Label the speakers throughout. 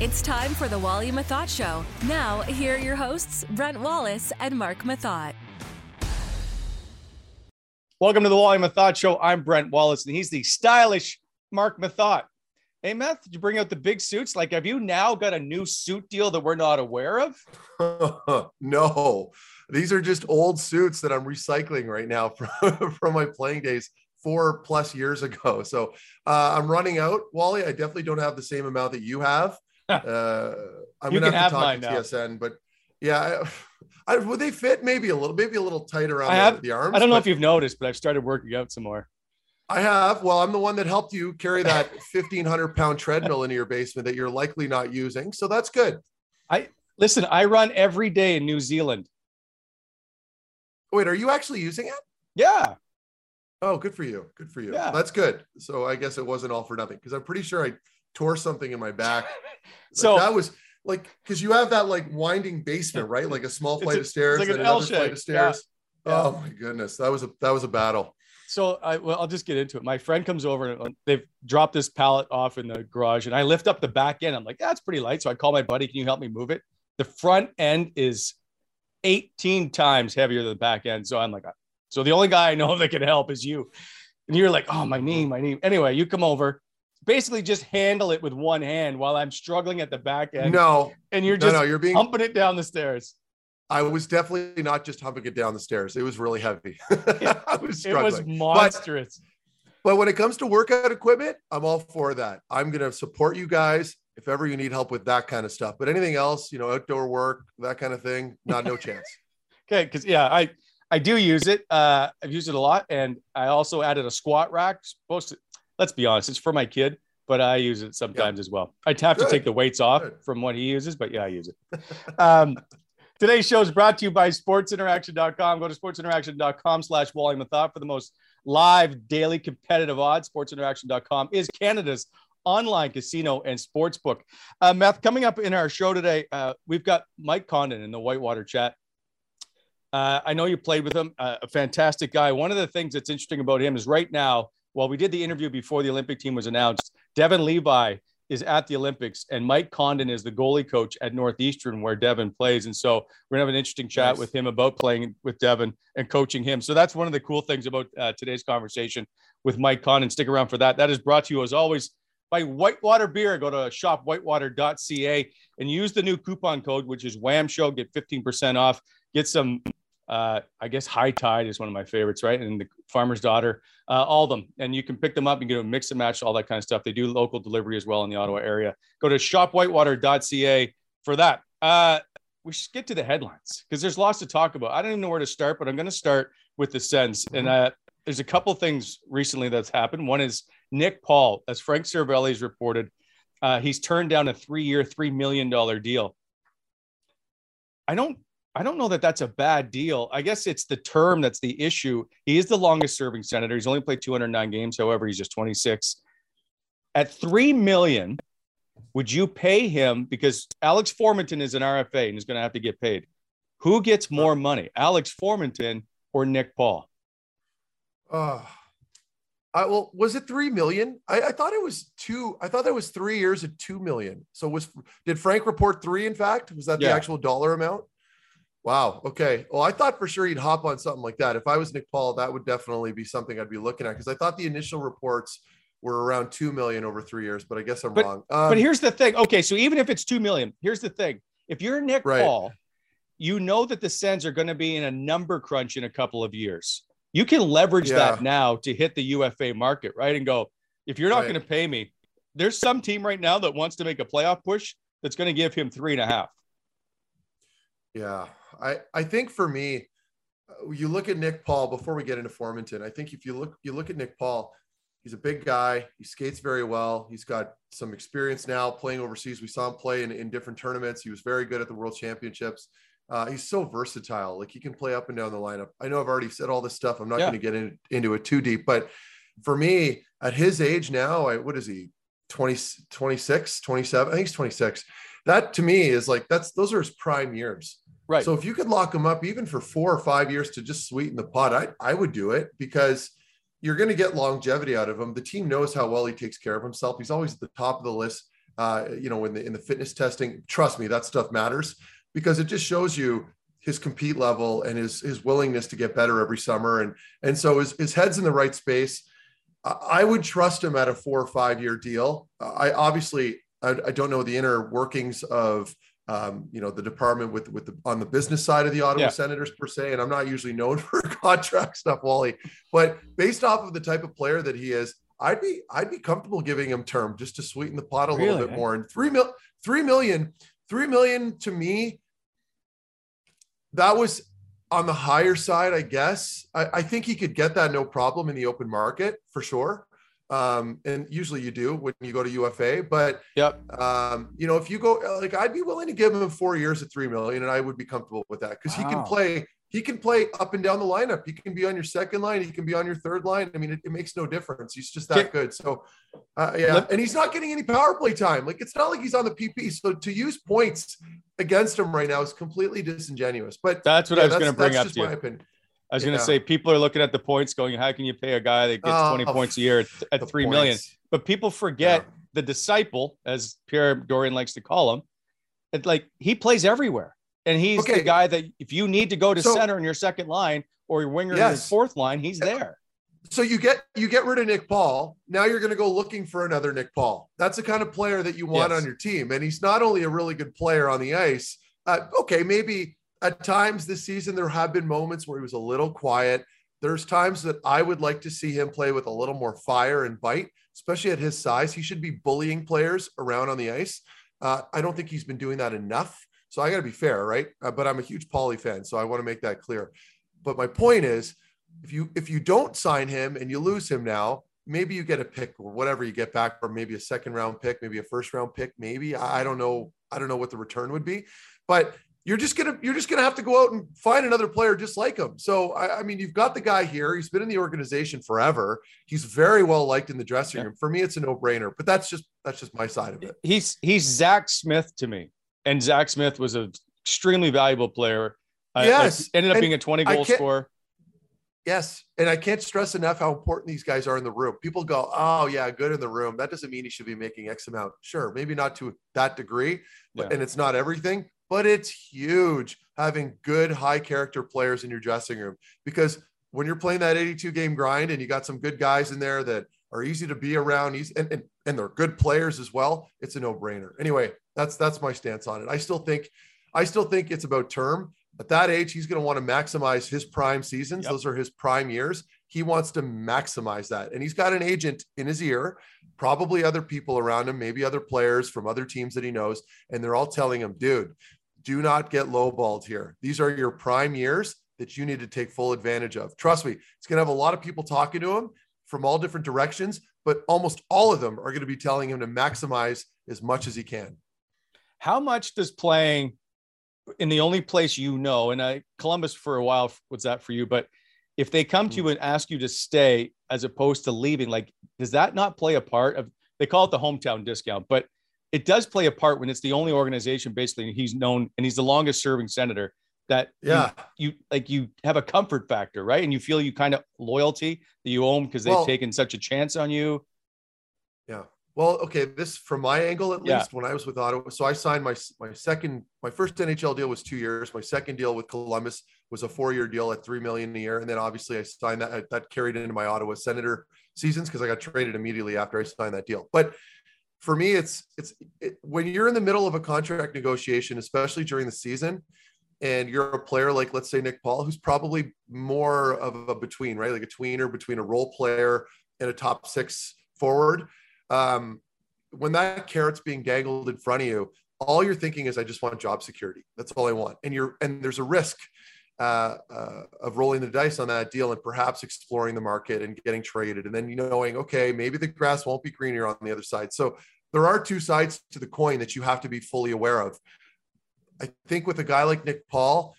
Speaker 1: It's time for the Wally Methot Show. Now, here are your hosts, Brent Wallace and Marc Methot.
Speaker 2: Welcome to the Wally Methot Show. I'm Brent Wallace, and he's the stylish Marc Methot. Hey, Meth, did you bring out the big suits? Like, have you now got a new suit deal that we're not aware of?
Speaker 3: no, these are just old suits that I'm recycling right now from, from my playing days four plus years ago. So uh, I'm running out, Wally. I definitely don't have the same amount that you have. Uh, I'm gonna
Speaker 2: can
Speaker 3: have to talk to
Speaker 2: now.
Speaker 3: TSN, but yeah, I, I, would they fit maybe a little, maybe a little tight around the,
Speaker 2: have-
Speaker 3: the arms?
Speaker 2: I don't know if you've noticed, but I've started working out some more.
Speaker 3: I have. Well, I'm the one that helped you carry that 1500 pound treadmill into your basement that you're likely not using. So that's good.
Speaker 2: I listen, I run every day in New Zealand.
Speaker 3: Wait, are you actually using it?
Speaker 2: Yeah.
Speaker 3: Oh, good for you. Good for you.
Speaker 2: Yeah.
Speaker 3: That's good. So I guess it wasn't all for nothing because I'm pretty sure I tore something in my back. Like,
Speaker 2: So
Speaker 3: that was like because you have that like winding basement, right? Like a small flight
Speaker 2: a-
Speaker 3: of stairs,
Speaker 2: like
Speaker 3: then
Speaker 2: an L
Speaker 3: another flight
Speaker 2: shape.
Speaker 3: of stairs.
Speaker 2: Yeah.
Speaker 3: Oh my goodness, that was a that was a battle.
Speaker 2: So I well, I'll just get into it. My friend comes over and um, they've dropped this pallet off in the garage, and I lift up the back end. I'm like, that's pretty light. So I call my buddy, can you help me move it? The front end is 18 times heavier than the back end. So I'm like, uh, so the only guy I know that can help is you. And you're like, oh, my knee, my knee. Anyway, you come over, basically just handle it with one hand while I'm struggling at the back end.
Speaker 3: no,
Speaker 2: and you're just
Speaker 3: no, no, you're being.
Speaker 2: humping it down the stairs.
Speaker 3: I was definitely not just humping it down the stairs. It was really heavy. I was
Speaker 2: It was monstrous.
Speaker 3: But when it comes to workout equipment, I'm all for that. I'm going to support you guys if ever you need help with that kind of stuff. But anything else, you know, outdoor work, that kind of thing, not no chance.
Speaker 2: Okay, because yeah, I I do use it. Uh, I've used it a lot, and I also added a squat rack. Supposed to, let's be honest, it's for my kid, but I use it sometimes as well. I'd have to take the weights off
Speaker 3: Good.
Speaker 2: from what he uses, but yeah, I use it. um, today's show is brought to you by SportsInteraction.com. Go to SportsInteraction.com slash Wally Methot for the most live daily competitive odds. SportsInteraction.com is Canada's online casino and sports book. Uh, Meth, coming up in our show today, uh, we've got Mike Condon in the Whitewater chat. Uh, I know you played with him, uh, a fantastic guy. One of the things that's interesting about him is right now, while we did the interview before the Olympic team was announced, Devon Levi is at the Olympics and Mike Condon is the goalie coach at Northeastern where Devon plays. And so we're gonna have an interesting chat
Speaker 3: Nice.
Speaker 2: with him about playing with Devon and coaching him. So that's one of the cool things about uh, today's conversation with Mike Condon. Stick around for that. That is brought to you as always by Whitewater Beer. Go to shopwhitewater.ca and use the new coupon code, which is WAM Show. Get 15% off. Get some, uh, I guess High Tide is one of my favorites, right? And the Farmer's Daughter, uh, all of them. And you can pick them up and get a mix and match, all that kind of stuff. They do local delivery as well in the Ottawa area. Go to shopwhitewater.ca for that. Uh, we should get to the headlines because there's lots to talk about. I don't even know where to start, but I'm going to start with the Sens. And uh, there's a couple things recently that's happened. One is Nick Paul, as Frank Seravalli's reported, uh, he's turned down a three-year, three million dollar deal. I don't, I don't know that that's a bad deal. I guess it's the term that's the issue. He is the longest-serving senator. He's only played 209 games. However, he's just 26. At three million, would you pay him because Alex Formenton is an RFA and is going to have to get paid? Who gets more money, Alex Formenton or Nick Paul?
Speaker 3: Uh, I, well, was it three million? I, I, thought it was two. I thought that was three years at two million. So was did Frank report three? In fact, was that yeah. the actual dollar amount? Wow. Okay. Well, I thought for sure he'd hop on something like that. If I was Nick Paul, that would definitely be something I'd be looking at because I thought the initial reports were around two million over three years, but I guess I'm
Speaker 2: but,
Speaker 3: wrong.
Speaker 2: Um, but here's the thing. Okay, so even if it's two million, here's the thing: if you're Nick right. Paul, you know that the Sens are going to be in a number crunch in a couple of years. You can leverage yeah. that now to hit the UFA market, right? And go, if you're not right. going to pay me, there's some team right now that wants to make a playoff push that's going to give him three and a half.
Speaker 3: Yeah, I I think for me, uh, you look at Nick Paul before we get into Formenton. I think if you look you look at Nick Paul, he's a big guy. He skates very well. He's got some experience now playing overseas. We saw him play in, in different tournaments. He was very good at the World Championships. Uh, he's so versatile. Like he can play up and down the lineup. I know I've already said all this stuff. I'm not yeah. going to get in, into it too deep, but for me at his age now, I, what is he? 20, 26, 27. I think he's 26. That to me is like, that's, those are his prime years.
Speaker 2: Right.
Speaker 3: So if you could lock him up even for four or five years to just sweeten the pot, I, I would do it because you're going to get longevity out of him. The team knows how well he takes care of himself. He's always at the top of the list. Uh, you know, in the in the fitness testing, trust me, that stuff matters because it just shows you his compete level and his his willingness to get better every summer and and so his, his head's in the right space i would trust him at a four or five year deal i obviously I, I don't know the inner workings of um, you know the department with with the on the business side of the Ottawa yeah. Senators per se, and I'm not usually known for contract stuff, Wally. But based off of the type of player that he is, I'd be I'd be comfortable giving him term just to sweeten the pot a really? little bit more. And three mil three million Three million to me, that was on the higher side, I guess. I, I, think he could get that no problem in the open market for sure. Um, and usually you do when you go to UFA. But
Speaker 2: yep.
Speaker 3: um, you know, if you go like I'd be willing to give him four years at three million, and I would be comfortable with that because wow. he can play he can play up and down the lineup. He can be on your second line. He can be on your third line. I mean, it, it makes no difference. He's just that good. So, uh, yeah. And he's not getting any power play time. Like, it's not like he's on the PP. So, to use points against him right now is completely disingenuous. But
Speaker 2: that's what yeah, I was going to bring up to you. Opinion. I was yeah. going to say, people are looking at the points going, how can you pay a guy that gets uh, 20 points a year at, at three points. million? But people forget yeah. the disciple, as Pierre Dorion likes to call him. It, like, he plays everywhere. And he's okay. the guy that if you need to go to so, center in your second line or your winger yes. in your fourth line, he's there.
Speaker 3: So you get you get rid of Nick Paul. Now you're going to go looking for another Nick Paul. That's the kind of player that you want yes. on your team. And he's not only a really good player on the ice. Uh, okay, maybe at times this season there have been moments where he was a little quiet. There's times that I would like to see him play with a little more fire and bite, especially at his size. He should be bullying players around on the ice. Uh, I don't think he's been doing that enough. So I got to be fair, right? Uh, but I'm a huge Paulie fan, so I want to make that clear. But my point is, if you if you don't sign him and you lose him now, maybe you get a pick or whatever you get back, or maybe a second round pick, maybe a first round pick, maybe I don't know. I don't know what the return would be, but you're just gonna you're just gonna have to go out and find another player just like him. So I, I, mean, you've got the guy here. He's been in the organization forever. He's very well liked in the dressing room. For me, it's a no brainer. But that's just that's just my side of it.
Speaker 2: He's he's Zack Smith to me and Zack Smith was an extremely valuable player.
Speaker 3: Yes,
Speaker 2: uh, ended up and being a 20 goal scorer.
Speaker 3: Yes, and I can't stress enough how important these guys are in the room. People go, "Oh yeah, good in the room." That doesn't mean he should be making X amount. Sure, maybe not to that degree, but, yeah. and it's not everything, but it's huge having good, high character players in your dressing room because when you're playing that 82 game grind and you got some good guys in there that are easy to be around, easy, and, and, and they're good players as well, it's a no-brainer. Anyway, that's that's my stance on it. I still think I still think it's about term. At that age, he's going to want to maximize his prime seasons. Yep. Those are his prime years. He wants to maximize that. And he's got an agent in his ear, probably other people around him, maybe other players from other teams that he knows. And they're all telling him, dude, do not get lowballed here. These are your prime years that you need to take full advantage of. Trust me, it's going to have a lot of people talking to him from all different directions, but almost all of them are going to be telling him to maximize as much as he can.
Speaker 2: How much does playing in the only place you know, and I, Columbus for a while was that for you, but if they come to you hmm. and ask you to stay as opposed to leaving, like, does that not play a part of, they call it the hometown discount, but it does play a part when it's the only organization basically he's known and he's the longest serving senator that
Speaker 3: yeah.
Speaker 2: you, you, like you have a comfort factor right? And you feel you kind of loyalty that you owe them because they've well, taken such a chance on you.
Speaker 3: Yeah. Well okay this from my angle at least yeah. when i was with ottawa so i signed my my second my first nhl deal was two years. My second deal with columbus was a four year deal at three million a year and then obviously i signed that that carried into my ottawa senator seasons because i got traded immediately after i signed that deal. But for me, it's it's it, when you're in the middle of a contract negotiation, especially during the season, and you're a player like let's say Nick Paul, who's probably more of a between, right, like a tweener between a role player and a top six forward. Um, when that carrot's being dangled in front of you, all you're thinking is, I just want job security. That's all I want. And you're and there's a risk uh, uh, of rolling the dice on that deal and perhaps exploring the market and getting traded. And then knowing, okay, maybe the grass won't be greener on the other side. So there are two sides to the coin that you have to be fully aware of. I think with a guy like Nick Paul,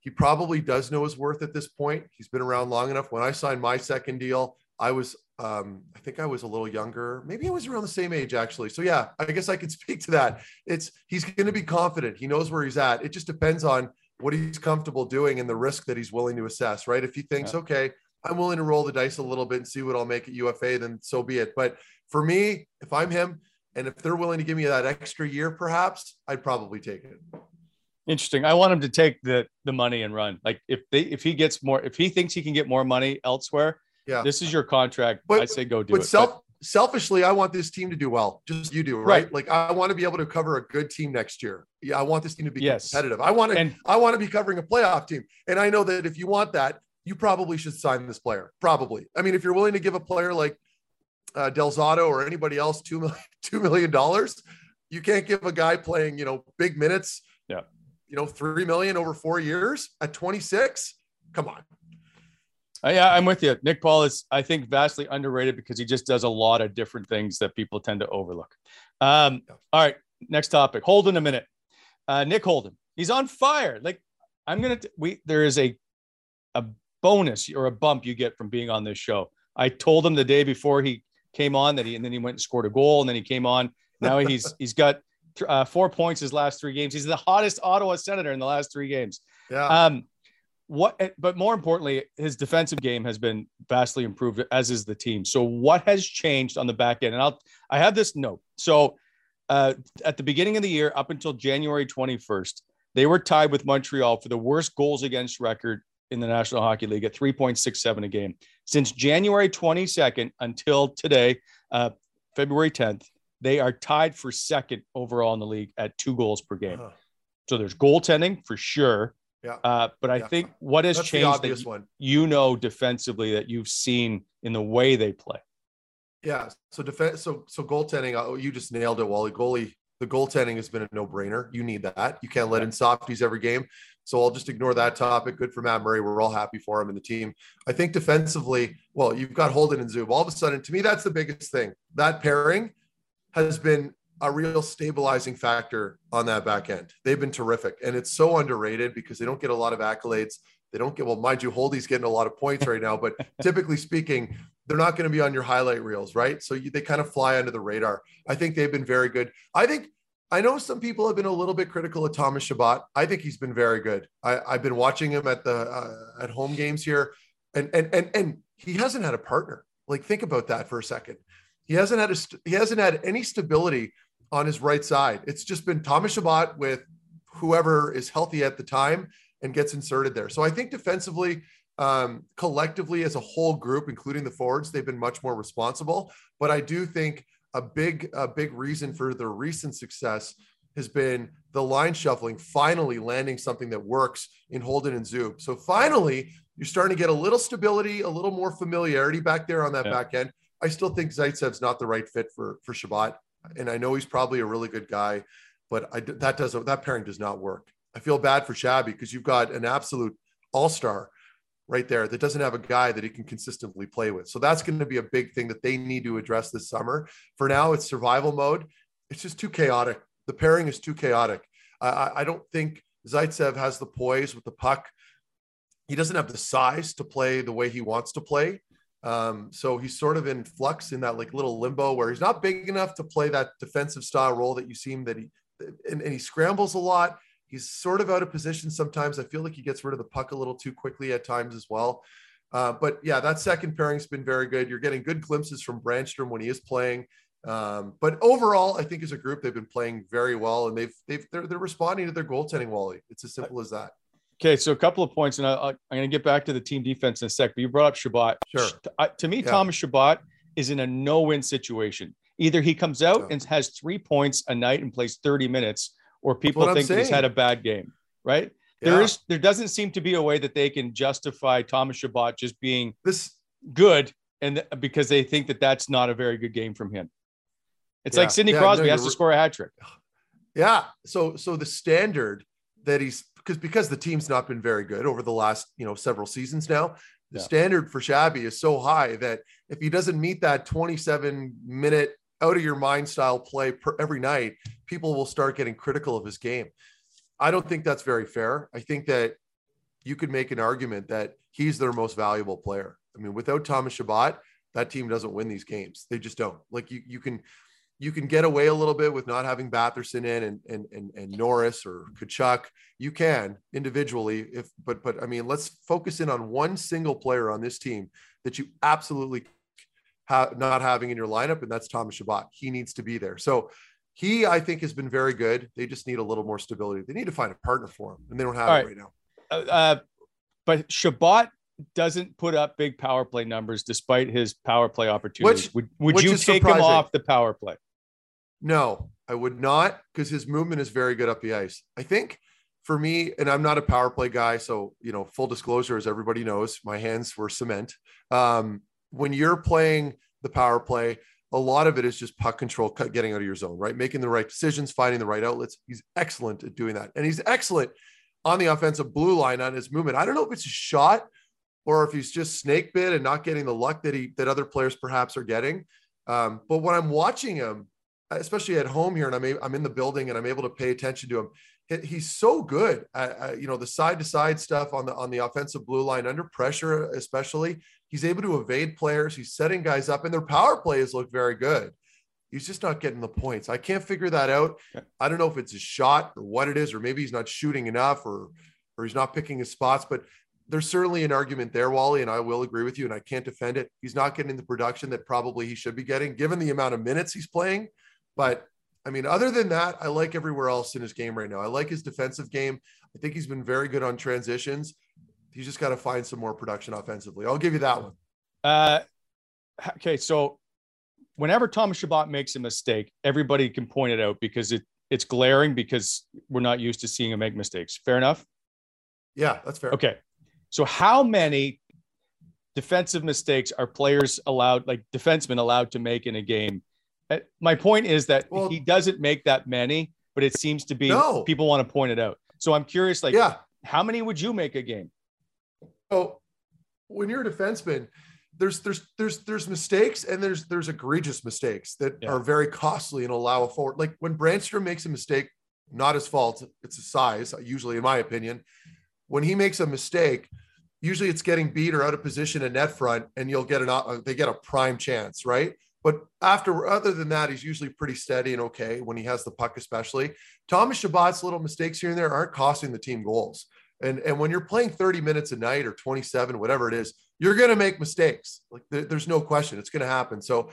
Speaker 3: he probably does know his worth at this point. He's been around long enough. When I signed my second deal, I was, um, I think I was a little younger. Maybe I was around the same age actually. So yeah, I guess I could speak to that. It's he's going to be confident. He knows where he's at. It just depends on what he's comfortable doing and the risk that he's willing to assess, right? If he thinks, yeah. okay, I'm willing to roll the dice a little bit and see what I'll make at UFA, then so be it. But for me, if I'm him and if they're willing to give me that extra year, perhaps I'd probably take it.
Speaker 2: Interesting. I want him to take the the money and run. Like if they if he gets more, if he thinks he can get more money elsewhere, yeah, this is your contract. But, I say go do
Speaker 3: but
Speaker 2: it.
Speaker 3: Self, selfishly, I want this team to do well. Just you do, right? right? Like I want to be able to cover a good team next year. Yeah, I want this team to be yes. competitive. I want to and, I want to be covering a playoff team. And I know that if you want that, you probably should sign this player. Probably. I mean, if you're willing to give a player like uh, Del Zotto or anybody else two million two million dollars, you can't give a guy playing, you know, big minutes.
Speaker 2: Yeah.
Speaker 3: You know, three million over four years at 26. Come on.
Speaker 2: Yeah, I'm with you. Nick Paul is, I think, vastly underrated because he just does a lot of different things that people tend to overlook. Um, all right, next topic. Holden a minute. Uh, Nick Holden, he's on fire. Like I'm gonna, t- we there is a a bonus or a bump you get from being on this show. I told him the day before he came on that he, and then he went and scored a goal, and then he came on. Now he's he's got uh, four points his last three games. He's the hottest Ottawa Senator in the last three games.
Speaker 3: Yeah.
Speaker 2: Um, what but more importantly his defensive game has been vastly improved as is the team. So what has changed on the back end? And i'll i have this note. So uh, at the beginning of the year up until january 21st they were tied with montreal for the worst goals against record in the national hockey league at 3.67 a game. Since january 22nd until today uh, february 10th they are tied for second overall in the league at two goals per game. Uh-huh. so there's goaltending for sure
Speaker 3: yeah.
Speaker 2: Uh, but I yeah. think what has That's changed that one. you know defensively that you've seen in the way they play.
Speaker 3: Yeah. So defense. So so goaltending. Oh, you just nailed it, Wally. Goalie. The goaltending has been a no-brainer. You need that. You can't let in softies every game. So I'll just ignore that topic. Good for Matt Murray. We're all happy for him and the team. I think defensively, well, you've got Holden and Zub. All of a sudden, to me, that's the biggest thing. That pairing has been a real stabilizing factor on that back end. They've been terrific. And it's so underrated because they don't get a lot of accolades. They don't get, well, mind you, Holdy's getting a lot of points right now, but typically speaking, they're not going to be on your highlight reels, right? So you, they kind of fly under the radar. I think they've been very good. I think, I know some people have been a little bit critical of Thomas Chabot. I think he's been very good. I, have been watching him at the uh, at home games here, and and and and he hasn't had a partner. Like think about that for a second. He hasn't had a he hasn't had any stability on his right side. It's just been Thomas Chabot with whoever is healthy at the time and gets inserted there. So I think defensively, Um, collectively, as a whole group, including the forwards, they've been much more responsible. But I do think a big, a big reason for their recent success has been the line shuffling finally landing something that works in Holden and Zub. So finally, you're starting to get a little stability, a little more familiarity back there on that yeah. back end. I still think Zaitsev's not the right fit for for Chabot, and I know he's probably a really good guy, but I, that doesn't that pairing does not work. I feel bad for Shabby because you've got an absolute all star right there that doesn't have a guy that he can consistently play with. So that's going to be a big thing that they need to address this summer. For now, it's survival mode. It's just too chaotic. The pairing is too chaotic. I, I don't think Zaitsev has the poise with the puck. He doesn't have the size to play the way he wants to play. Um, so he's sort of in flux in that like little limbo where he's not big enough to play that defensive style role that you seem that he and, and he scrambles a lot He's sort of out of position sometimes. I feel like he gets rid of the puck a little too quickly at times as well. Uh, but yeah, that second pairing's been very good. You're getting good glimpses from Brannstrom when he is playing. Um, but overall, I think as a group, they've been playing very well, and they've they've they're, they're responding to their goaltending. Wally, it's as simple as that.
Speaker 2: Okay, so a couple of points, and I, am going to get back to the team defense in a sec. But you brought up Chabot.
Speaker 3: Sure.
Speaker 2: To me, yeah. Thomas Chabot is in a no-win situation. Either he comes out and has three points a night and plays 30 minutes, or people think he's had a bad game right? Yeah. There is there doesn't seem to be a way that they can justify Thomas Chabot just being
Speaker 3: this
Speaker 2: good and th- because they think that that's not a very good game from him. It's yeah. like Sidney yeah, Crosby no, has to score a hat trick.
Speaker 3: Yeah. So so the standard that he's because because the team's not been very good over the last you know several seasons now. The yeah. standard for Shabby is so high that if he doesn't meet that 27 minute out of your mind style play per, every night, people will start getting critical of his game. I don't think that's very fair. I think that you could make an argument that he's their most valuable player. I mean, without Thomas Chabot, that team doesn't win these games. They just don't. Like you, you can, you can get away a little bit with not having Batherson in and and and, and Norris or Tkachuk. You can individually, if but but I mean, let's focus in on one single player on this team that you absolutely have not having in your lineup, and that's Thomas Chabot. He needs to be there. So he, I think, has been very good. They just need a little more stability. They need to find a partner for him, and they don't have All it right, right now.
Speaker 2: Uh, uh, but Chabot doesn't put up big power play numbers despite his power play opportunities. Which, would would you take surprising. him off the power play?
Speaker 3: No, I would not because his movement is very good up the ice. I think for me, and I'm not a power play guy, so you know, full disclosure, as everybody knows, my hands were cement. Um, when you're playing the power play, a lot of it is just puck control, getting out of your zone, right? Making the right decisions, finding the right outlets. He's excellent at doing that. And he's excellent on the offensive blue line on his movement. I don't know if it's a shot or if he's just snake bit and not getting the luck that he that other players perhaps are getting. Um, but when I'm watching him, especially at home here, and I'm I'm in the building and I'm able to pay attention to him, he's so good at, at, you know the side to side stuff on the on the offensive blue line under pressure especially. He's able to evade players. He's setting guys up and their power plays look very good. He's just not getting the points. I can't figure that out. I don't know if it's a shot or what it is or maybe he's not shooting enough or or he's not picking his spots but there's certainly an argument there wally and i will agree with you and i can't defend it. He's not getting the production that probably he should be getting given the amount of minutes he's playing but I mean, other than that, I like everywhere else in his game right now. I like his defensive game. I think he's been very good on transitions. He's just got to find some more production offensively. I'll give you that one.
Speaker 2: Uh, okay, so whenever Thomas Chabot makes a mistake, everybody can point it out because it it's glaring because we're not used to seeing him make mistakes. Fair enough.
Speaker 3: Yeah, that's fair.
Speaker 2: Okay, so how many defensive mistakes are players allowed, like defensemen allowed to make in a game my point is that well, he doesn't make that many, but it seems to be no. people want to point it out. So I'm curious, like, yeah. how many would you make a game?
Speaker 3: So when you're a defenseman, there's there's there's there's mistakes and there's there's egregious mistakes that yeah. are very costly and allow a forward. Like when Brannstrom makes a mistake, not his fault, it's a size, usually in my opinion. When he makes a mistake, usually it's getting beat or out of position in net front, and you'll get an uh, they get a prime chance, right? But after, other than that, he's usually pretty steady and okay when he has the puck, especially. Thomas Chabot's little mistakes here and there aren't costing the team goals. And, and when you're playing 30 minutes a night or 27, whatever it is, you're going to make mistakes. Like there, there's no question it's going to happen. So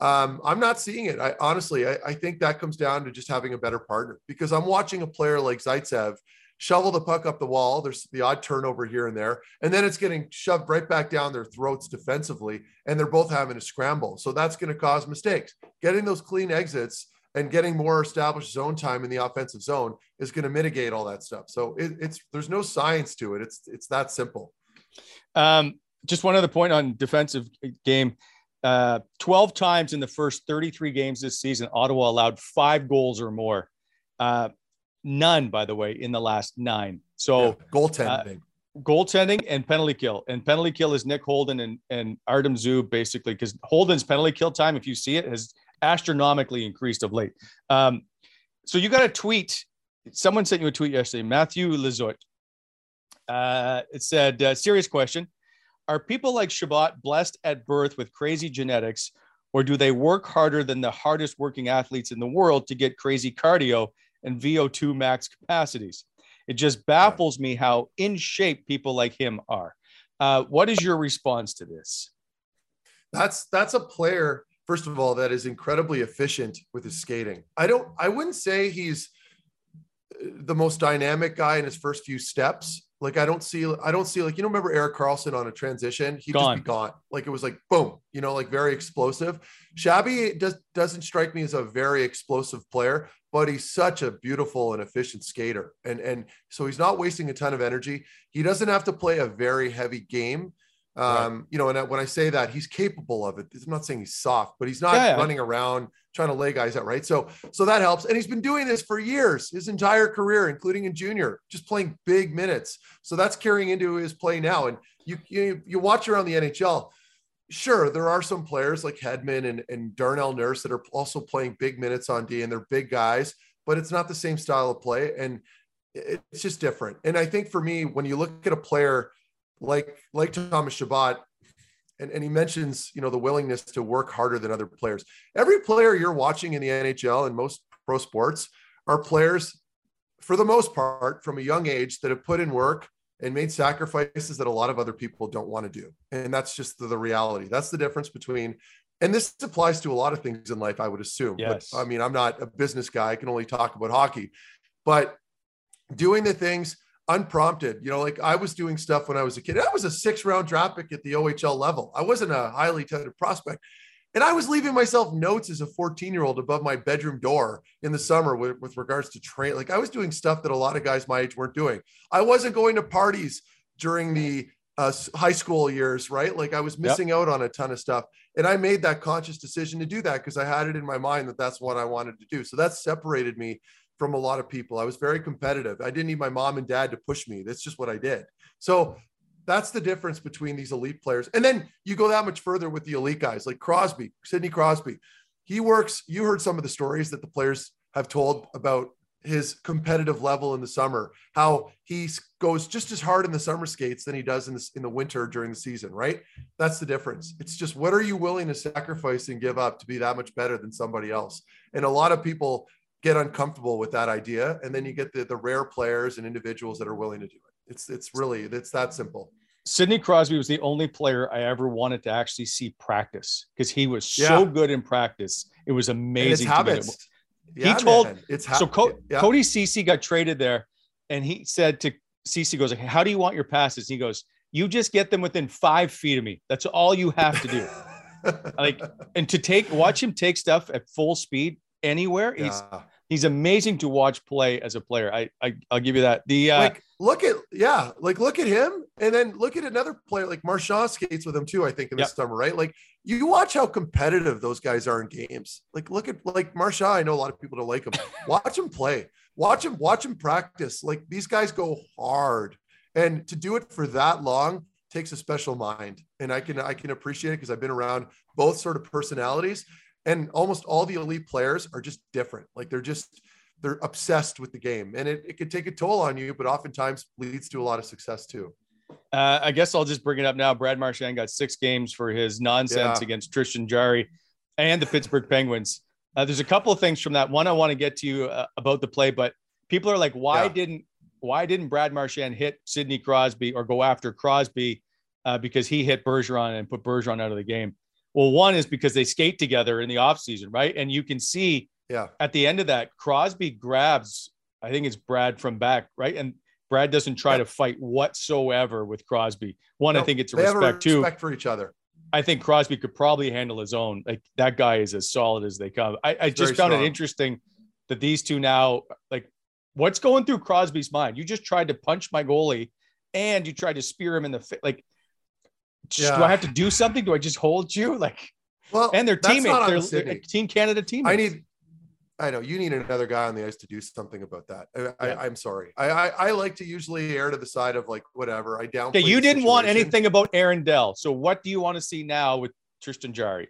Speaker 3: um, I'm not seeing it. I honestly, I, I think that comes down to just having a better partner because I'm watching a player like Zaitsev shovel the puck up the wall. There's the odd turnover here and there, and then it's getting shoved right back down their throats defensively, and they're both having to scramble. So that's going to cause mistakes. Getting those clean exits and getting more established zone time in the offensive zone is going to mitigate all that stuff. So it, it's there's no science to it. It's it's that simple.
Speaker 2: Um, just one other point on defensive game. Uh, 12 times in the first 33 games this season, Ottawa allowed five goals or more. Uh, None, by the way, in the last nine. So yeah,
Speaker 3: goaltending.
Speaker 2: Uh, goaltending and penalty kill. And penalty kill is Nick Holden and, and Artem Zub, basically, because Holden's penalty kill time, if you see it, has astronomically increased of late. Um, so you got a tweet. Someone sent you a tweet yesterday, Matthew Lizotte. Uh, it said, uh, serious question. Are people like Chabot blessed at birth with crazy genetics, or do they work harder than the hardest working athletes in the world to get crazy cardio and VO2 max capacities. It just baffles me how in shape people like him are. Uh, what is your response to this?
Speaker 3: That's that's a player, first of all, that is incredibly efficient with his skating. I don't, I wouldn't say he's the most dynamic guy in his first few steps. Like I don't see, I don't see like you know, remember Erik Karlsson on a transition? He'd gone. just be gone. Like it was like boom, you know, like very explosive. Shabby does doesn't strike me as a very explosive player, but he's such a beautiful and efficient skater. And and so he's not wasting a ton of energy. He doesn't have to play a very heavy game. Um, right. you know, and when I say that, he's capable of it. I'm not saying he's soft, but he's not yeah, running yeah. around trying to lay guys out, right? So, so that helps. And he's been doing this for years, his entire career, including in junior, just playing big minutes. So that's carrying into his play now. And you you, you watch around the NHL. Sure, there are some players like Hedman and, and Darnell Nurse that are also playing big minutes on D, and they're big guys, but it's not the same style of play, and it's just different. And I think for me, when you look at a player like like Thomas Chabot, and, and he mentions you know the willingness to work harder than other players. Every player you're watching in the NHL and most pro sports are players, for the most part, from a young age that have put in work and made sacrifices that a lot of other people don't want to do. And that's just the, the reality. That's the difference between and this applies to a lot of things in life, I would assume. Yes. But I mean, I'm not a business guy. I can only talk about hockey, but doing the things unprompted. You know, like I was doing stuff when I was a kid. I was a six round draft pick at the OHL level. I wasn't a highly touted prospect. And I was leaving myself notes as a 14 year old above my bedroom door in the summer with, with regards to train. Like I was doing stuff that a lot of guys my age weren't doing. I wasn't going to parties during the uh, high school years, right? Like I was missing yep. out on a ton of stuff. And I made that conscious decision to do that because I had it in my mind that that's what I wanted to do. So that separated me from a lot of people. I was very competitive. I didn't need my mom and dad to push me. That's just what I did. So that's the difference between these elite players. And then you go that much further with the elite guys like Crosby, Sidney Crosby. He works, you heard some of the stories that the players have told about his competitive level in the summer, how he goes just as hard in the summer skates than he does in the, in the winter during the season, right? That's the difference. It's just what are you willing to sacrifice and give up to be that much better than somebody else? And a lot of people get uncomfortable with that idea and then you get the, the rare players and individuals that are willing to do it it's it's really it's that simple
Speaker 2: sidney crosby was the only player i ever wanted to actually see practice because he was so yeah. good in practice it was amazing
Speaker 3: habits.
Speaker 2: Yeah, he told man. it's ha- so Co- yeah. cody ceci got traded there and he said to ceci goes like how do you want your passes and he goes you just get them within five feet of me that's all you have to do like and to take watch him take stuff at full speed anywhere. He's he's amazing to watch play as a player. I, I will give you that. The uh,
Speaker 3: like look at yeah, like look at him, and then look at another player like Marchand skates with him too. I think in the yep. summer, right? Like you watch how competitive those guys are in games. Like look at like Marchand. I know a lot of people don't like him. watch him play. Watch him. Watch him practice. Like these guys go hard, and to do it for that long takes a special mind and i can i can appreciate it because i've been around both sort of personalities and almost all the elite players are just different. Like they're just they're obsessed with the game, and it, it could take a toll on you, but oftentimes leads to a lot of success too.
Speaker 2: Uh, I guess I'll just bring it up now. Brad Marchand got six games for his nonsense yeah. against Tristan Jarry and the Pittsburgh Penguins. Uh, there's a couple of things from that. One I want to get to you uh, about the play, but people are like, why yeah. didn't why didn't Brad Marchand hit Sidney Crosby or go after Crosby uh, because he hit Bergeron and put Bergeron out of the game? Well, one is because they skate together in the offseason, right? And you can see
Speaker 3: yeah.
Speaker 2: at the end of that, Crosby grabs, I think it's Brad from back, right? And Brad doesn't try to fight whatsoever with Crosby. One, I think it's a
Speaker 3: have
Speaker 2: respect. Two,
Speaker 3: respect for each other.
Speaker 2: I think Crosby could probably handle his own. Like that guy is as solid as they come. I, I just found it interesting that these two now, like, what's going through Crosby's mind? You just tried to punch my goalie, and you tried to spear him in the face. Like, just- do I have to do something? Do I just hold you? Like,
Speaker 3: Well,
Speaker 2: and their teammates, they're, they're Team Canada teammates.
Speaker 3: I need. I know you need another guy on the ice to do something about that. I,
Speaker 2: Yeah.
Speaker 3: I, I'm sorry. I, I I like to usually err to the side of like whatever. I downplay.
Speaker 2: Okay, you didn't want anything about Aaron Dell. So what do you want to see now with Tristan Jarry?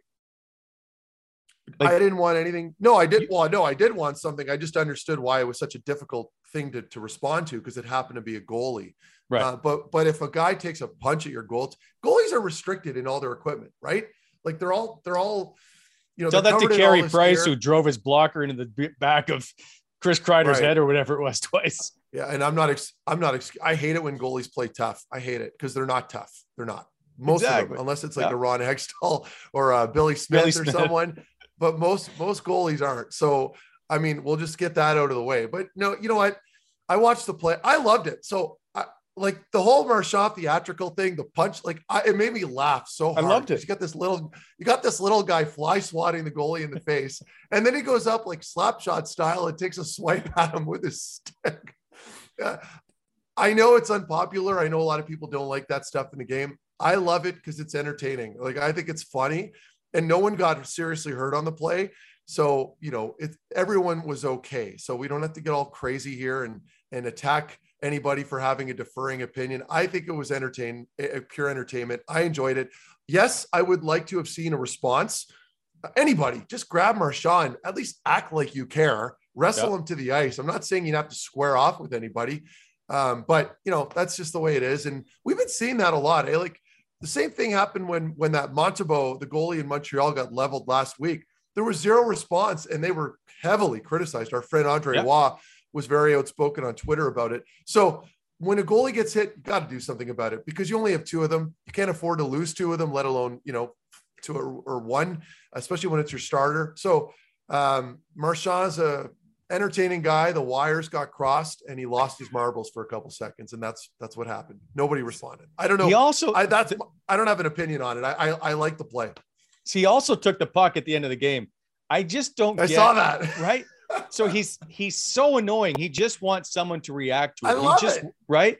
Speaker 2: like-
Speaker 3: I didn't want anything. No, I did. Well, no, I did want something. I just understood why it was such a difficult thing to, to respond to because it happened to be a goalie.
Speaker 2: Right.
Speaker 3: Uh, but but if a guy takes a punch at your goal, goalies are restricted in all their equipment, right? Like they're all they're all, you know.
Speaker 2: Tell that to Carey Price,
Speaker 3: gear.
Speaker 2: who drove his blocker into the back of Chris Kreider's
Speaker 3: Right.
Speaker 2: head or whatever it was twice.
Speaker 3: Yeah, and I'm not. Ex- I'm not. Ex- I hate it when goalies play tough. I hate it because they're not tough. They're not. Most of them, unless it's like
Speaker 2: Yeah.
Speaker 3: a Ron Hextall or uh, Billy Smith
Speaker 2: Billy
Speaker 3: or
Speaker 2: Smith.
Speaker 3: someone. But most most goalies aren't. So I mean, we'll just get that out of the way. But no, you know what? I watched the play. I loved it. So like the whole Marchand theatrical thing, the punch, like I, it made me laugh so hard.
Speaker 2: I loved it.
Speaker 3: You got this little, you got this little guy fly swatting the goalie in the face, and then he goes up like slap shot style and takes a swipe at him with his stick. Yeah. I know it's unpopular. I know a lot of people don't like that stuff in the game. I love it because it's entertaining. Like I think it's funny, and no one got seriously hurt on the play. So you know, it everyone was okay. So we don't have to get all crazy here and and attack anybody for having a deferring opinion. I think it was entertain, pure entertainment. I enjoyed it. Yes, I would like to have seen a response. Anybody, just grab Marchand, at least act like you care, wrestle
Speaker 2: Yeah.
Speaker 3: him to the ice. I'm not saying you have to square off with anybody, um, but you know that's just the way it is. And we've been seeing that a lot. Eh? Like the same thing happened when when that Montembeault, the goalie in Montreal, got leveled last week. There was zero response, and they were heavily criticized. Our friend Andre
Speaker 2: Yeah.
Speaker 3: Waugh was very outspoken on Twitter about it. So when a goalie gets hit, you got to do something about it because you only have two of them. You can't afford to lose two of them, let alone you know two or, or one, especially when it's your starter. So um, Marchand's a entertaining guy. The wires got crossed, and he lost his marbles for a couple seconds, and that's that's what happened. Nobody responded. I don't know.
Speaker 2: He also
Speaker 3: I that's I don't have an opinion on it. I I, I like the play.
Speaker 2: he also took the puck at the end of the game. I just don't
Speaker 3: I
Speaker 2: get,
Speaker 3: saw that.
Speaker 2: right? So he's he's so annoying. He just wants someone to react to it.
Speaker 3: I love
Speaker 2: he just,
Speaker 3: it.
Speaker 2: Right?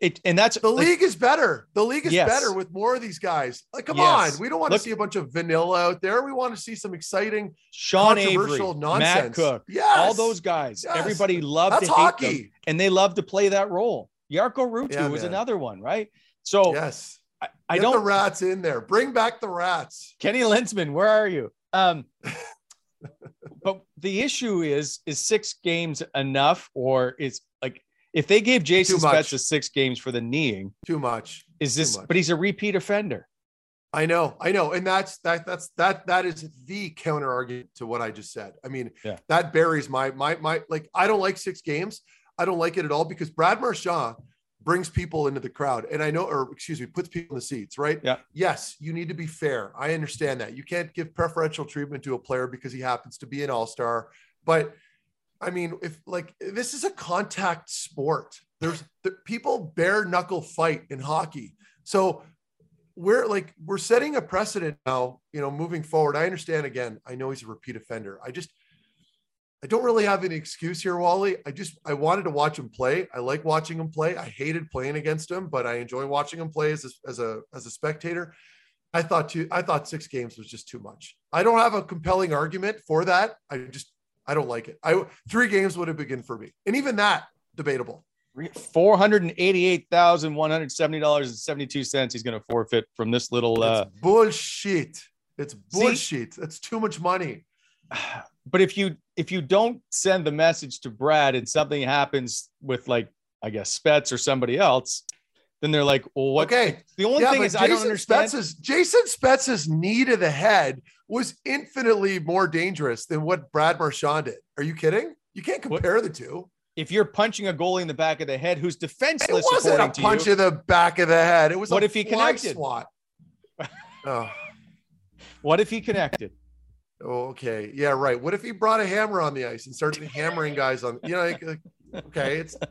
Speaker 2: It and that's
Speaker 3: The
Speaker 2: like,
Speaker 3: league is better. The league is
Speaker 2: Yes.
Speaker 3: better with more of these guys. Like, come
Speaker 2: Yes.
Speaker 3: on. We don't want
Speaker 2: Look-
Speaker 3: to see a bunch of vanilla out there. We want to see some exciting,
Speaker 2: Sean Avery,
Speaker 3: controversial
Speaker 2: Matt
Speaker 3: nonsense.
Speaker 2: Cook,
Speaker 3: Yes.
Speaker 2: all those guys.
Speaker 3: Yes.
Speaker 2: Everybody loved
Speaker 3: That's
Speaker 2: to hate
Speaker 3: hockey.
Speaker 2: them, and they love to play that role. Jarkko Ruutu
Speaker 3: Yeah,
Speaker 2: was
Speaker 3: man.
Speaker 2: another one, right? So
Speaker 3: Yes.
Speaker 2: I, I
Speaker 3: Get
Speaker 2: don't.
Speaker 3: the rats in there. Bring back the rats.
Speaker 2: Kenny Linseman, where are you? Um, but the issue is, is six games enough, or is like if they gave Jason. Spezza six games for the kneeing,
Speaker 3: Too much.
Speaker 2: is this?
Speaker 3: much.
Speaker 2: But he's a repeat offender.
Speaker 3: I know, I know, and that's that. That's that. That is the counter argument to what I just said. I mean,
Speaker 2: Yeah.
Speaker 3: that buries my my my. Like, I don't like six games. I don't like it at all because Brad Marchand brings people into the crowd, and I know, or excuse me, puts people in the seats. Right?
Speaker 2: Yeah.
Speaker 3: Yes, you need to be fair. I understand that you can't give preferential treatment to a player because he happens to be an all star. But I mean, if like this is a contact sport, there's the, people bare knuckle fight in hockey. So we're like we're setting a precedent now you know moving forward i understand again i know he's a repeat offender i just i don't really have any excuse here wally. I just i wanted to watch him play. I like watching him play. I hated playing against him but i enjoy watching him play as a, as a as a spectator. I thought two i thought six games was just too much. I don't have a compelling argument for that. I just i don't like it. I three games would have been for me. And even that debatable.
Speaker 2: Four hundred and eighty-eight thousand one hundred seventy dollars and seventy-two cents. He's going to forfeit from this little. Uh,
Speaker 3: it's bullshit. It's bullshit. That's too much money
Speaker 2: but if you if you don't send the message to Brad and something happens with like I guess Spets or somebody else, then they're like, well, what?
Speaker 3: Okay.
Speaker 2: The only
Speaker 3: yeah,
Speaker 2: thing is I don't
Speaker 3: Jason
Speaker 2: understand.
Speaker 3: Spezza's Jason Spezza's knee to the head was infinitely more dangerous than what Brad Marchand did. Are you kidding? You can't compare What- the two.
Speaker 2: if you're punching a goalie in the back of the head who's defenseless,
Speaker 3: It
Speaker 2: wasn't
Speaker 3: a punch
Speaker 2: you,
Speaker 3: in the back of the head. It was
Speaker 2: What
Speaker 3: a
Speaker 2: if he connected?
Speaker 3: swat. oh,
Speaker 2: what if he connected?
Speaker 3: Okay. Yeah, right. What if he brought a hammer on the ice and started hammering guys on? You know, like, like, okay, it's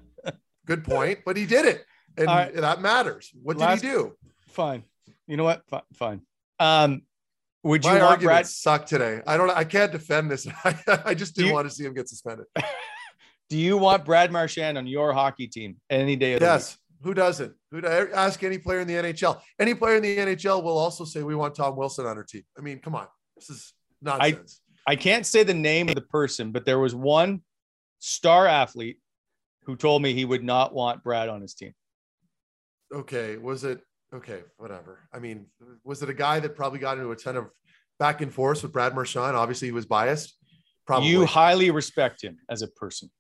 Speaker 3: Good point, but he did it, and
Speaker 2: right.
Speaker 3: that matters. What did he do?
Speaker 2: Fine. You know what? Fi- Fine. Um, would you
Speaker 3: My
Speaker 2: want Brad?
Speaker 3: suck today. I don't. I can't defend this. I, just didn't
Speaker 2: you-
Speaker 3: want to see him get suspended.
Speaker 2: Do you want Brad Marchand on your hockey team any day of the week?
Speaker 3: Yes. Who doesn't? Who ask any player in the NHL? Any player in the NHL will also say we want Tom Wilson on our team. I mean, come on, this is nonsense.
Speaker 2: I can't say the name of the person, but there was one star athlete who told me he would not want Brad on his team.
Speaker 3: okay, was it okay? Whatever. I mean, was it a guy that probably got into a ton of back and forth with Brad Marchand? Obviously, he was biased. Probably.
Speaker 2: You highly respect him as a person.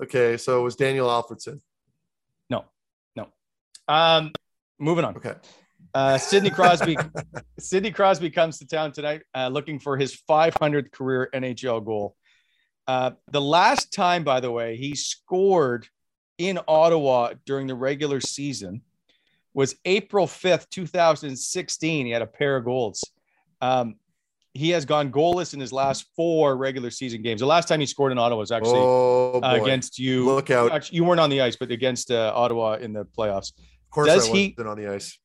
Speaker 3: okay, so it was Daniel Alfredsson.
Speaker 2: No, no. Um, moving on.
Speaker 3: Okay.
Speaker 2: Uh, Sidney Crosby. Sidney Crosby comes to town tonight, uh, looking for his 500th career NHL goal. Uh, the last time, by the way, he scored in Ottawa during the regular season was April 5th, 2016. He had a pair of goals. Um, he has gone goalless in his last four regular season games. The last time he scored in Ottawa was actually
Speaker 3: oh,
Speaker 2: uh, against you.
Speaker 3: Look out.
Speaker 2: Actually, you weren't on the ice, but against uh, Ottawa in the playoffs.
Speaker 3: Of course,
Speaker 2: does
Speaker 3: I
Speaker 2: he-
Speaker 3: wasn't on the ice.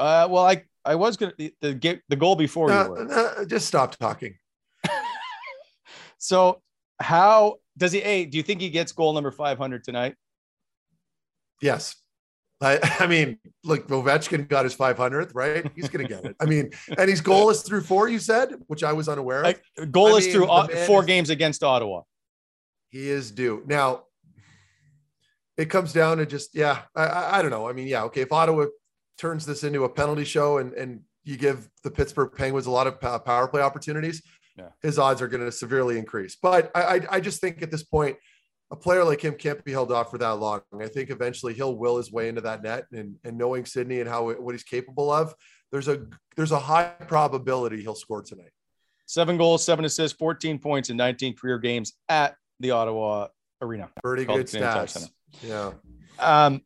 Speaker 2: Uh, well, I I was gonna the the, get, the goal before you were.
Speaker 3: just stop talking.
Speaker 2: So how does he? A, do you think he gets goal number five hundred tonight?
Speaker 3: Yes. I, I mean, look, Ovechkin got his 500th, right? He's going to get it. I mean, and he's goalless through four, you said, which I was unaware of.
Speaker 2: Goal
Speaker 3: I
Speaker 2: is
Speaker 3: mean,
Speaker 2: through uh, four
Speaker 3: is-
Speaker 2: games against Ottawa.
Speaker 3: he is due. Now, it comes down to just, yeah, I, I, I don't know. I mean, yeah, okay. If Ottawa turns this into a penalty show and, and you give the Pittsburgh Penguins a lot of power play opportunities,
Speaker 2: Yeah.
Speaker 3: his odds are going to severely increase. But I, I, I just think at this point, a player like him can't be held off for that long. I think eventually he'll will his way into that net, and and knowing Sidney and how what he's capable of, there's a there's a high probability he'll score tonight.
Speaker 2: Seven goals, seven assists, fourteen points in nineteen career games at the Ottawa Arena.
Speaker 3: Pretty good
Speaker 2: the Canadian Tire
Speaker 3: stats. Yeah.
Speaker 2: Um,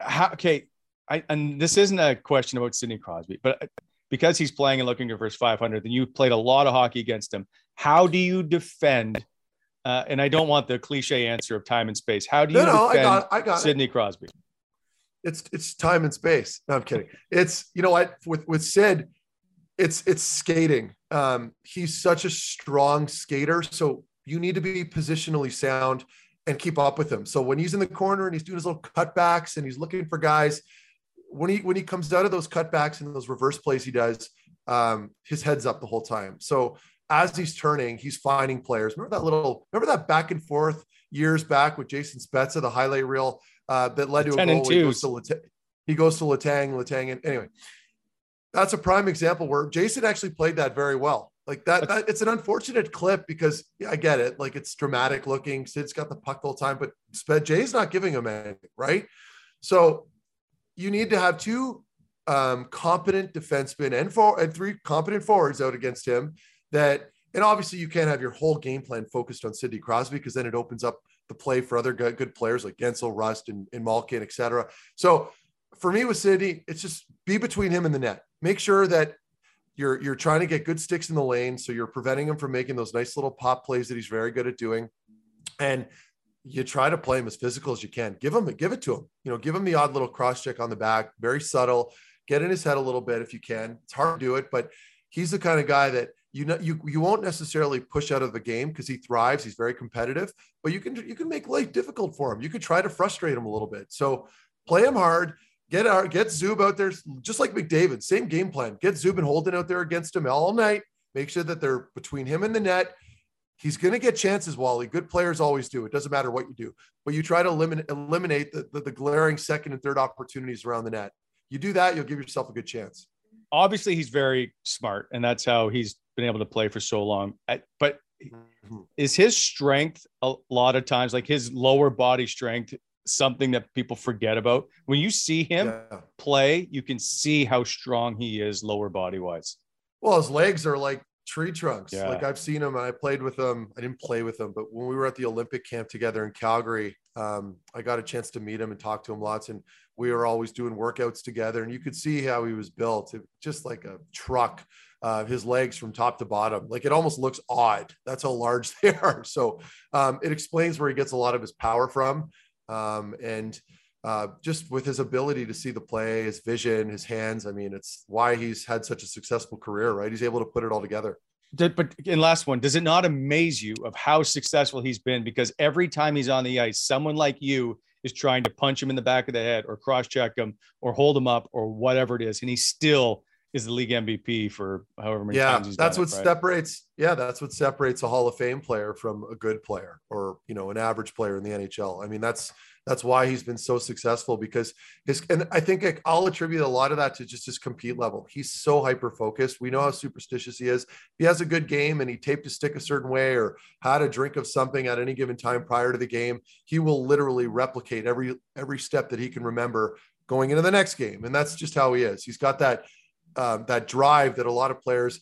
Speaker 2: how, okay, I and this isn't a question about Sidney Crosby, but because he's playing and looking for his 500, then you played a lot of hockey against him. How do you defend? Uh, and I don't want the cliche answer of time and space. How do you
Speaker 3: No, no, I
Speaker 2: defend
Speaker 3: got, I got it.
Speaker 2: Sidney Crosby?
Speaker 3: it's it's time and space. No, I'm kidding. It's you know what with with Sid, it's it's skating. Um, he's such a strong skater, so you need to be positionally sound and keep up with him. So when he's in the corner and he's doing his little cutbacks and he's looking for guys, when he when he comes out of those cutbacks and those reverse plays he does, um, his head's up the whole time. So as he's turning, he's finding players. Remember that little remember that back and forth years back with Jason Spezza, the highlight reel uh, that led to a goal. He goes to Letang, he goes to Letang, Letang, and anyway, that's a prime example where Jason actually played that very well. Like that, that it's an unfortunate clip because yeah, I get it. Like it's dramatic looking. Sid's got the puck the whole time, but Spezza's not giving him anything, right? So you need to have two um, competent defensemen and four and three competent forwards out against him. That and obviously you can't have your whole game plan focused on Sidney Crosby because then it opens up the play for other good, good players like Guentzel, Rust, and, and Malkin, etc. So for me with Sidney, it's just be between him and the net. Make sure that you're you're trying to get good sticks in the lane, so you're preventing him from making those nice little pop plays that he's very good at doing, and you try to play him as physical as you can. Give him give it to him. You know, give him the odd little cross check on the back, very subtle. Get in his head a little bit if you can. It's hard to do it, but he's the kind of guy that you know you you won't necessarily push out of the game because he thrives. He's very competitive, but you can you can make life difficult for him. You could try to frustrate him a little bit. So play him hard. Get our get Zub out there, just like McDavid. Same game plan. Get Zub and Holden out there against him all night. Make sure that they're between him and the net. He's going to get chances, Wally. Good players always do. It doesn't matter what you do, but you try to eliminate eliminate the, the, the glaring second and third opportunities around the net. You do that, you'll give yourself a good chance.
Speaker 2: Obviously, he's very smart, and that's how he's been able to play for so long. But
Speaker 3: Mhm.
Speaker 2: is his strength a lot of times, like his lower body strength, something that people forget about? When you see him
Speaker 3: Yeah.
Speaker 2: play, you can see how strong he is lower body wise.
Speaker 3: Well, his legs are like tree trunks.
Speaker 2: Yeah.
Speaker 3: Like I've seen him and I played with him. I didn't play with him, but when we were at the Olympic camp together in Calgary, um, I got a chance to meet him and talk to him lots. And we were always doing workouts together. And you could see how he was built, It- just like a truck. Uh, his legs from top to bottom, like it almost looks odd. That's how large they are. So um, it explains where he gets a lot of his power from. Um, and uh, just with his ability to see the play, his vision, his hands. I mean, it's why he's had such a successful career, right? He's able to put it all together.
Speaker 2: Did, but in last one, does it not amaze you of how successful he's been? Because every time he's on the ice, someone like you is trying to punch him in the back of the head or cross check him or hold him up or whatever it is, and he still is the league MVP for however many
Speaker 3: yeah, that's what
Speaker 2: it, right?
Speaker 3: separates. Yeah, that's what separates a Hall of Fame player from a good player or you know an average player in the NHL. I mean, that's that's why he's been so successful because his and I think I'll attribute a lot of that to just his compete level. He's so hyper focused. We know how superstitious he is. He has a good game and he taped a stick a certain way or had a drink of something at any given time prior to the game, he will literally replicate every every step that he can remember going into the next game. And that's just how he is. He's got that um, that drive that a lot of players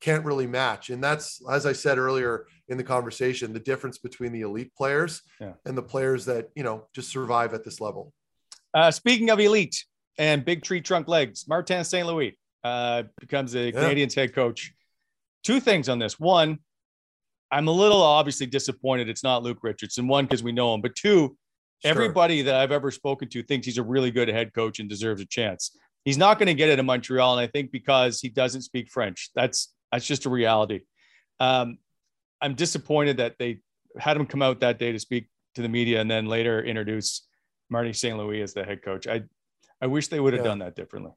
Speaker 3: can't really match. And that's, as I said earlier in the conversation, the difference between the elite players
Speaker 2: Yeah.
Speaker 3: and the players that, you know, just survive at this level.
Speaker 2: Uh, speaking of elite and big tree trunk legs, Martin St. Louis uh, becomes the Canadiens head coach. Two things on this. One, I'm a little obviously disappointed it's not Luke Richardson. One, because we know him, but two,
Speaker 3: Sure.
Speaker 2: everybody that I've ever spoken to thinks he's a really good head coach and deserves a chance. He's not going to get it in Montreal, and I think because he doesn't speak French. That's that's just a reality. Um, I'm disappointed that they had him come out that day to speak to the media, and then later introduce Marty St. Louis as the head coach. I I wish they would have
Speaker 3: Yeah.
Speaker 2: done that differently.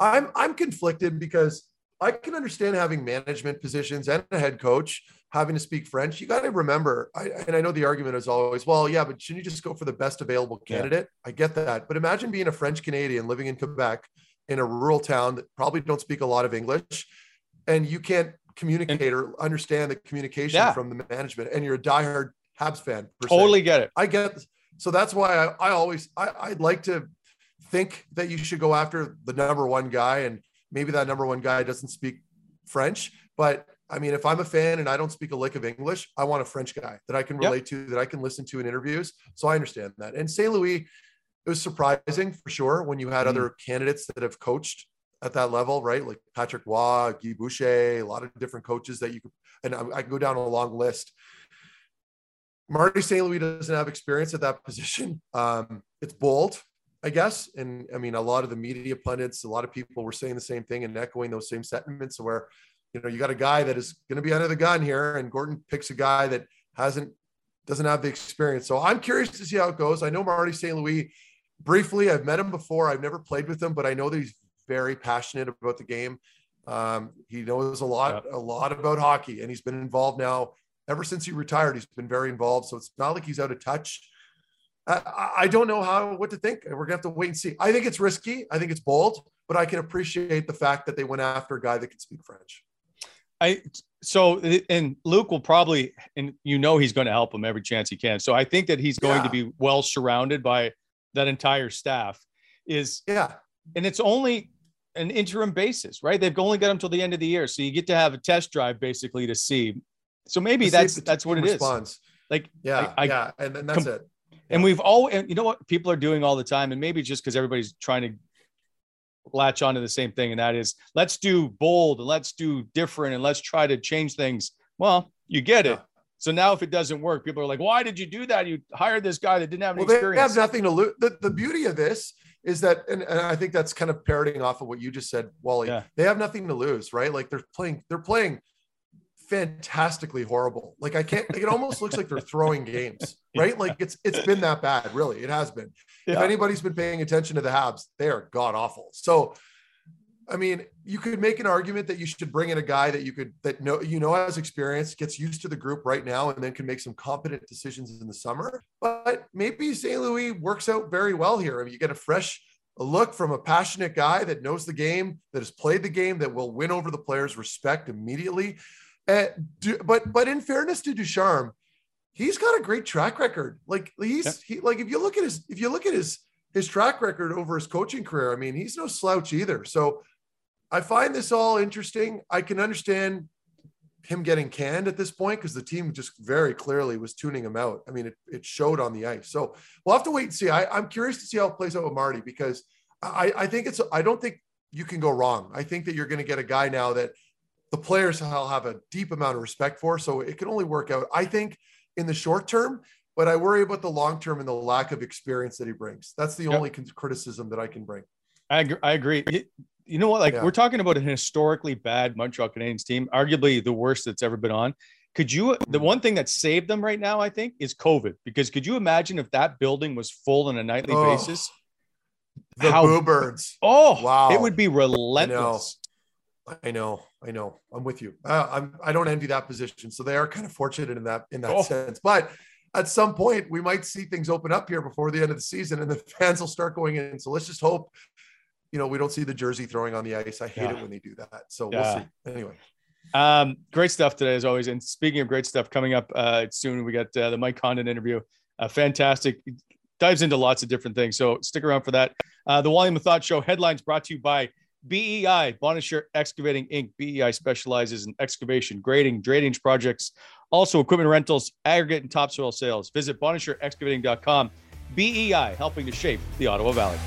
Speaker 3: I'm I'm conflicted because I can understand having management positions and a head coach having to speak French. You got to remember, I, and I know the argument is always, well, yeah, but shouldn't you just go for the best available
Speaker 2: Yeah.
Speaker 3: candidate? I get that, but imagine being a French Canadian living in Quebec in a rural town that probably don't speak a lot of English, and you can't communicate or understand the communication
Speaker 2: Yeah.
Speaker 3: from the management, and you're a diehard Habs fan. per se.
Speaker 2: Totally get it.
Speaker 3: I get so that's why I, I always I, I'd like to think that you should go after the number one guy and maybe that number one guy doesn't speak French. But I mean, if I'm a fan and I don't speak a lick of English, I want a French guy that I can
Speaker 2: Yep.
Speaker 3: relate to, that I can listen to in interviews. So I understand that. And St. Louis, it was surprising for sure when you had
Speaker 2: Mhm.
Speaker 3: other candidates that have coached at that level, right? Like Patrick Roy, Guy Boucher, a lot of different coaches that you could, and I, I can go down a long list. Marty St. Louis doesn't have experience at that position. Um, it's bold, I guess. And I mean, a lot of the media pundits, a lot of people were saying the same thing and echoing those same sentiments where, you know, you got a guy that is going to be under the gun here and Gorton picks a guy that hasn't, doesn't have the experience. So I'm curious to see how it goes. I know Marty St. Louis briefly. I've met him before. I've never played with him, but I know that he's very passionate about the game. Um, he knows a lot, a lot about hockey, and he's been involved now ever since he retired. He's been very involved, so it's not like he's out of touch. I- I, don't know how what to think. We're gonna have to wait and see. I think it's risky. I think it's bold, but I can appreciate the fact that they went after a guy that can speak French.
Speaker 2: I so and Luke will probably and you know he's going to help him every chance he can. So I think that he's going to be well surrounded by that entire staff. Is
Speaker 3: Yeah,
Speaker 2: and it's only an interim basis, right? They've only got him till the end of the year, so you get to have a test drive basically to see. So maybe
Speaker 3: To
Speaker 2: that's that's what it is.
Speaker 3: responds.
Speaker 2: Like
Speaker 3: Yeah,
Speaker 2: I- I-
Speaker 3: yeah, and then that's
Speaker 2: com-
Speaker 3: it.
Speaker 2: And we've all, and you know what people are doing all the time, and maybe just because everybody's trying to latch onto the same thing, and that is let's do bold and let's do different and let's try to change things. Well, you get it.
Speaker 3: Yeah.
Speaker 2: So now if it doesn't work, people are like, why did you do that? You hired this guy that didn't have any
Speaker 3: Well, they
Speaker 2: experience.
Speaker 3: have nothing to lose. The, the beauty of this is that, and, and I think that's kind of parroting off of what you just said, Wally.
Speaker 2: Yeah.
Speaker 3: They have nothing to lose, right? Like they're playing, they're playing fantastically horrible. Like I can't. Like it almost looks like they're throwing games, right? Like it's it's been that bad, really. It has been. If anybody's been paying attention to the Habs, they are god awful. So. I mean, you could make an argument that you should bring in a guy that you could that know you know has experience, gets used to the group right now, and then can make some competent decisions in the summer. But maybe St. Louis works out very well here. I mean, you get a fresh look from a passionate guy that knows the game, that has played the game, that will win over the players' respect immediately. Uh, do, but but in fairness to Ducharme, he's got a great track record. Like he's
Speaker 2: Yep.
Speaker 3: he like if you look at his if you look at his his track record over his coaching career, I mean, he's no slouch either. So I find this all interesting. I can understand him getting canned at this point because the team just very clearly was tuning him out. I mean, it, it showed on the ice. So we'll have to wait and see. I, I'm curious to see how it plays out with Marty because I, I think it's, I don't think you can go wrong. I think that you're going to get a guy now that the players will have a deep amount of respect for. So it can only work out, I think, in the short term. but I worry about the long term and the lack of experience that he brings. That's the
Speaker 2: Yep.
Speaker 3: only criticism that I can bring.
Speaker 2: I agree. I agree. You, know what? Like
Speaker 3: Yeah.
Speaker 2: we're talking about an historically bad Montreal Canadiens team, arguably the worst that's ever been on. Could you? The one thing that saved them right now, I think, is COVID. Because could you imagine if that building was full on a nightly
Speaker 3: Oh,
Speaker 2: basis?
Speaker 3: The
Speaker 2: How-
Speaker 3: Boo Birds.
Speaker 2: Oh,
Speaker 3: Wow.
Speaker 2: It would be relentless.
Speaker 3: I know, I know. I'm with you. Uh, I'm. I don't envy that position. So they are kind of fortunate in that in that
Speaker 2: Oh.
Speaker 3: sense. But at some point, we might see things open up here before the end of the season, and the fans will start going in. So let's just hope, you know, we don't see the jersey throwing on the ice. I hate
Speaker 2: Yeah.
Speaker 3: it when they do that. So
Speaker 2: Yeah.
Speaker 3: we'll see. Anyway,
Speaker 2: Um, great stuff today, as always. And speaking of great stuff, coming up uh, soon, we got uh, the Mike Condon interview. Uh, fantastic. Dives into lots of different things. So stick around for that. Uh, the Wally and Methot Show headlines brought to you by BEI, Bonnechere Excavating Inc. BEI specializes in excavation, grading, drainage projects, also equipment rentals, aggregate, and topsoil sales. Visit BonnechereExcavating.com. BEI, helping to shape the Ottawa Valley.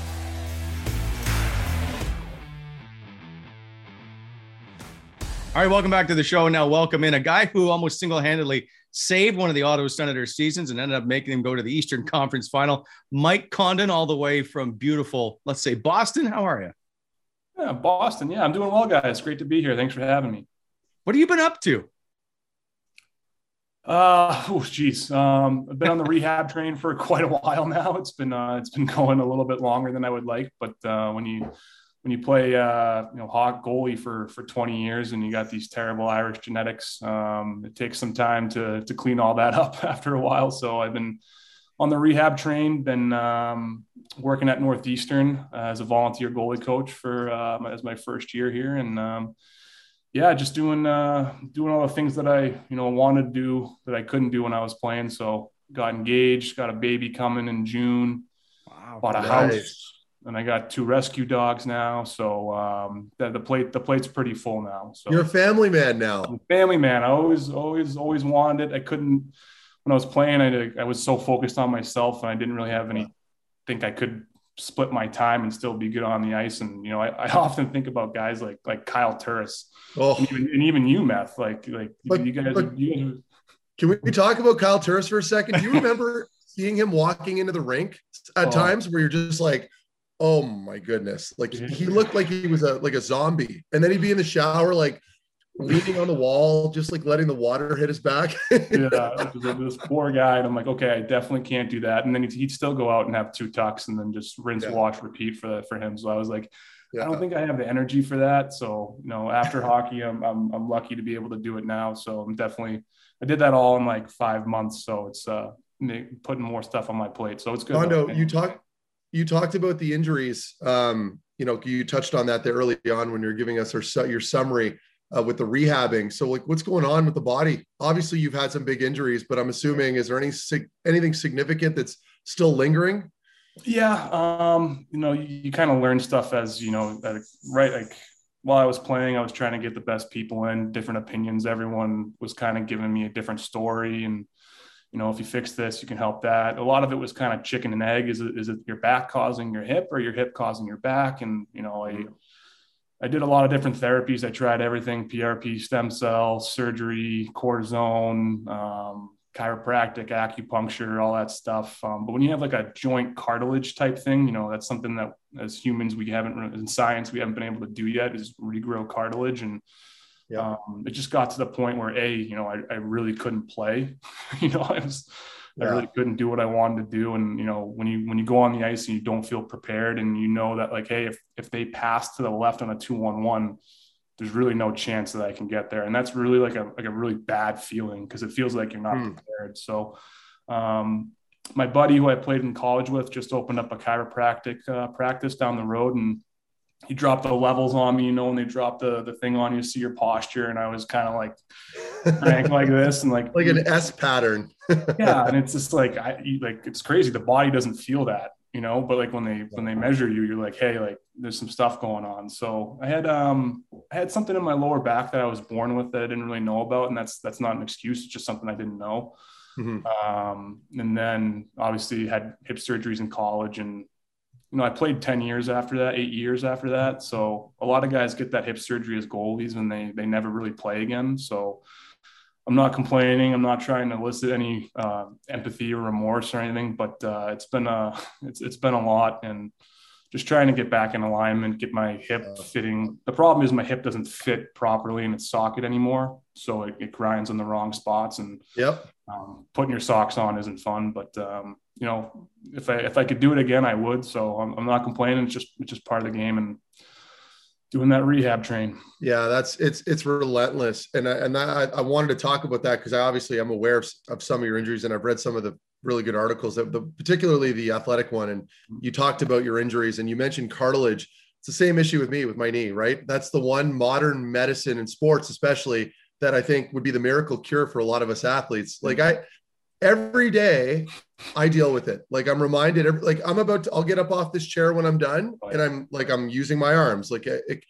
Speaker 2: All right, welcome back to the show. Now, welcome in a guy who almost single handedly saved one of the Ottawa Senators seasons and ended up making them go to the Eastern Conference final. Mike Condon, all the way from beautiful, let's say, Boston. How are you?
Speaker 4: Yeah, Boston. Yeah, I'm doing well, guys. Great to be here. Thanks for having me.
Speaker 2: What have you been up to?
Speaker 4: Uh, oh, geez. Um, I've been on the rehab train for quite a while now. It's been uh, it's been going a little bit longer than I would like, but uh, when you when you play uh, you know hawk goalie for for 20 years and you got these terrible Irish genetics, um, it takes some time to to clean all that up after a while. So I've been on the rehab train, been um, working at Northeastern uh, as a volunteer goalie coach for uh, as my first year here, and um, yeah, just doing uh, doing all the things that I you know wanted to do that I couldn't do when I was playing. So got engaged, got a baby coming in June,
Speaker 2: Wow.
Speaker 4: bought a
Speaker 3: nice.
Speaker 4: house, and I got two rescue dogs now. So um, the, the plate the plate's pretty full now. So
Speaker 3: you're a family man now.
Speaker 4: Family man. I always, always, always wanted it. I couldn't when I was playing. I I was so focused on myself, and I didn't really have any. Think I could split my time and still be good on the ice. And you know, I, I often think about guys like like Kyle Turris,
Speaker 3: Oh,
Speaker 4: and even, and even you, Meth. Like like
Speaker 3: But-
Speaker 4: you guys,
Speaker 3: but-
Speaker 4: you
Speaker 3: can we talk about Kyle Turris for a second? Do you remember seeing him walking into the rink at
Speaker 4: Oh.
Speaker 3: times where you're just like, oh my goodness, like he looked like he was a like a zombie, and then he'd be in the shower like leaning on the wall, just like letting the water hit his back.
Speaker 4: yeah, this, this poor guy. And I'm like, okay, I definitely can't do that. And then he'd, he'd still go out and have two tucks and then just rinse,
Speaker 3: Yeah.
Speaker 4: wash, repeat for that for him. So I was like,
Speaker 3: Yeah.
Speaker 4: I don't think I have the energy for that. So, you know, after hockey, I'm, I'm, I'm lucky to be able to do it now. So I'm definitely, I did that all in like five months. So it's, uh, putting more stuff on my plate. So it's good.
Speaker 3: Mondo, you talked you talked about the injuries. Um, you know, you touched on that there early on when you're giving us our your summary uh, with the rehabbing. So, like, what's going on with the body? Obviously, you've had some big injuries, but I'm assuming is there any anything significant that's still lingering?
Speaker 4: Yeah, um, you know, you, you kind of learn stuff as you know, right? Like while I was playing, I was trying to get the best people in, different opinions. Everyone was kind of giving me a different story, and you know, if you fix this, you can help that. A lot of it was kind of chicken and egg. Is it is it your back causing your hip, or your hip causing your back? And you know, I I did a lot of different therapies. I tried everything: PRP, stem cell, surgery, cortisone. Um, chiropractic, acupuncture, all that stuff. Um, but when you have like a joint cartilage type thing, you know, that's something that as humans, we haven't in science, we haven't been able to do yet is regrow cartilage. And
Speaker 3: Yeah.
Speaker 4: um, it just got to the point where a, you know, I, I really couldn't play, you know, I was, I really couldn't do what I wanted to do. And, you know, when you, when you go on the ice and you don't feel prepared and you know that like, Hey, if, if they pass to the left on a two, one, one, there's really no chance that I can get there. And that's really like a, like a really bad feeling because it feels like you're not
Speaker 3: Hmm.
Speaker 4: prepared. So, um, my buddy who I played in college with just opened up a chiropractic uh, practice down the road and he dropped the levels on me, you know, when they dropped the, the thing on you see your posture. And I was kind of like crank like this and like,
Speaker 3: like an S pattern.
Speaker 4: yeah. And it's just like, I like, it's crazy. The body doesn't feel that, you know, but like when they, when they measure you, you're like, Hey, like there's some stuff going on. So I had, um, I had something in my lower back that I was born with that I didn't really know about. And that's, that's not an excuse. It's just something I didn't know.
Speaker 3: Mhm.
Speaker 4: Um, and then obviously had hip surgeries in college and, you know, I played 10 years after that, eight years after that. So a lot of guys get that hip surgery as goalies and they, they never really play again. So, I'm not complaining. I'm not trying to elicit any uh, empathy or remorse or anything, but uh, it's been a it's it's been a lot, and just trying to get back in alignment, get my hip fitting. The problem is my hip doesn't fit properly in its socket anymore, so it, it grinds in the wrong spots. And
Speaker 3: yep,
Speaker 4: um, putting your socks on isn't fun. But um, you know, if I if I could do it again, I would. So I'm, I'm not complaining. It's just it's just part of the game, and doing that rehab train.
Speaker 3: Yeah, that's it's it's relentless, and I, and I, I wanted to talk about that because I obviously I'm aware of, of, some of your injuries, and I've read some of the really good articles that the particularly the athletic one, and you talked about your injuries, and you mentioned cartilage. It's the same issue with me with my knee, right? That's the one modern medicine in sports, especially that I think would be the miracle cure for a lot of us athletes. Like I, every day I deal with it. Like I'm reminded, every, like I'm about to, I'll get up off this chair when I'm done and I'm like, I'm using my arms. Like it,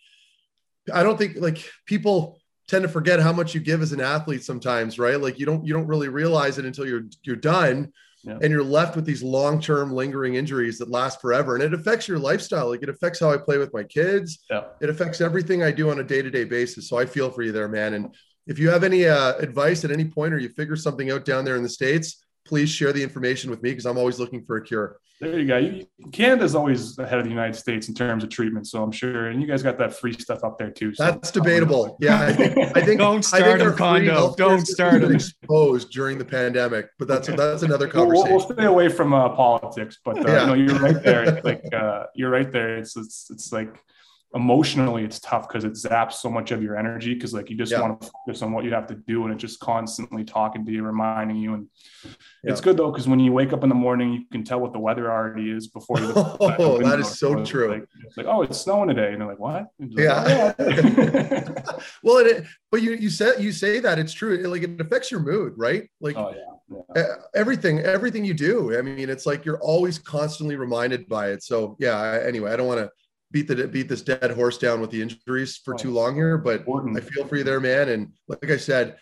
Speaker 3: I don't think like people tend to forget how much you give as an athlete sometimes, right? Like you don't, you don't really realize it until you're, you're done yeah. and you're left with these long-term lingering injuries that last forever. And it affects your lifestyle. Like it affects how I play with my kids.
Speaker 4: Yeah.
Speaker 3: It affects everything I do on a day-to-day basis. So I feel for you there, man. And if you have any uh, advice at any point or you figure something out down there in the States, please share the information with me because I'm always looking for a cure.
Speaker 4: There you go. You, Canada's always ahead of the United States in terms of treatment, so I'm sure. And you guys got that free stuff up there too.
Speaker 3: So. That's debatable. Yeah, I think. I think
Speaker 2: don't start a condo. Don't start them.
Speaker 3: Exposed during the pandemic, but that's that's another conversation.
Speaker 4: We'll, we'll stay away from uh, politics, but uh, yeah. no, you're right there. It's like uh, you're right there. It's it's it's like emotionally it's tough because it zaps so much of your energy because like you just yeah. want to focus on what you have to do and it's just constantly talking to you reminding you and yeah. it's good though because when you wake up in the morning you can tell what the weather already is before oh, you
Speaker 3: oh that is so true
Speaker 4: like, it's like oh it's snowing today and they're like what
Speaker 3: yeah oh. well it, but you you said you say that it's true it, like it affects your mood right like
Speaker 4: oh, yeah. yeah.
Speaker 3: everything everything you do i mean it's like you're always constantly reminded by it so yeah anyway i don't want to beat the beat this dead horse down with the injuries for too long here, but I feel for you there, man. And like I said,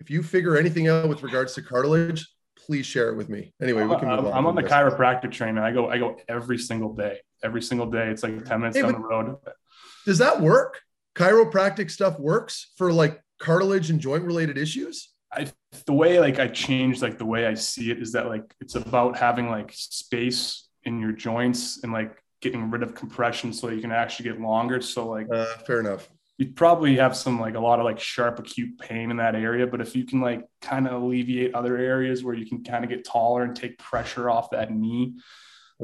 Speaker 3: if you figure anything out with regards to cartilage, please share it with me. Anyway, we can.
Speaker 4: I'm, on, I'm on the chiropractic train, man. I go I go every single day. Every single day, it's like ten minutes hey, down the road.
Speaker 3: Does that work? Chiropractic stuff works for like cartilage and joint related issues.
Speaker 4: I the way like I changed like the way I see it is that like it's about having like space in your joints and like getting rid of compression so you can actually get longer. So like,
Speaker 3: uh, fair enough.
Speaker 4: You'd probably have some like a lot of like sharp acute pain in that area, but if you can like kind of alleviate other areas where you can kind of get taller and take pressure off that knee,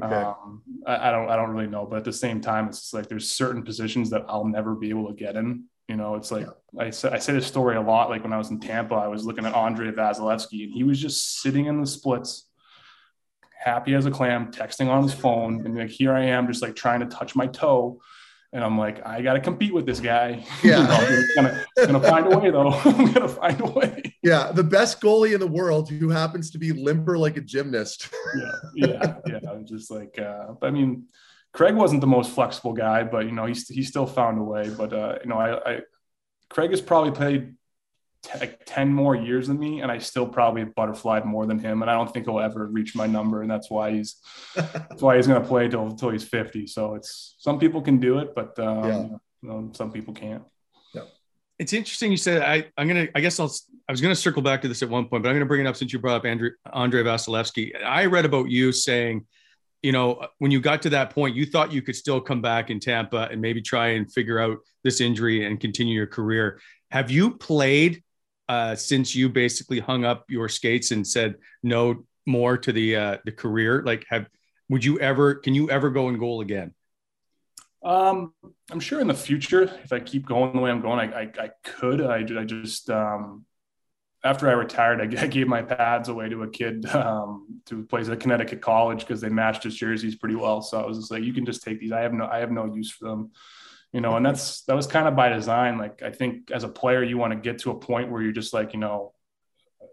Speaker 4: okay. um, I, I, don't I don't really know, but at the same time, it's just like there's certain positions that I'll never be able to get in. You know, it's like yeah. I said I say this story a lot. Like when I was in Tampa, I was looking at Andre Vasilevskiy, and he was just sitting in the splits happy as a clam, texting on his phone, and like here I am, just like trying to touch my toe. And I'm like, I got to compete with this guy.
Speaker 3: Yeah,
Speaker 4: I'm gonna, gonna find a way though. I'm gonna find a way.
Speaker 3: Yeah, the best goalie in the world who happens to be limper like a gymnast.
Speaker 4: yeah, yeah, yeah. I'm just like, uh, I mean, Craig wasn't the most flexible guy, but you know, he he still found a way. But uh, you know, I, I Craig has probably played t- like 10 more years than me and I still probably butterflied more than him. And I don't think he'll ever reach my number. And that's why he's, that's why he's going to play till, until he's 50. So it's, some people can do it, but um, yeah. you know, some people can't.
Speaker 3: Yeah.
Speaker 2: It's interesting. You said, I, I'm going to, I guess I'll, I was going to circle back to this at one point, but I'm going to bring it up since you brought up Andrew, Andrei Vasilevskiy. I read about you saying, you know, when you got to that point, you thought you could still come back in Tampa and maybe try and figure out this injury and continue your career. Have you played uh, since you basically hung up your skates and said no more to the uh, the career? Like, have would you ever? Can you ever go in goal again?
Speaker 4: Um, I'm sure in the future, if I keep going the way I'm going, I I, I could. I, I just um, after I retired, I, I, gave my pads away to a kid um, who plays at Connecticut College because they matched his jerseys pretty well. So I was just like, you can just take these. I have no I have no use for them you know, and that's that was kind of by design. Like I think as a player, you want to get to a point where you're just like, you know,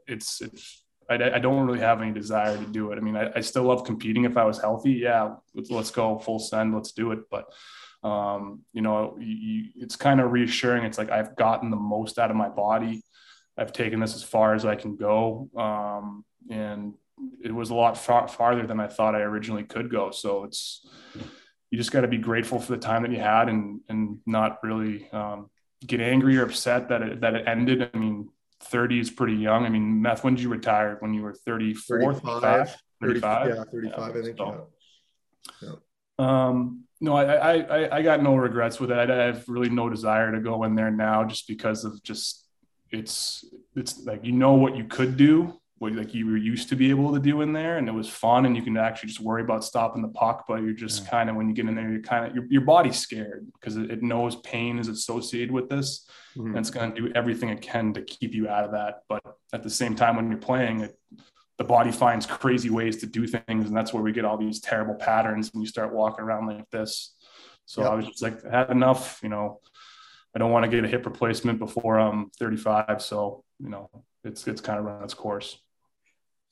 Speaker 4: it's it's I, I don't really have any desire to do it. I mean, I, I still love competing. If I was healthy, yeah, let's, let's go full send, let's do it. But um, you know, you, you, it's kind of reassuring. It's like I've gotten the most out of my body. I've taken this as far as I can go, um, and it was a lot far, farther than I thought I originally could go. So it's you just got to be grateful for the time that you had and and not really um, get angry or upset that it, that it ended. I mean, 30 is pretty young. I mean, Meth, when did you retire? When you were 34,
Speaker 3: 35,
Speaker 4: 35?
Speaker 3: 35? Yeah, 35, yeah, I think.
Speaker 4: So, yeah. Um, no, I, I, I got no regrets with it. I have really no desire to go in there now just because of just, it's, it's like, you know what you could do, what like you were used to be able to do in there. And it was fun. And you can actually just worry about stopping the puck, but you're just yeah. kind of, when you get in there, you're kind of, your, your body's scared because it, it, knows pain is associated with this. Mm-hmm. And it's going to do everything it can to keep you out of that. But at the same time, when you're playing it, the body finds crazy ways to do things and that's where we get all these terrible patterns and you start walking around like this so yep. i was just like I had enough you know i don't want to get a hip replacement before i'm 35 so you know it's it's kind of run its course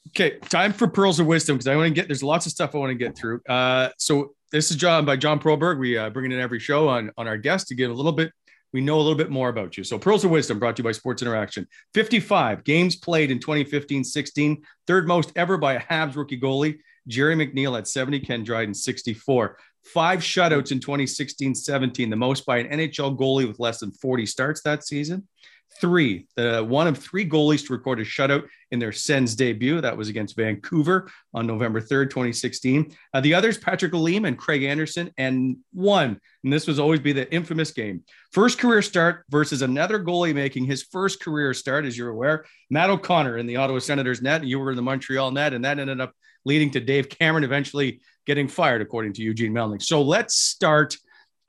Speaker 2: okay time for pearls of wisdom because i want to get there's lots of stuff i want to get through uh so this is john by john proberg we uh, bring it in every show on on our guest to give a little bit we know a little bit more about you. So, Pearls of Wisdom brought to you by Sports Interaction. 55 games played in 2015 16, third most ever by a Habs rookie goalie. Gerry McNeil at 70, Ken Dryden 64. Five shutouts in 2016 17, the most by an NHL goalie with less than 40 starts that season three, the one of three goalies to record a shutout in their Sens debut. That was against Vancouver on November 3rd, 2016. Uh, the others, Patrick Lalime and Craig Anderson, and one, and this was always be the infamous game. First career start versus another goalie making his first career start, as you're aware, Matt O'Connor in the Ottawa Senators net, you were in the Montreal net, and that ended up leading to Dave Cameron eventually getting fired, according to Eugene Melnyk. So let's start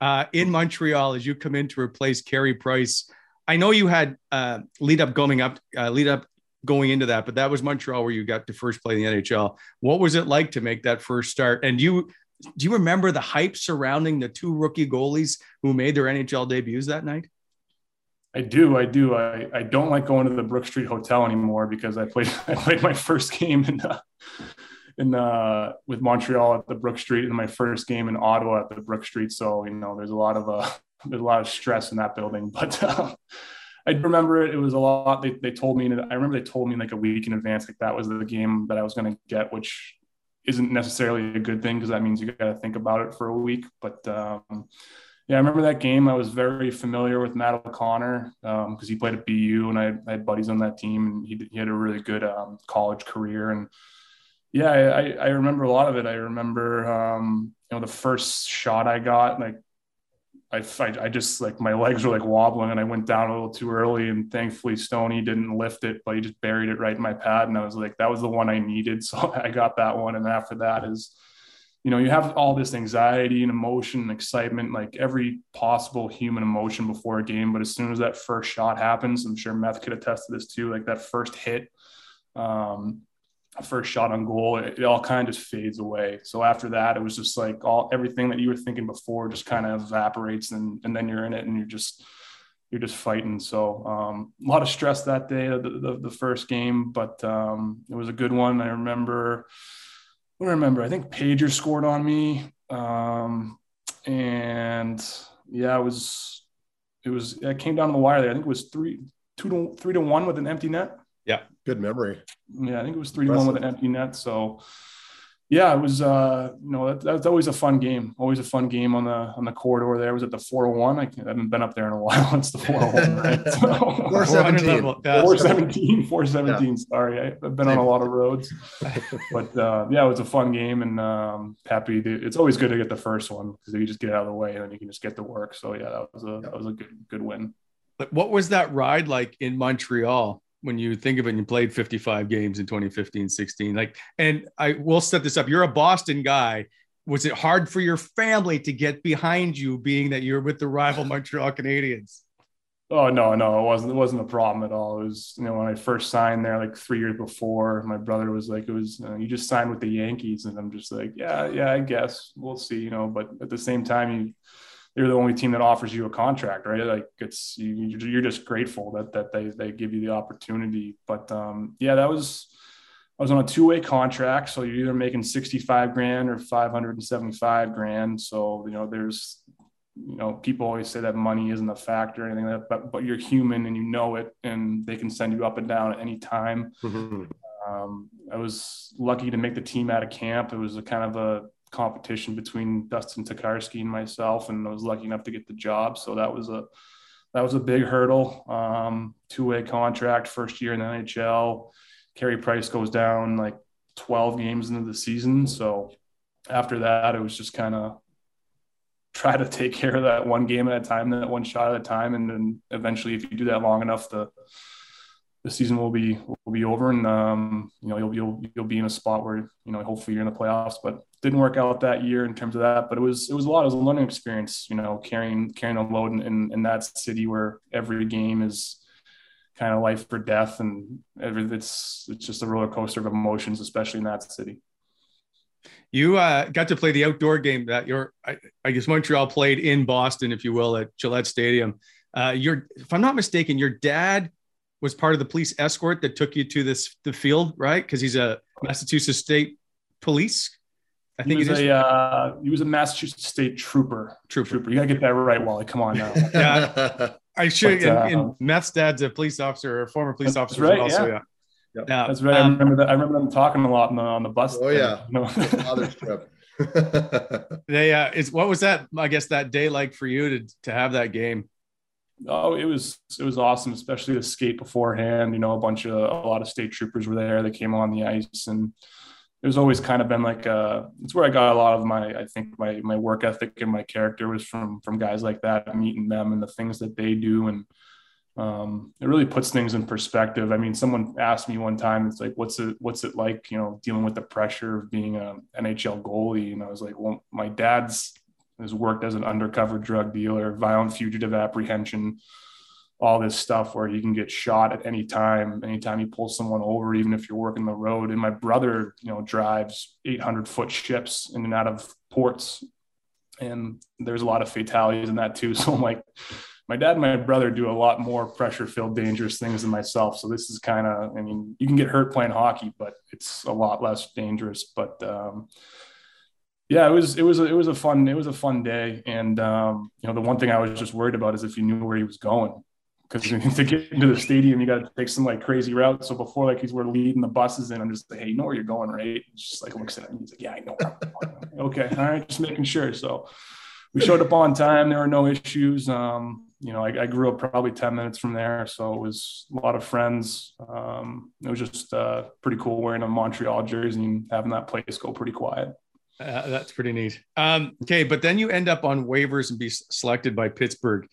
Speaker 2: uh, in Montreal as you come in to replace Carey Price. I know you had uh, lead up going up, uh, lead up going into that, but that was Montreal where you got to first play in the NHL. What was it like to make that first start? And you do you remember the hype surrounding the two rookie goalies who made their NHL debuts that night?
Speaker 4: I do, I do. I, I don't like going to the Brookstreet Hotel anymore because I played I played my first game in uh, in uh, with Montreal at the Brookstreet and my first game in Ottawa at the Brookstreet. So you know, there's a lot of uh, a lot of stress in that building. But uh, I remember it, it was a lot. They, they told me, I remember they told me like a week in advance, like that was the game that I was going to get, which isn't necessarily a good thing because that means you got to think about it for a week. But um, yeah, I remember that game. I was very familiar with Matt O'Connor because um, he played at BU and I, I, had buddies on that team and he, he had a really good um, college career. And yeah, I, I remember a lot of it. I remember, um, you know, the first shot I got, like I, I, I, just like my legs were like wobbling and I went down a little too early and thankfully Stony didn't lift it, but he just buried it right in my pad. And I was like, that was the one I needed. So I got that one. And after that is, you know, you have all this anxiety and emotion and excitement, like every possible human emotion before a game. But as soon as that first shot happens, I'm sure Meth could attest to this too, like that first hit, um, first shot on goal, it, it, all kind of just fades away. So after that, it was just like all everything that you were thinking before just kind of evaporates, and and then you're in it, and you're just you're just fighting. So um, a lot of stress that day, the, the, the first game, but um, it was a good one. I remember. I remember. I think Pageau scored on me, um, and yeah, it was it was it came down to the wire there. I think it was three two to three to one with an empty net.
Speaker 2: Yeah.
Speaker 3: Good memory.
Speaker 4: Yeah, I think it was three to one with an empty net. So yeah, it was uh, you know, that, that's always a fun game. Always a fun game on the on the corridor there. It was at the 401. I, I haven't been up there in a while. It's the 401, right? So,
Speaker 3: 417.
Speaker 4: 417, 417. Yeah. Sorry. I, have been on a lot of roads. but uh, yeah, it was a fun game and um, happy to, it's always good to get the first one because you just get out of the way and then you can just get to work. So yeah, that was a that was a good good win.
Speaker 2: But What was that ride like in Montreal? When you think of it, you played 55 games in 2015, 16. Like, and I will set this up. You're a Boston guy. Was it hard for your family to get behind you, being that you're with the rival Montreal Canadiens?
Speaker 4: Oh no, no, it wasn't. It wasn't a problem at all. It was, you know, when I first signed there, like three years before, my brother was like, "It was you just signed with the Yankees," and I'm just like, "Yeah, yeah, I guess we'll see," you know. But at the same time, you they're the only team that offers you a contract, right? Like it's you, you're just grateful that that they they give you the opportunity. But um, yeah, that was I was on a two way contract, so you're either making sixty five grand or five hundred and seventy five grand. So you know, there's you know, people always say that money isn't a factor or anything like that, but but you're human and you know it, and they can send you up and down at any time. Mm-hmm. Um, I was lucky to make the team out of camp. It was a kind of a competition between Dustin Tokarski and myself, and I was lucky enough to get the job. So that was a that was a big hurdle. Um, Two way contract, first year in the NHL. Carey Price goes down like 12 games into the season. So after that, it was just kind of try to take care of that one game at a time, that one shot at a time, and then eventually, if you do that long enough, the the season will be will be over, and um, you know you'll you'll you'll be in a spot where you know hopefully you're in the playoffs. But didn't work out that year in terms of that. But it was it was a lot. It was a learning experience. You know, carrying carrying a load in, in, in that city where every game is kind of life or death, and every, it's it's just a roller coaster of emotions, especially in that city.
Speaker 2: You uh, got to play the outdoor game that your, I, I, guess Montreal played in Boston, if you will, at Gillette Stadium. Uh, your, if I'm not mistaken, your dad was part of the police escort that took you to this the field, right? Because he's a Massachusetts State Police.
Speaker 4: I think he was a uh, he was a Massachusetts State trooper.
Speaker 2: Trooper.
Speaker 4: trooper. You gotta get that right, Wally. Come on now.
Speaker 2: yeah, I should. But, uh, and, and Meth's dad's a police officer, or a former police officer.
Speaker 4: Right. Well, yeah. So yeah. Yeah, that's right. Um, I remember that. I remember them talking a lot on the, on the bus.
Speaker 3: Oh yeah, you know? father's trip.
Speaker 2: they uh, is what was that? I guess that day like for you to to have that game.
Speaker 4: Oh, it was it was awesome, especially the skate beforehand. You know, a bunch of a lot of state troopers were there. They came on the ice, and it was always kind of been like uh, it's where I got a lot of my I think my my work ethic and my character was from from guys like that, meeting them and the things that they do, and um, it really puts things in perspective. I mean, someone asked me one time, it's like, what's it, what's it like, you know, dealing with the pressure of being a NHL goalie? And I was like, well, my dad's has worked as an undercover drug dealer, violent fugitive apprehension, all this stuff where you can get shot at any time, anytime you pull someone over, even if you're working the road. And my brother, you know, drives 800 foot ships in and out of ports. And there's a lot of fatalities in that too. So I'm like, my dad and my brother do a lot more pressure filled dangerous things than myself so this is kind of i mean you can get hurt playing hockey but it's a lot less dangerous but um, yeah it was it was a, it was a fun it was a fun day and um, you know the one thing i was just worried about is if he knew where he was going because to get into the stadium, you got to take some like crazy route. So before like he's we're leading the buses in, I'm just like, hey, you know where you're going, right? Just like looks at him. He's like, yeah, I know. okay, all right, just making sure. So we showed up on time. There were no issues. Um, you know, I, I, grew up probably 10 minutes from there. So it was a lot of friends. Um, it was just uh, pretty cool wearing a Montreal jersey and having that place go pretty quiet.
Speaker 2: Uh, that's pretty neat. Um, okay, but then you end up on waivers and be selected by Pittsburgh.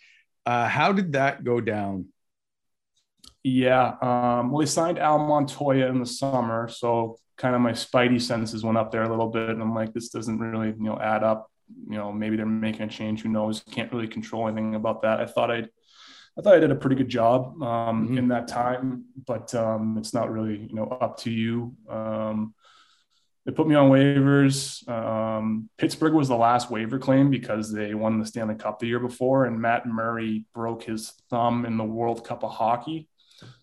Speaker 2: Uh, how did that go down?
Speaker 4: Yeah, um, well, they signed Al Montoya in the summer, so kind of my spidey senses went up there a little bit, and I'm like, this doesn't really, you know, add up you know, maybe they're making a change. Who knows? Can't really control anything about that. I thought I'd, I thought I did a pretty good job um, mm-hmm. in that time, but um, it's not really, you know, up to you. They put me on waivers. Um, Pittsburgh was the last waiver claim because they won the Stanley Cup the year before, and Matt Murray broke his thumb in the World Cup of Hockey.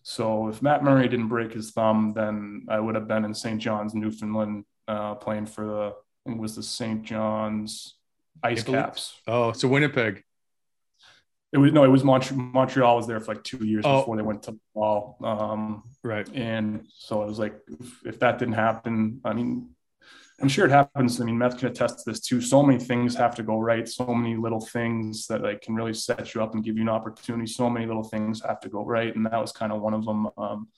Speaker 4: So if Matt Murray didn't break his thumb, then I would have been in St. John's, Newfoundland, uh, playing for the it was the St. John's Ice Caps.
Speaker 2: Oh, so Winnipeg.
Speaker 4: It was no, it was Montreal. Montreal was there for like two years oh. before they went to Laval. Um,
Speaker 2: right.
Speaker 4: And so I was like, if, if, that didn't happen, I mean, I'm sure it happens. I mean, Meth can attest to this too. So many things have to go right. So many little things that like can really set you up and give you an opportunity. So many little things have to go right, and that was kind of one of them. Um,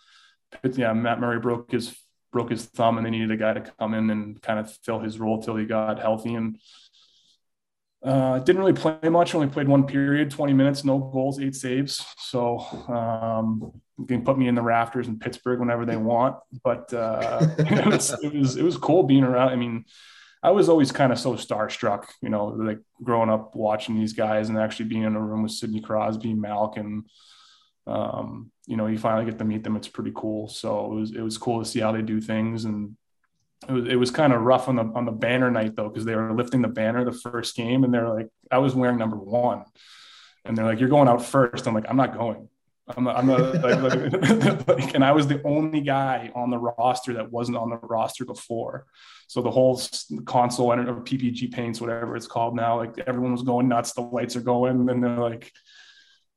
Speaker 4: yeah, Matt Murray broke his broke his thumb and they needed a guy to come in and kind of fill his role till he got healthy and uh, didn't really play much only played one period 20 minutes no goals eight saves so um, you can put me in the rafters in pittsburgh whenever they want but uh, it, was, it was it was cool being around i mean i was always kind of so starstruck you know like growing up watching these guys and actually being in a room with sidney crosby malkin um, you know, you finally get to meet them. It's pretty cool. So it was it was cool to see how they do things, and it was it was kind of rough on the on the banner night though because they were lifting the banner the first game, and they're like, I was wearing number one, and they're like, you're going out first. I'm like, I'm not going. I'm not, I'm not like, like, and I was the only guy on the roster that wasn't on the roster before. So the whole Consol and or PPG paints, whatever it's called now, like everyone was going nuts. The lights are going, and they're like,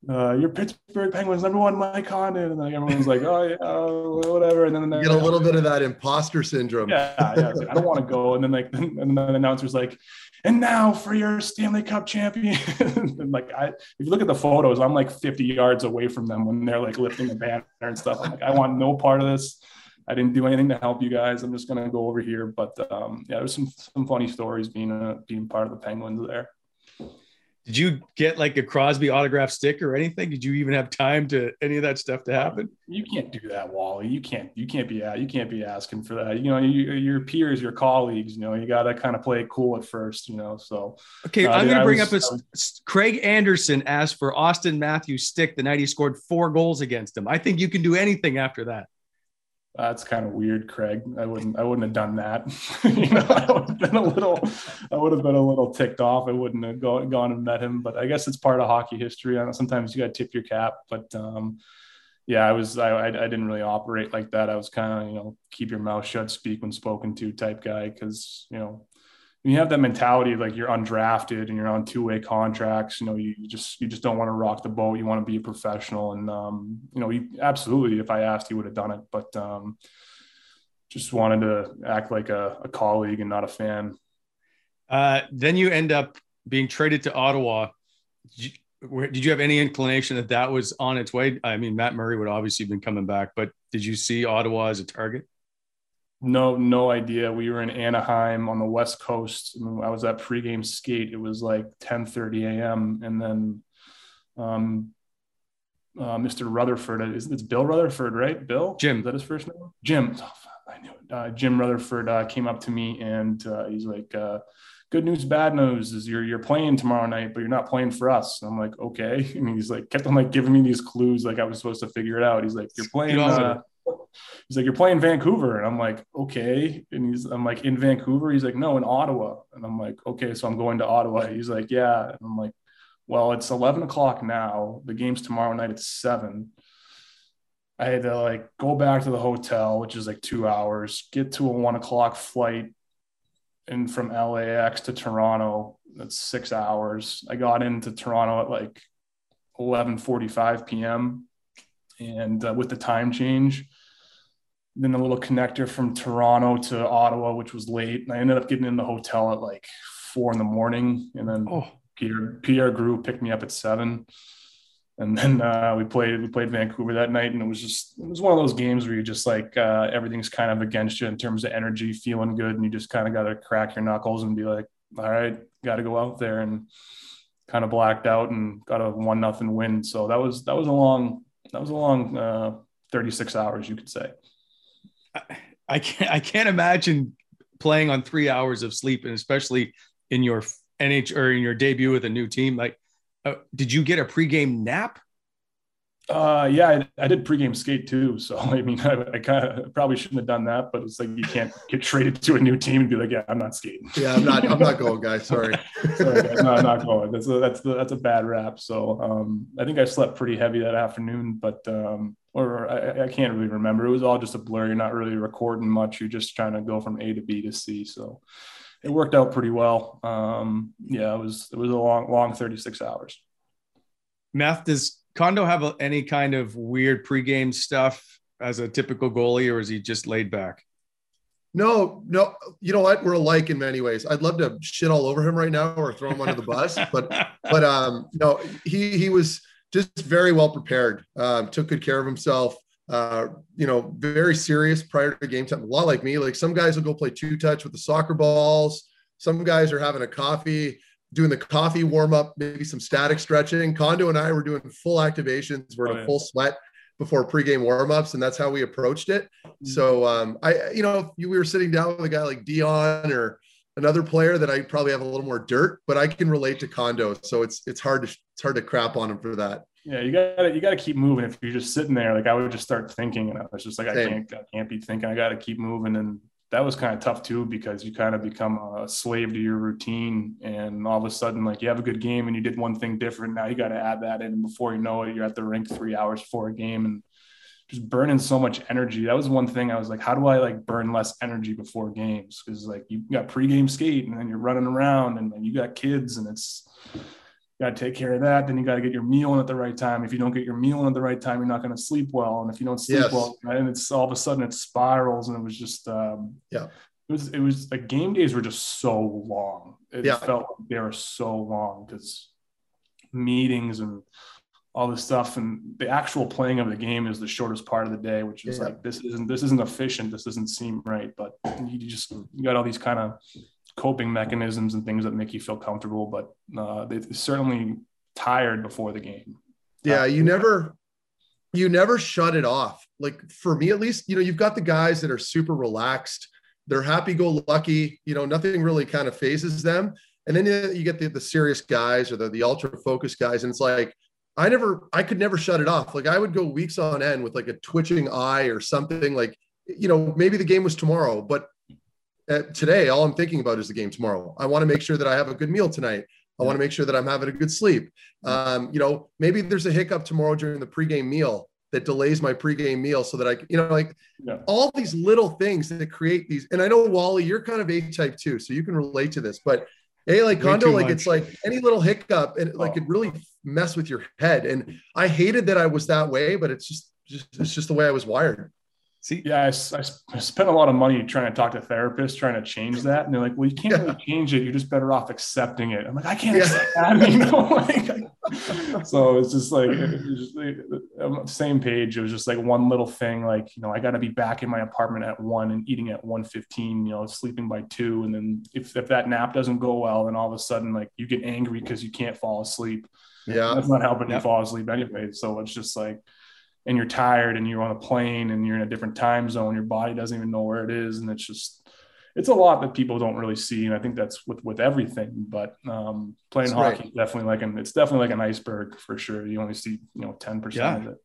Speaker 4: uh, "Your Pittsburgh Penguins number one, Mike Condon," and then everyone's like, "Oh yeah, whatever." And then
Speaker 3: you get a little bit of that imposter syndrome.
Speaker 4: Yeah, yeah. I, like, I don't want to go, and then like, and then the announcer's like, "And now for your Stanley Cup champion." and like, I if you look at the photos, I'm like 50 yards away from them when they're like lifting the banner and stuff. I'm like, I want no part of this. I didn't do anything to help you guys. I'm just gonna go over here. But um, yeah, there's some some funny stories being a, being part of the Penguins there.
Speaker 2: Did you get like a Crosby autograph stick or anything? Did you even have time to any of that stuff to happen?
Speaker 4: You can't do that, Wally. You can't. You can't be. Out, you can't be asking for that. You know, you, your peers, your colleagues. You know, you got to kind of play it cool at first. You know, so
Speaker 2: okay. Uh, I'm going to bring was, up a was, Craig Anderson asked for Auston Matthews stick the night he scored four goals against him. I think you can do anything after that
Speaker 4: that's kind of weird, Craig. I wouldn't I wouldn't have done that. you know, I would have been a little I would have been a little ticked off. I wouldn't have go, gone and met him, but I guess it's part of hockey history. I sometimes you got to tip your cap, but um, yeah, I was I, I didn't really operate like that. I was kind of you know keep your mouth shut, speak when spoken to type guy because you know when you have that mentality of like you're undrafted and you're on two-way contracts, you know, you, you just you just don't want to rock the boat. You want to be a professional, and um, you know, he, absolutely, if I asked, he would have done it, but um, just wanted to act like a, a colleague and not a fan.
Speaker 2: Uh, then you end up being traded to Ottawa. Did you, did you have any inclination that that was on its way? I mean, Matt Murray would obviously have been coming back, but did you see Ottawa as a target?
Speaker 4: No no idea. We were in anaheim on the west coast. I was at pregame skate. It was like 10 30 a.m and then um, uh, mr rutherford it's bill rutherford right? Bill?
Speaker 2: Jim.
Speaker 4: Is that his first name? Jim. Oh, i knew it. Uh, jim rutherford uh, came up to me and uh, he's like uh, good news bad news is you're you're playing tomorrow night but you're not playing for us. And i'm like okay. And he's like kept on like giving me these clues like i was supposed to figure it out. He's like you're playing he's like, you're playing Vancouver. And I'm like, okay. And he's, I'm like, in Vancouver? He's like, no, in Ottawa. And I'm like, okay, so I'm going to Ottawa. He's like, yeah. And I'm like, well, it's 11 o'clock now. The game's tomorrow night at seven. I had to like go back to the hotel, which is like two hours, get to a one o'clock flight and from LAX to Toronto. That's six hours. I got into Toronto at like 11:45 p.m. and uh, with the time change, then a little connector from Toronto to Ottawa, which was late. And I ended up getting in the hotel at like four in the morning. And then oh. Pierre, Pierre Groulx picked me up at seven. And then uh, we played we played Vancouver that night, and it was just it was one of those games where you just like uh, everything's kind of against you in terms of energy, feeling good, and you just kind of got to crack your knuckles and be like, all right, got to go out there and kind of blacked out and got a one nothing win. So that was that was a long that was a long uh, 36 hours, you could say.
Speaker 2: I can't I can't imagine playing on three hours of sleep, and especially in your NH or in your debut with a new team. Like, uh, did you get a pregame nap?
Speaker 4: Uh, yeah, I, I, did pregame skate too. So I mean, I, I kind of probably shouldn't have done that, but it's like you can't get traded to a new team and be like, yeah, I'm not skating.
Speaker 3: Yeah, I'm not. I'm not going, guys. Sorry.
Speaker 4: Sorry guys. No, I'm not going. That's a, that's the, that's a bad rap. So um, I think I slept pretty heavy that afternoon, but um, or I, I, can't really remember. It was all just a blur. You're not really recording much. You're just trying to go from A to B to C. So it worked out pretty well. Um, yeah, it was it was a long long 36 hours.
Speaker 2: Meth does Condo have a, any kind of weird pregame stuff as a typical goalie, or is he just laid back?
Speaker 3: No, no. You know what? We're alike in many ways. I'd love to shit all over him right now or throw him under the bus, but but um, no, he he was just very well prepared. Um, took good care of himself. Uh, you know, very serious prior to game time. A lot like me. Like some guys will go play two touch with the soccer balls. Some guys are having a coffee, doing the coffee warm up, maybe some static stretching. Condo and I were doing full activations. We're oh, in a yeah. full sweat before pregame warmups, and that's how we approached it. Mm-hmm. So um, I, you know, we were sitting down with a guy like Dion or another player that I probably have a little more dirt, but I can relate to Condo, so it's it's hard to it's hard to crap on him for that.
Speaker 4: Yeah, you got to you got to keep moving. If you're just sitting there, like I would just start thinking, and I was just like, Same. I can't I can't be thinking. I got to keep moving, and that was kind of tough too because you kind of become a slave to your routine, and all of a sudden, like you have a good game and you did one thing different. Now you got to add that in, and before you know it, you're at the rink three hours for a game, and just burning so much energy. That was one thing I was like, how do I like burn less energy before games? Because like you got pregame skate and then you're running around and then you got kids and it's got to take care of that. Then you got to get your meal in at the right time. If you don't get your meal in at the right time, you're not going to sleep well. And if you don't sleep
Speaker 3: Yes.
Speaker 4: well, and it's all of a sudden it spirals. And it was just, um,
Speaker 3: Yeah.
Speaker 4: it was, it was like game days were just so long. It
Speaker 3: Yeah.
Speaker 4: felt like they were so long because meetings and all this stuff and the actual playing of the game is the shortest part of the day, which is
Speaker 3: Yeah.
Speaker 4: like, this isn't, this isn't efficient. This doesn't seem right, but you just, you got all these kind of coping mechanisms and things that make you feel comfortable, but uh, they certainly tired before the game.
Speaker 3: Yeah, you never you never shut it off. Like for me at least, you know, you've got the guys that are super relaxed. They're happy go lucky, you know, nothing really kind of fazes them. And then you you get the, the serious guys or the, the ultra focused guys. And it's like, I never, I could never shut it off. Like I would go weeks on end with like a twitching eye or something like, you know, maybe the game was tomorrow, but uh, today, all I'm thinking about is the game tomorrow. I want to make sure that I have a good meal tonight. I want to make sure that I'm having a good sleep. Um, you know, maybe there's a hiccup tomorrow during the pregame meal that delays my pregame meal so that I, you know, like
Speaker 4: Yeah.
Speaker 3: all these little things that create these. And I know Wally, you're kind of A type too, so you can relate to this. But a like condo, like
Speaker 2: much.
Speaker 3: it's like any little hiccup and like
Speaker 4: Oh.
Speaker 3: it really mess with your head. And I hated that I was that way, but it's just, just it's just the way I was wired.
Speaker 2: See,
Speaker 4: Yeah, I spent a lot of money trying to talk to therapists, trying to change that. And they're like, well, you can't really change it. You're just better off accepting it. I'm like, I can't
Speaker 3: Yeah.
Speaker 4: accept that. You know, like, so it's just like, just like, I'm on the same page. It was just like one little thing, like, you know, I got to be back in my apartment at one and eating at 115, you know, sleeping by two. And then if, if that nap doesn't go well, then all of a sudden, like you get angry because you can't fall asleep
Speaker 3: Yeah.
Speaker 4: that's not helping you fall asleep anyway. So it's just like, and you're tired and you're on a plane and you're in a different time zone. Your body doesn't even know where it is. And it's just, it's a lot that people don't really see. And I think that's with, with everything, but um, playing
Speaker 3: That's
Speaker 4: hockey is definitely like an, it's definitely like an iceberg for sure. You only see, you know, 10%
Speaker 2: Yeah.
Speaker 4: of it.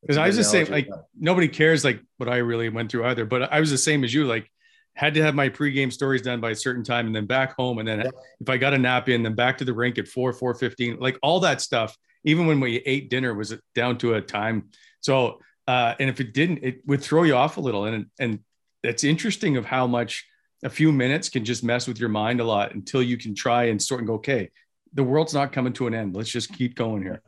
Speaker 2: because i was
Speaker 3: good
Speaker 2: the same.
Speaker 3: analogy.
Speaker 2: Like nobody cares like what I really went through either. But I was the same as you. Like had to have my pregame stories done by a certain time, and then back home, and then
Speaker 3: Yeah.
Speaker 2: if I got a nap in, then back to the rink at four, four fifteen. Like all that stuff. Even when we ate dinner, was down to a time. So uh, and if it didn't, it would throw you off a little. And and it's interesting of how much a few minutes can just mess with your mind a lot until you can try and sort and go, okay, the world's not coming to an end. Let's just keep going here.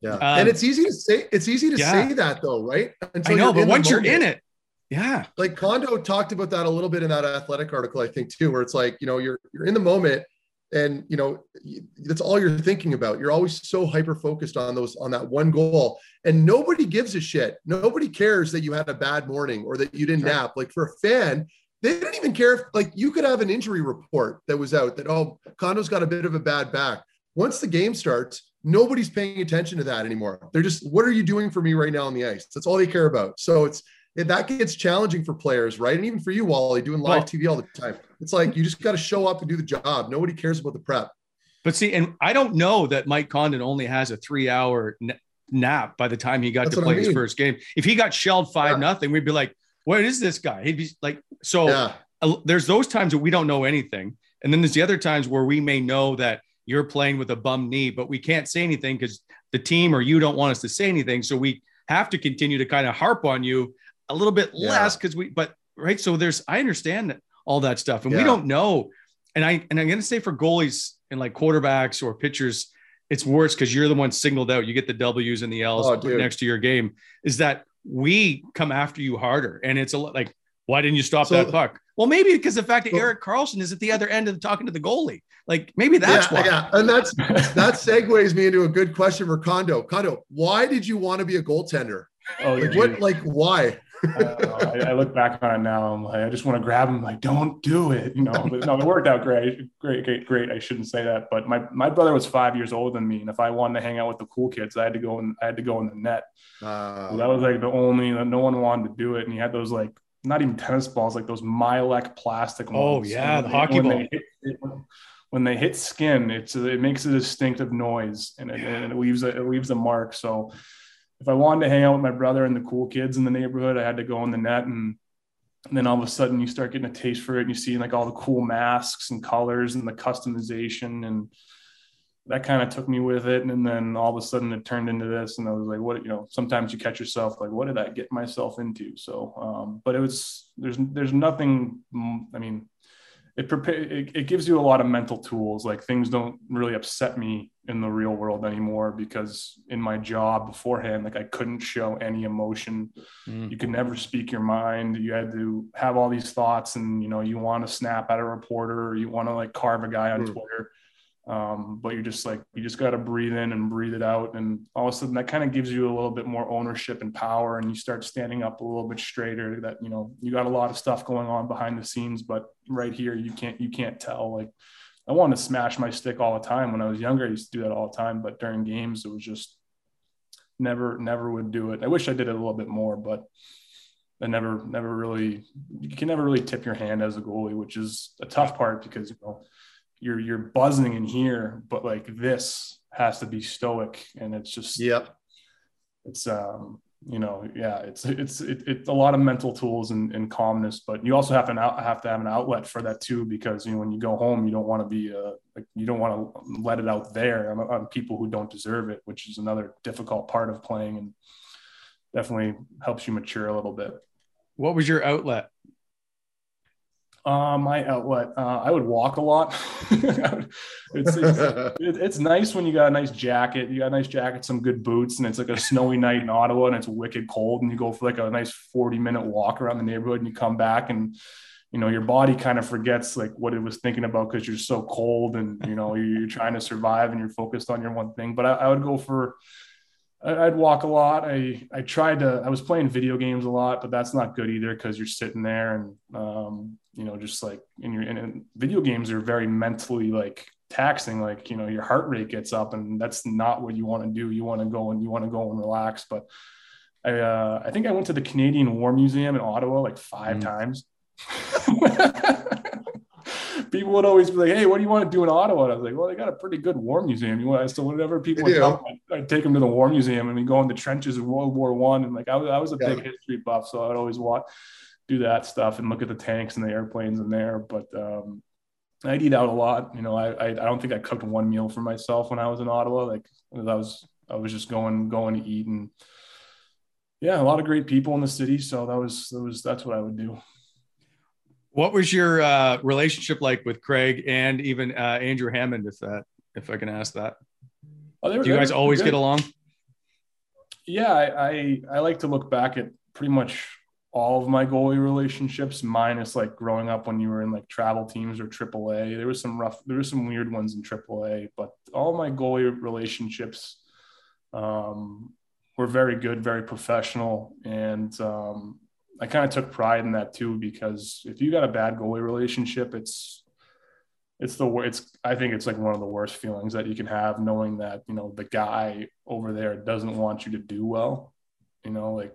Speaker 3: Yeah.
Speaker 2: Um,
Speaker 3: and it's easy to say, it's easy to
Speaker 2: Yeah.
Speaker 3: say that though, right?
Speaker 2: I know, but once you're in it, yeah.
Speaker 3: like Kondo talked about that a little bit in that athletic article, I think too, where it's like, you know, you're you're in the moment and you know that's all you're thinking about. You're always so hyper focused on those on that one goal. And nobody gives a shit. Nobody cares that you had a bad morning or that you didn't
Speaker 2: Sure.
Speaker 3: nap. Like for a fan, they didn't even care if like you could have an injury report that was out that oh Kondo's got a bit of a bad back. Once the game starts, nobody's paying attention to that anymore. They're just, what are you doing for me right now on the ice? That's all they care about. So it's it, that gets challenging for players, right? And even for you, Wally, doing live
Speaker 2: Well-
Speaker 3: TV all the time. It's like you just got to show up and do the job. Nobody cares about the prep.
Speaker 2: But see, and I don't know that Mike Condon only has a three hour n- nap by the time he got
Speaker 3: That's
Speaker 2: to play
Speaker 3: I
Speaker 2: his first game. If he got shelled five
Speaker 3: Yeah.
Speaker 2: nothing, we'd be like, "What is this guy?" He'd be like, "So."
Speaker 3: Yeah,
Speaker 2: uh, there's those times that we don't know anything, and then there's the other times where we may know that you're playing with a bum knee, but we can't say anything because the team or you don't want us to say anything. So we have to continue to kind of harp on you a little bit
Speaker 3: Yeah.
Speaker 2: less because we. But right, so there's I understand that all that stuff, and we don't know. And I and I'm gonna say for goalies and like quarterbacks or pitchers, it's worse because you're the one singled out. You get the W's and the L's
Speaker 3: Oh,
Speaker 2: next to your game. Is that we come after you harder, and it's a lot like why didn't you stop
Speaker 3: So-
Speaker 2: that puck? Well, maybe because the fact that
Speaker 3: So-
Speaker 2: Erik Karlsson is at the other end of the, talking to the goalie. Like maybe that's
Speaker 3: yeah,
Speaker 2: why.
Speaker 3: yeah. And that's that segues me into a good question for Kondo. Kondo, why did you want to be a goaltender?
Speaker 4: Oh,
Speaker 3: Like what? Like why?
Speaker 4: I. I, I look back on it now. I'm like, I just want to grab him. Like, don't do it. You know, but no, it worked out great, great, great, great. I shouldn't say that, but my my brother was five years older than me, and if I wanted to hang out with the cool kids, I had to go and I had to go in the net.
Speaker 3: Uh,
Speaker 4: So that was like the only. No one wanted to do it, and he had those like not even tennis balls, like those Mylec plastic
Speaker 2: Oh, yeah,
Speaker 4: And
Speaker 2: the
Speaker 4: when
Speaker 2: hockey
Speaker 4: when
Speaker 2: ball.
Speaker 4: They hit, when they hit skin, it's it makes a distinctive noise, and it, and it leaves a, it leaves a mark. So if I wanted to hang out with my brother and the cool kids in the neighborhood, I had to go in the net and. And then all of a sudden, you start getting a taste for it, and you see like all the cool masks and colors and the customization, and that kind of took me with it. And then all of a sudden it turned into this. And I was like, what, you know, sometimes you catch yourself like, what did I get myself into? So, um, but it was, there's, there's nothing, mm, I mean, it, it, it gives you a lot of mental tools. Like things don't really upset me in the real world anymore because in my job beforehand, like I couldn't show any emotion. Mm. You could never speak your mind. You had to have all these thoughts and, you know, you want to snap at a reporter or you want to like carve a guy on mm. Twitter um, but you're just like, you just got to breathe in and breathe it out. And all of a sudden that kind of gives you a little bit more ownership and power. And you start standing up a little bit straighter that, you know, you got a lot of stuff going on behind the scenes, but right here, you can't, you can't tell like, I wanted to smash my stick all the time. When I was younger, I used to do that all the time, but during games, it was just never, never would do it. I wish I did it a little bit more, but I never, never really, you can never really tip your hand as a goalie, which is a tough part because, you know, you're you're buzzing in here, but like this has to be stoic, and it's just
Speaker 2: yep.
Speaker 4: It's um you know yeah it's it's it, it's a lot of mental tools and, and calmness, but you also have to out, have to have an outlet for that too because you know when you go home you don't want to be uh like you don't want to let it out there on, on people who don't deserve it, which is another difficult part of playing and definitely helps you mature a little bit.
Speaker 2: What was your outlet?
Speaker 4: Uh, my outlet, uh, I would walk a lot. it's, it's, it's, nice when you got a nice jacket, you got a nice jacket, some good boots, and it's like a snowy night in Ottawa and it's wicked cold, and you go for like a nice 40 minute walk around the neighborhood and you come back and you know your body kind of forgets like what it was thinking about because you're so cold and you know you're trying to survive and you're focused on your one thing. But I, I would go for I'd walk a lot. I I tried to. I was playing video games a lot, but that's not good either because you're sitting there and um, you know just like in your and video games are very mentally like taxing. Like you know your heart rate gets up, and that's not what you want to do. You want to go and you want to go and relax. But I uh, I think I went to the Canadian War Museum in Ottawa like five mm. times. people would always be like, "Hey, what do you want to do in Ottawa?" And I was like, "Well, they got a pretty good war museum. You want so whatever people would come, I'd take them to the war museum and we go in the trenches of World War One. And like I was, I was a yeah. big history buff, so I'd always want do that stuff and look at the tanks and the airplanes in there. But um, I'd eat out a lot. You know, I, I I don't think I cooked one meal for myself when I was in Ottawa. Like I was I was just going going to eat and yeah, a lot of great people in the city. So that was that was that's what I would do.
Speaker 2: What was your uh, relationship like with Craig and even uh, Andrew Hammond, if that, if I can ask that? Oh, were, Do you guys always good. get along?
Speaker 4: Yeah, I, I, I like to look back at pretty much all of my goalie relationships, minus like growing up when you were in like travel teams or AAA. There was some rough, there were some weird ones in AAA, but all my goalie relationships um, were very good, very professional, and um, I kind of took pride in that too because if you got a bad goalie relationship, it's it's the it's I think it's like one of the worst feelings that you can have knowing that you know the guy over there doesn't want you to do well. You know, like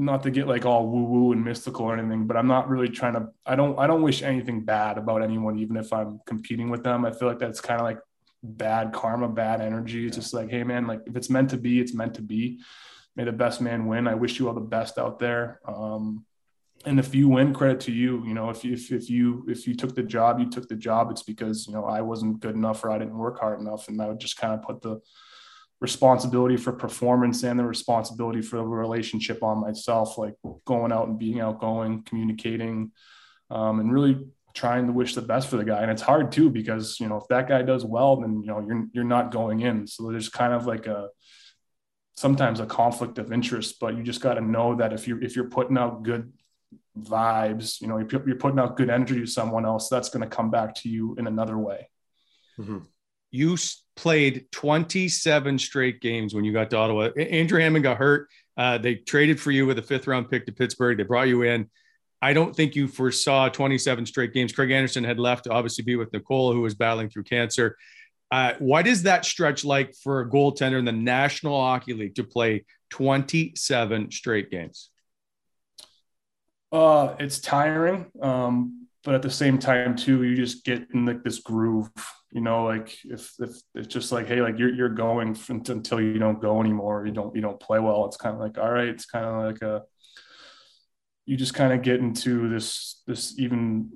Speaker 4: not to get like all woo woo and mystical or anything, but I'm not really trying to. I don't I don't wish anything bad about anyone, even if I'm competing with them. I feel like that's kind of like bad karma, bad energy. It's just like, hey man, like if it's meant to be, it's meant to be may the best man win. I wish you all the best out there. Um, and if you win, credit to you. You know, if you, if, if you if you took the job, you took the job. It's because you know I wasn't good enough or I didn't work hard enough, and I would just kind of put the responsibility for performance and the responsibility for the relationship on myself, like going out and being outgoing, communicating, um, and really trying to wish the best for the guy. And it's hard too because you know if that guy does well, then you know you're you're not going in. So there's kind of like a sometimes a conflict of interest, but you just got to know that if you're if you're putting out good vibes, you know, you're putting out good energy to someone else, that's going to come back to you in another way.
Speaker 2: Mm-hmm. You played 27 straight games when you got to Ottawa. Andrew Hammond got hurt. Uh, they traded for you with a fifth round pick to Pittsburgh. They brought you in. I don't think you foresaw 27 straight games. Craig Anderson had left to obviously be with Nicole, who was battling through cancer. Uh, what is that stretch like for a goaltender in the National Hockey League to play 27 straight games?
Speaker 4: Uh, it's tiring, um, but at the same time, too, you just get in like this groove. You know, like if, if it's just like, hey, like you're you're going until you don't go anymore, you don't you don't play well. It's kind of like, all right, it's kind of like a you just kind of get into this this even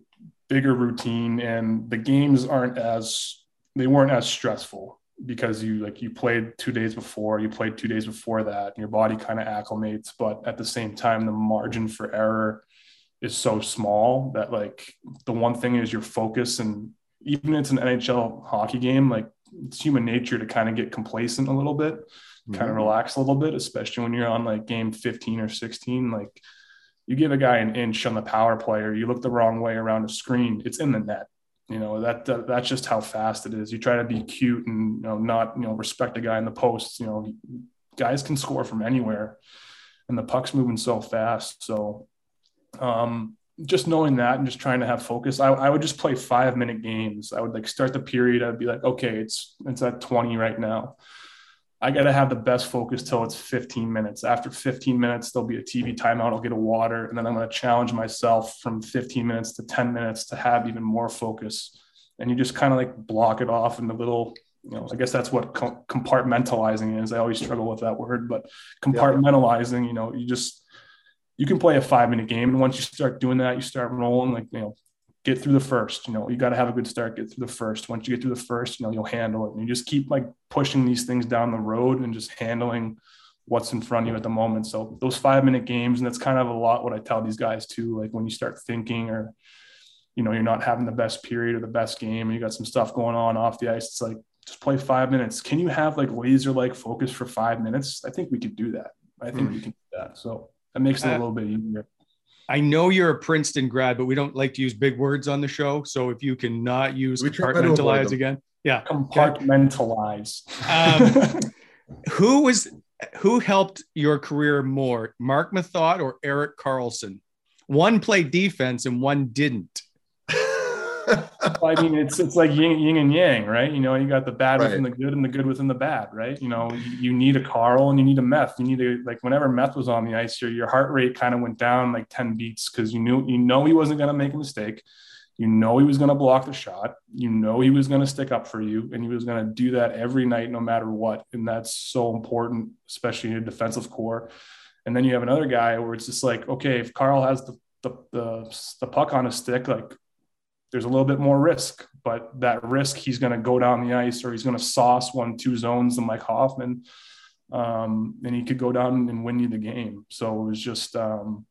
Speaker 4: bigger routine, and the games aren't as they weren't as stressful because you like you played two days before, you played two days before that, and your body kind of acclimates. But at the same time, the margin for error is so small that like the one thing is your focus and even it's an NHL hockey game, like it's human nature to kind of get complacent a little bit, mm-hmm. kind of relax a little bit, especially when you're on like game 15 or 16. Like you give a guy an inch on the power play or you look the wrong way around a screen, it's in the net. You know, that, that that's just how fast it is. You try to be cute and you know, not, you know, respect a guy in the post. you know, guys can score from anywhere and the puck's moving so fast. So um just knowing that and just trying to have focus, I, I would just play five minute games. I would like start the period. I'd be like, okay, it's it's at 20 right now. I got to have the best focus till it's 15 minutes. After 15 minutes, there'll be a TV timeout. I'll get a water, and then I'm going to challenge myself from 15 minutes to 10 minutes to have even more focus. And you just kind of like block it off in the little, you know, I guess that's what compartmentalizing is. I always struggle with that word, but compartmentalizing, you know, you just you can play a five minute game. And once you start doing that, you start rolling, like, you know, get through the first, you know, you got to have a good start, get through the first. Once you get through the first, you know, you'll handle it. And you just keep like pushing these things down the road and just handling what's in front of you at the moment. So those five minute games, and that's kind of a lot what I tell these guys too. Like when you start thinking or, you know, you're not having the best period or the best game and you got some stuff going on off the ice, it's like, just play five minutes. Can you have like laser like focus for five minutes? I think we could do that. I think mm. we can do that. So that makes it a uh, little bit easier.
Speaker 2: I know you're a Princeton grad, but we don't like to use big words on the show. So if you cannot use we compartmentalize again, yeah,
Speaker 4: compartmentalize.
Speaker 2: Um, who was who helped your career more, Marc Methot or Erik Karlsson? One played defense and one didn't.
Speaker 4: I mean, it's it's like yin, yin, and yang, right? You know, you got the bad right. within the good and the good within the bad, right? You know, you need a Carl and you need a Meth. You need to like whenever Meth was on the ice, your your heart rate kind of went down like ten beats because you knew you know he wasn't going to make a mistake. You know he was going to block the shot. You know he was going to stick up for you, and he was going to do that every night, no matter what. And that's so important, especially in a defensive corps. And then you have another guy where it's just like, okay, if Carl has the the, the, the puck on his stick, like there's a little bit more risk, but that risk he's going to go down the ice or he's going to sauce one, two zones and Mike Hoffman. Um, and he could go down and win you the game. So it was just, um,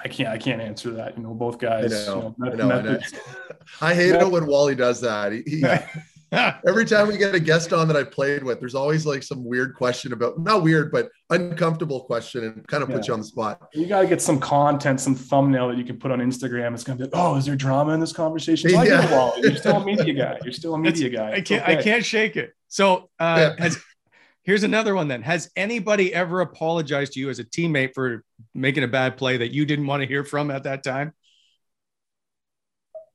Speaker 4: I can't, I can't answer that. You know, both guys.
Speaker 3: I know. You know, I, know, I, know. I hate it when Wally does that. He, he Every time we get a guest on that I've played with, there's always like some weird question about not weird, but uncomfortable question and kind of yeah. put you on the spot.
Speaker 4: You got to get some content, some thumbnail that you can put on Instagram. It's going to be like, oh, is there drama in this conversation? So yeah. You're still a media guy. You're still a media guy.
Speaker 2: I can't, okay. I can't shake it. So, uh, yeah. has, here's another one then. Has anybody ever apologized to you as a teammate for making a bad play that you didn't want to hear from at that time?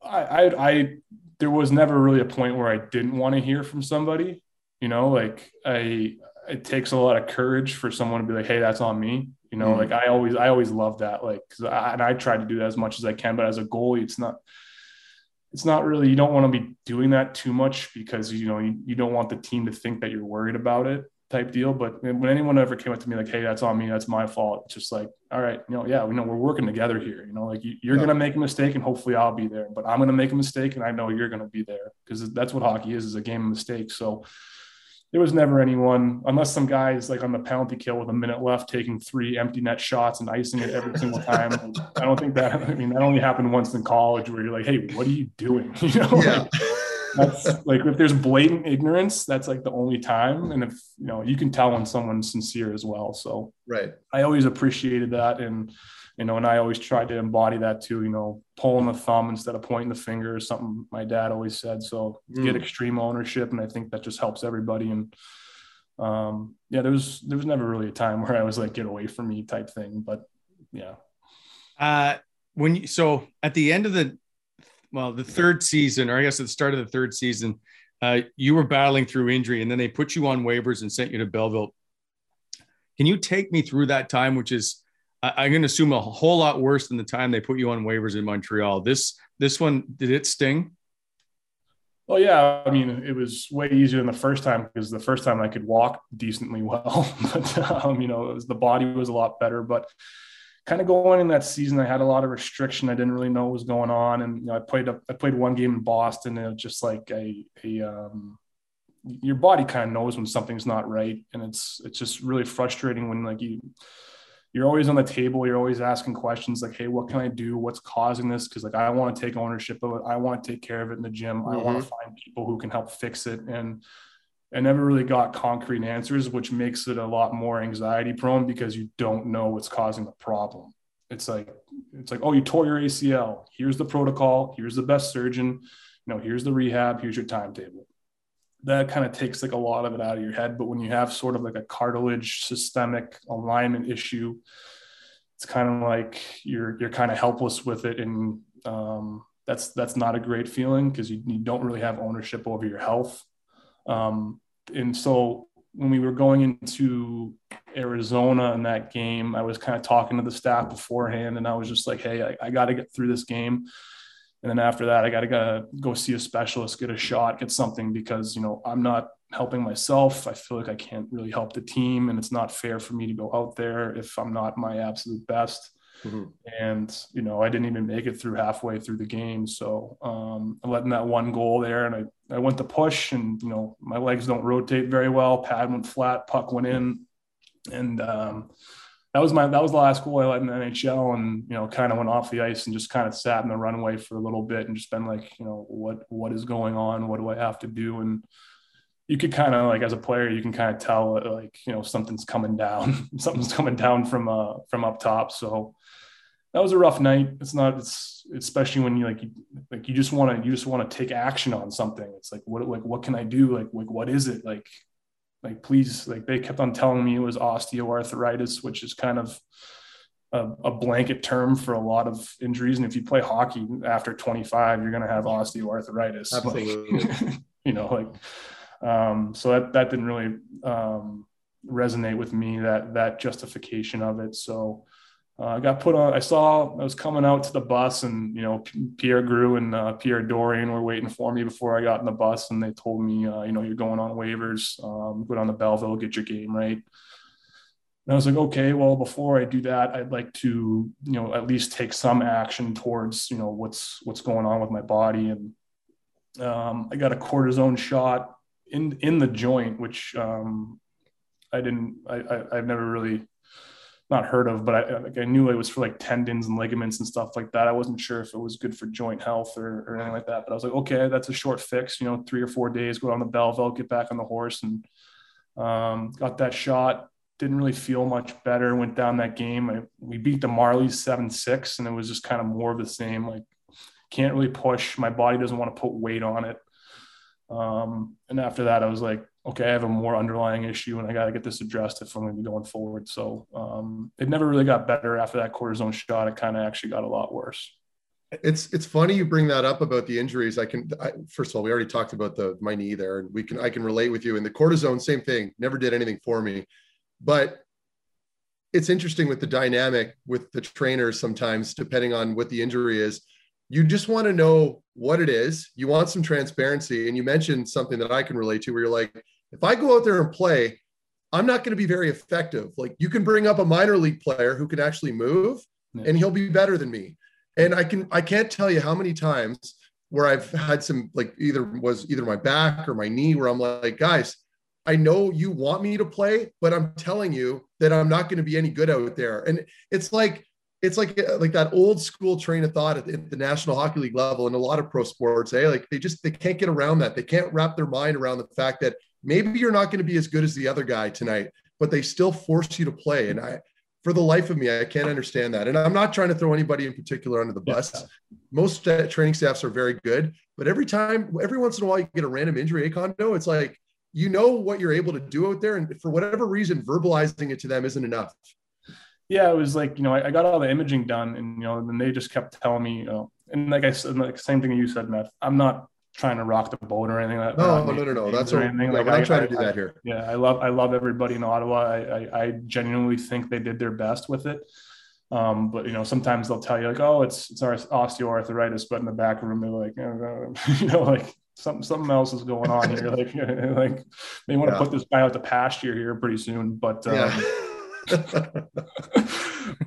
Speaker 4: I, I, I there was never really a point where I didn't want to hear from somebody. You know, like I, it takes a lot of courage for someone to be like, "Hey, that's on me." You know, mm-hmm. like I always, I always love that. Like, I, and I try to do that as much as I can. But as a goalie, it's not, it's not really. You don't want to be doing that too much because you know you, you don't want the team to think that you're worried about it type deal. But when anyone ever came up to me like, "Hey, that's on me. That's my fault," it's just like, all right, you know, yeah, we know we're working together here. You know, like you, are yeah. gonna make a mistake, and hopefully I'll be there. But I'm gonna make a mistake, and I know you're gonna be there because that's what hockey is: is a game of mistakes. So there was never anyone, unless some guys like on the penalty kill with a minute left, taking three empty net shots and icing it every single time. I don't think that. I mean, that only happened once in college, where you're like, "Hey, what are you doing?" You know. Yeah. Like, that's like if there's blatant ignorance, that's like the only time. And if you know, you can tell when someone's sincere as well. So
Speaker 3: right.
Speaker 4: I always appreciated that. And you know, and I always tried to embody that too, you know, pulling the thumb instead of pointing the finger is something my dad always said. So mm. get extreme ownership. And I think that just helps everybody. And um, yeah, there was there was never really a time where I was like, get away from me type thing. But yeah.
Speaker 2: Uh when you so at the end of the well, the third season, or I guess at the start of the third season, uh, you were battling through injury, and then they put you on waivers and sent you to Belleville. Can you take me through that time, which is I, am going to assume a whole lot worse than the time they put you on waivers in Montreal. This this one did it sting?
Speaker 4: Well, yeah. I mean, it was way easier than the first time because the first time I could walk decently well, but um, you know, was, the body was a lot better. But kind of going in that season, I had a lot of restriction. I didn't really know what was going on, and you know, I played a, I played one game in Boston, and it was just like a a um, your body kind of knows when something's not right, and it's it's just really frustrating when like you you're always on the table. You're always asking questions like, Hey, what can I do? What's causing this? Cause like, I want to take ownership of it. I want to take care of it in the gym. Mm-hmm. I want to find people who can help fix it. And I never really got concrete answers, which makes it a lot more anxiety prone because you don't know what's causing the problem. It's like, it's like, oh, you tore your ACL. Here's the protocol. Here's the best surgeon. You know, here's the rehab. Here's your timetable that kind of takes like a lot of it out of your head. But when you have sort of like a cartilage systemic alignment issue, it's kind of like you're you're kind of helpless with it, and um, that's that's not a great feeling because you, you don't really have ownership over your health. Um, and so when we were going into Arizona in that game, I was kind of talking to the staff beforehand, and I was just like, "Hey, I, I got to get through this game." and then after that, I got to go see a specialist, get a shot, get something because you know I'm not helping myself. I feel like I can't really help the team, and it's not fair for me to go out there if I'm not my absolute best. Mm-hmm. And you know, I didn't even make it through halfway through the game, so um, I letting that one goal there, and I I went to push, and you know, my legs don't rotate very well. Pad went flat, puck went in, and um, that was my that was the last goal I let in the NHL, and you know, kind of went off the ice and just kind of sat in the runway for a little bit and just been like, you know, what what is going on? What do I have to do? And you could kind of like as a player, you can kind of tell like you know something's coming down, something's coming down from uh from up top. So that was a rough night. It's not. It's especially when you like you like you just want to you just want to take action on something. It's like what like what can I do? Like like what is it? Like like please like they kept on telling me it was osteoarthritis which is kind of a, a, blanket term for a lot of injuries and if you play hockey after 25 you're going to have osteoarthritis absolutely like, you know like um, so that that didn't really um, resonate with me that that justification of it so I got put on. I saw I was coming out to the bus, and you know Pierre Groulx and uh, Pierre Dorion were waiting for me before I got in the bus, and they told me, uh, you know, you're going on waivers. Um, go down to Belleville, get your game right. And I was like, okay, well, before I do that, I'd like to, you know, at least take some action towards, you know, what's what's going on with my body. And um, I got a cortisone shot in in the joint, which um, I didn't. I, I I've never really not heard of, but I, like I knew it was for like tendons and ligaments and stuff like that. I wasn't sure if it was good for joint health or, or anything like that. But I was like, okay, that's a short fix. You know, three or four days, go on the Belleville, get back on the horse, and um, got that shot. Didn't really feel much better. Went down that game. I, we beat the Marlies seven six, and it was just kind of more of the same. Like, can't really push. My body doesn't want to put weight on it. Um, and after that, I was like, okay, I have a more underlying issue and I got to get this addressed if I'm going to be going forward. So um, it never really got better after that cortisone shot. It kind of actually got a lot worse.
Speaker 3: It's it's funny you bring that up about the injuries. I can I, first of all, we already talked about the my knee there, and we can I can relate with you. And the cortisone, same thing, never did anything for me. But it's interesting with the dynamic with the trainers sometimes, depending on what the injury is you just want to know what it is. You want some transparency. And you mentioned something that I can relate to where you're like, if I go out there and play, I'm not going to be very effective. Like you can bring up a minor league player who can actually move yeah. and he'll be better than me. And I can, I can't tell you how many times where I've had some, like either was either my back or my knee where I'm like, guys, I know you want me to play, but I'm telling you that I'm not going to be any good out there. And it's like, it's like uh, like that old school train of thought at the, at the, National Hockey League level and a lot of pro sports. Eh? Like they just they can't get around that. They can't wrap their mind around the fact that maybe you're not going to be as good as the other guy tonight, but they still force you to play. And I, for the life of me, I can't understand that. And I'm not trying to throw anybody in particular under the bus. Yeah. Most uh, training staffs are very good, but every time, every once in a while, you get a random injury, a condo. It's like you know what you're able to do out there, and for whatever reason, verbalizing it to them isn't enough
Speaker 4: yeah, it was like, you know, I, I, got all the imaging done and, you know, and they just kept telling me, you know, and like I said, like same thing you said, Matt, I'm not trying to rock the boat or anything. Like that.
Speaker 3: no, no, no, no, That's what, anything. like, I'm trying to do that here.
Speaker 4: Yeah. I love, I love everybody in Ottawa. I, I, I genuinely think they did their best with it. Um, but you know, sometimes they'll tell you like, oh, it's, it's our osteoarthritis, but in the back room, they're like, oh, you know, like something, something else is going on here. like, like they want to yeah. put this guy out to pasture here pretty soon, but, um, yeah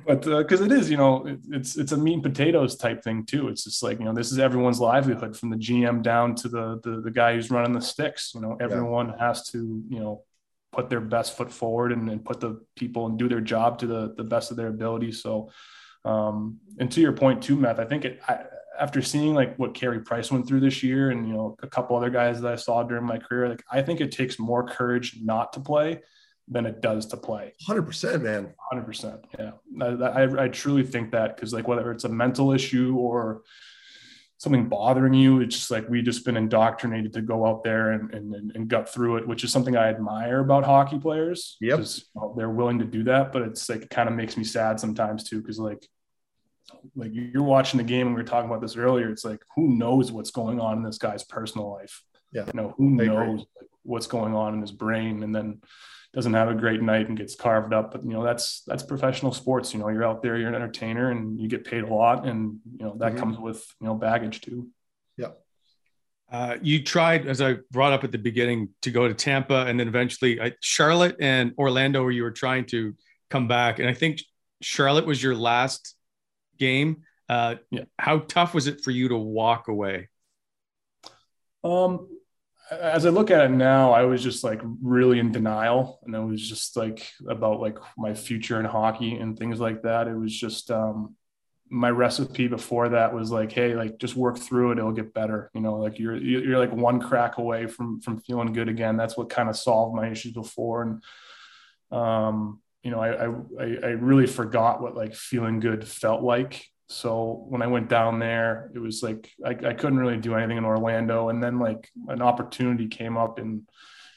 Speaker 4: but because uh, it is, you know, it, it's it's a meat and potatoes type thing too. It's just like you know, this is everyone's livelihood from the GM down to the the, the guy who's running the sticks. You know, everyone yeah. has to you know put their best foot forward and, and put the people and do their job to the, the best of their ability. So, um, and to your point too, Meth, I think it, I, after seeing like what Carey Price went through this year and, you know, a couple other guys that I saw during my career, like I think it takes more courage not to play than it does to play.
Speaker 3: 100%, man.
Speaker 4: 100%. Yeah. I, I, I truly think that because like whether it's a mental issue or, something bothering you. It's just like we just been indoctrinated to go out there and, and, and gut through it, which is something I admire about hockey players.
Speaker 3: Yep.
Speaker 4: Know, they're willing to do that, but it's like, it kind of makes me sad sometimes too. Cause like, like you're watching the game and we were talking about this earlier. It's like, who knows what's going on in this guy's personal life?
Speaker 3: Yeah.
Speaker 4: You know, who knows what's going on in his brain? And then, doesn't have a great night and gets carved up. But you know, that's that's professional sports. You know, you're out there, you're an entertainer, and you get paid a lot, and you know that mm-hmm. comes with you know baggage too.
Speaker 3: Yeah.
Speaker 2: Uh, you tried, as I brought up at the beginning, to go to Tampa, and then eventually uh, Charlotte and Orlando, where you were trying to come back. And I think Charlotte was your last game. Uh, yeah. How tough was it for you to walk away?
Speaker 4: Um, as I look at it now, I was just like really in denial, and it was just like about like my future in hockey and things like that. It was just um, my recipe before that was like, hey, like just work through it; it'll get better. You know, like you're you're like one crack away from from feeling good again. That's what kind of solved my issues before, and um, you know, I I I really forgot what like feeling good felt like so when I went down there, it was like I, I, couldn't really do anything in Orlando. And then like an opportunity came up in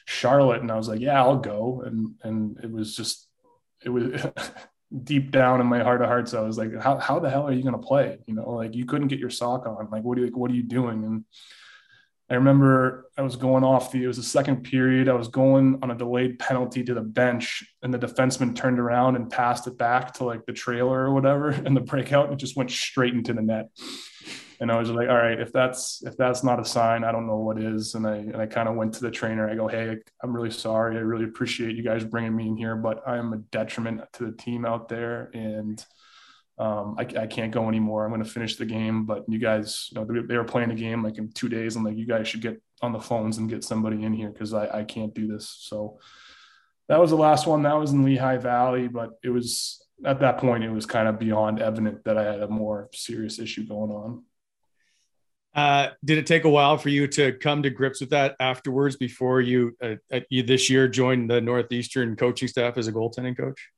Speaker 4: Charlotte, and I was like, yeah, I'll go. And and it was just it was deep down in my heart of hearts. I was like, how how the hell are you gonna play? You know, like you couldn't get your sock on. Like what are you like, what are you doing? And I remember I was going off the, it was the second period. I was going on a delayed penalty to the bench, and the defenseman turned around and passed it back to like the trailer or whatever, and the breakout, and it just went straight into the net. And I was like, all right, if that's if that's not a sign, I don't know what is. And I and I kind of went to the trainer. I go, hey, I'm really sorry. I really appreciate you guys bringing me in here, but I am a detriment to the team out there, and um, I, I, can't go anymore. I'm going to finish the game, but you guys, you know, they, they, were playing a game like in two days. I'm like, you guys should get on the phones and get somebody in here because I, I can't do this. So that was the last one. That was in Lehigh Valley, but it was at that point, it was kind of beyond evident that I had a more serious issue going on.
Speaker 2: Uh, did it take a while for you to come to grips with that afterwards before you, uh, uh you this year joined the Northeastern coaching staff as a goaltending coach?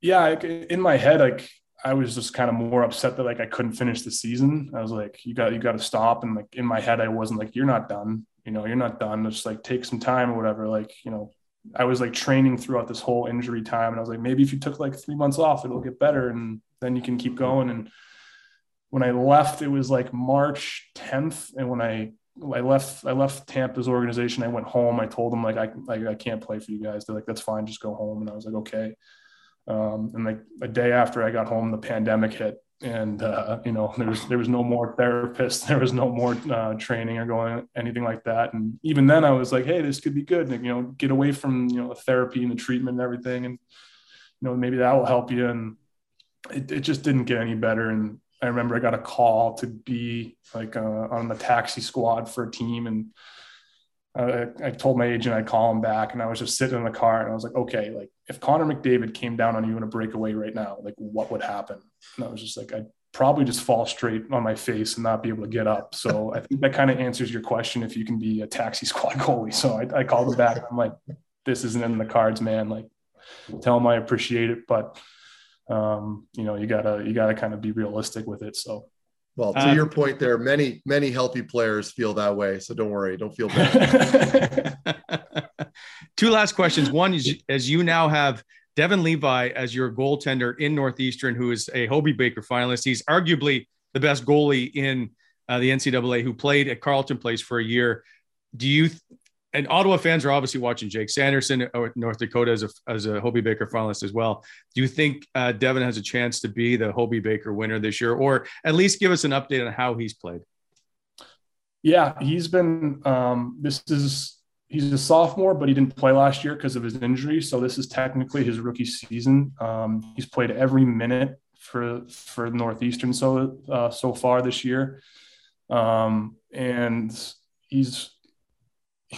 Speaker 4: Yeah, in my head, like I was just kind of more upset that like I couldn't finish the season. I was like, you got you got to stop. And like in my head, I wasn't like, you're not done. You know, you're not done. Just like take some time or whatever. Like, you know, I was like training throughout this whole injury time. And I was like, maybe if you took like three months off, it'll get better and then you can keep going. And when I left, it was like March 10th. And when I I left I left Tampa's organization, I went home. I told them like I like I can't play for you guys. They're like, that's fine, just go home. And I was like, okay. Um, and like a day after I got home, the pandemic hit, and uh, you know there was there was no more therapists, there was no more uh, training or going anything like that. And even then, I was like, hey, this could be good. And, you know, get away from you know the therapy and the treatment and everything, and you know maybe that will help you. And it, it just didn't get any better. And I remember I got a call to be like uh, on the taxi squad for a team, and I, I told my agent I'd call him back, and I was just sitting in the car, and I was like, okay, like if Connor McDavid came down on you in a breakaway right now, like what would happen? And I was just like, I'd probably just fall straight on my face and not be able to get up. So I think that kind of answers your question if you can be a taxi squad goalie. So I, I called him back. I'm like, this isn't in the cards, man. Like, tell him I appreciate it, but um, you know, you gotta you gotta kind of be realistic with it. So
Speaker 3: well, to uh, your point there, many, many healthy players feel that way. So don't worry, don't feel bad.
Speaker 2: Two last questions. One is as you now have Devon Levi as your goaltender in Northeastern, who is a Hobey Baker finalist. He's arguably the best goalie in uh, the NCAA who played at Carleton Place for a year. Do you and Ottawa fans are obviously watching Jake Sanderson, uh, North Dakota as a, as a Hobey Baker finalist as well. Do you think uh, Devon has a chance to be the Hobey Baker winner this year, or at least give us an update on how he's played?
Speaker 4: Yeah, he's been. Um, this is he's a sophomore, but he didn't play last year because of his injury. So this is technically his rookie season. Um, he's played every minute for for Northeastern so uh, so far this year, um, and he's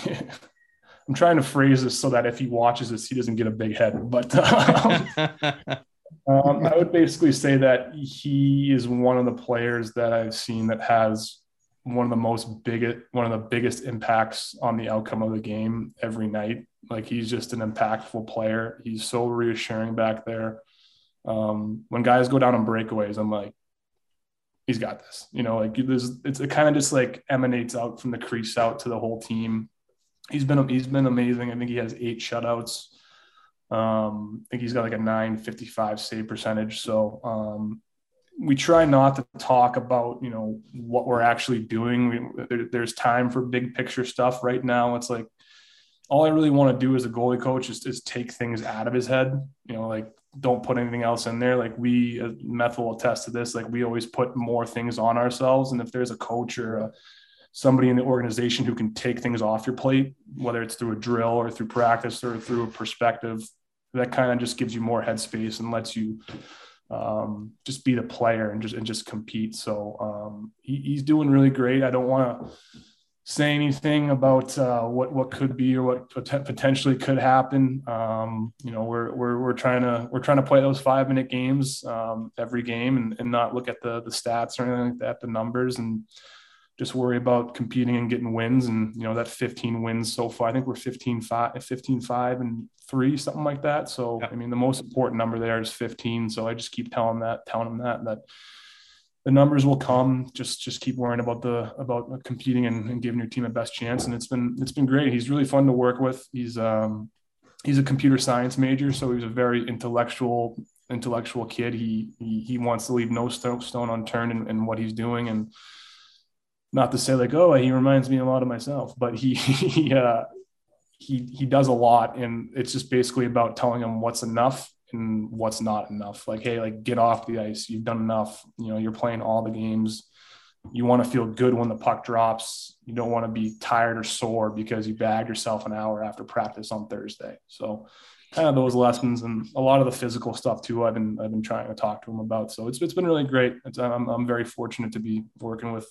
Speaker 4: I'm trying to phrase this so that if he watches this, he doesn't get a big head. But um, um, I would basically say that he is one of the players that I've seen that has one of the most biggest, one of the biggest impacts on the outcome of the game every night. Like he's just an impactful player. He's so reassuring back there. Um, when guys go down on breakaways, I'm like, he's got this. You know, like there's it's it kind of just like emanates out from the crease out to the whole team. He's been he's been amazing. I think he has eight shutouts. Um, I think he's got like a 955 save percentage. So um, we try not to talk about you know what we're actually doing. We, there, there's time for big picture stuff right now. It's like all I really want to do as a goalie coach is, is take things out of his head. You know, like don't put anything else in there. Like we, uh, Meth will attest to this. Like we always put more things on ourselves. And if there's a coach or a, somebody in the organization who can take things off your plate, whether it's through a drill or through practice or through a perspective, that kind of just gives you more headspace and lets you um, just be the player and just and just compete. So um, he, he's doing really great. I don't want to say anything about uh, what what could be or what potentially could happen. Um, you know, we're we're we're trying to we're trying to play those five minute games um, every game and, and not look at the the stats or anything like that, the numbers, and just worry about competing and getting wins. And you know, that 15 wins so far. I think we're 15 5, 15 5 and three, something like that. So yeah. I mean, the most important number there is 15. So I just keep telling that, telling them that that the numbers will come. Just just keep worrying about the about competing and, and, giving your team a best chance. And it's been it's been great. He's really fun to work with. He's um he's a computer science major, so he's a very intellectual intellectual kid. He he, he wants to leave no stone unturned in, in what he's doing. And not to say like oh he reminds me a lot of myself, but he he uh, he he does a lot, and it's just basically about telling him what's enough and what's not enough. Like, hey, like get off the ice. You've done enough. You know, you're playing all the games. You want to feel good when the puck drops. You don't want to be tired or sore because you bagged yourself an hour after practice on Thursday. So kind of those lessons and a lot of the physical stuff too. I've been I've been trying to talk to him about. So it's it's been really great. It's, I'm I'm very fortunate to be working with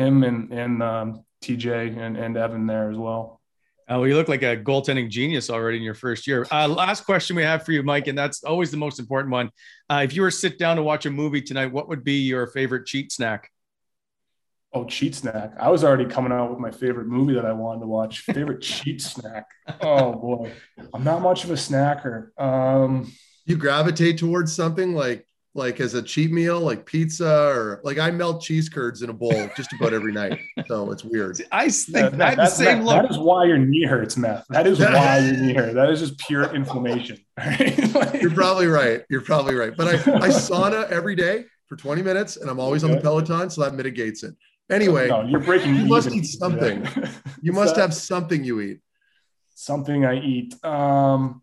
Speaker 4: him and and um, TJ and and Evan there as well.
Speaker 2: Uh, well, you look like a goaltending genius already in your first year. Uh, last question we have for you, Mike, and that's always the most important one. Uh, if you were to sit down to watch a movie tonight, what would be your favorite cheat snack?
Speaker 4: Oh, cheat snack. I was already coming out with my favorite movie that I wanted to watch. Favorite cheat snack. Oh boy. I'm not much of a snacker. Um,
Speaker 3: you gravitate towards something like like as a cheat meal, like pizza or like I melt cheese curds in a bowl just about every night. So it's weird.
Speaker 2: I think that, the same look.
Speaker 4: That is why your knee hurts, meth. That is why your knee hurts. That is just pure inflammation.
Speaker 3: like, You're probably right. You're probably right. But I, I sauna every day for 20 minutes and I'm always on the Peloton. So that mitigates it. Anyway,
Speaker 4: no, you're breaking.
Speaker 3: You must eat something. you must have something you eat.
Speaker 4: Something I eat. Um,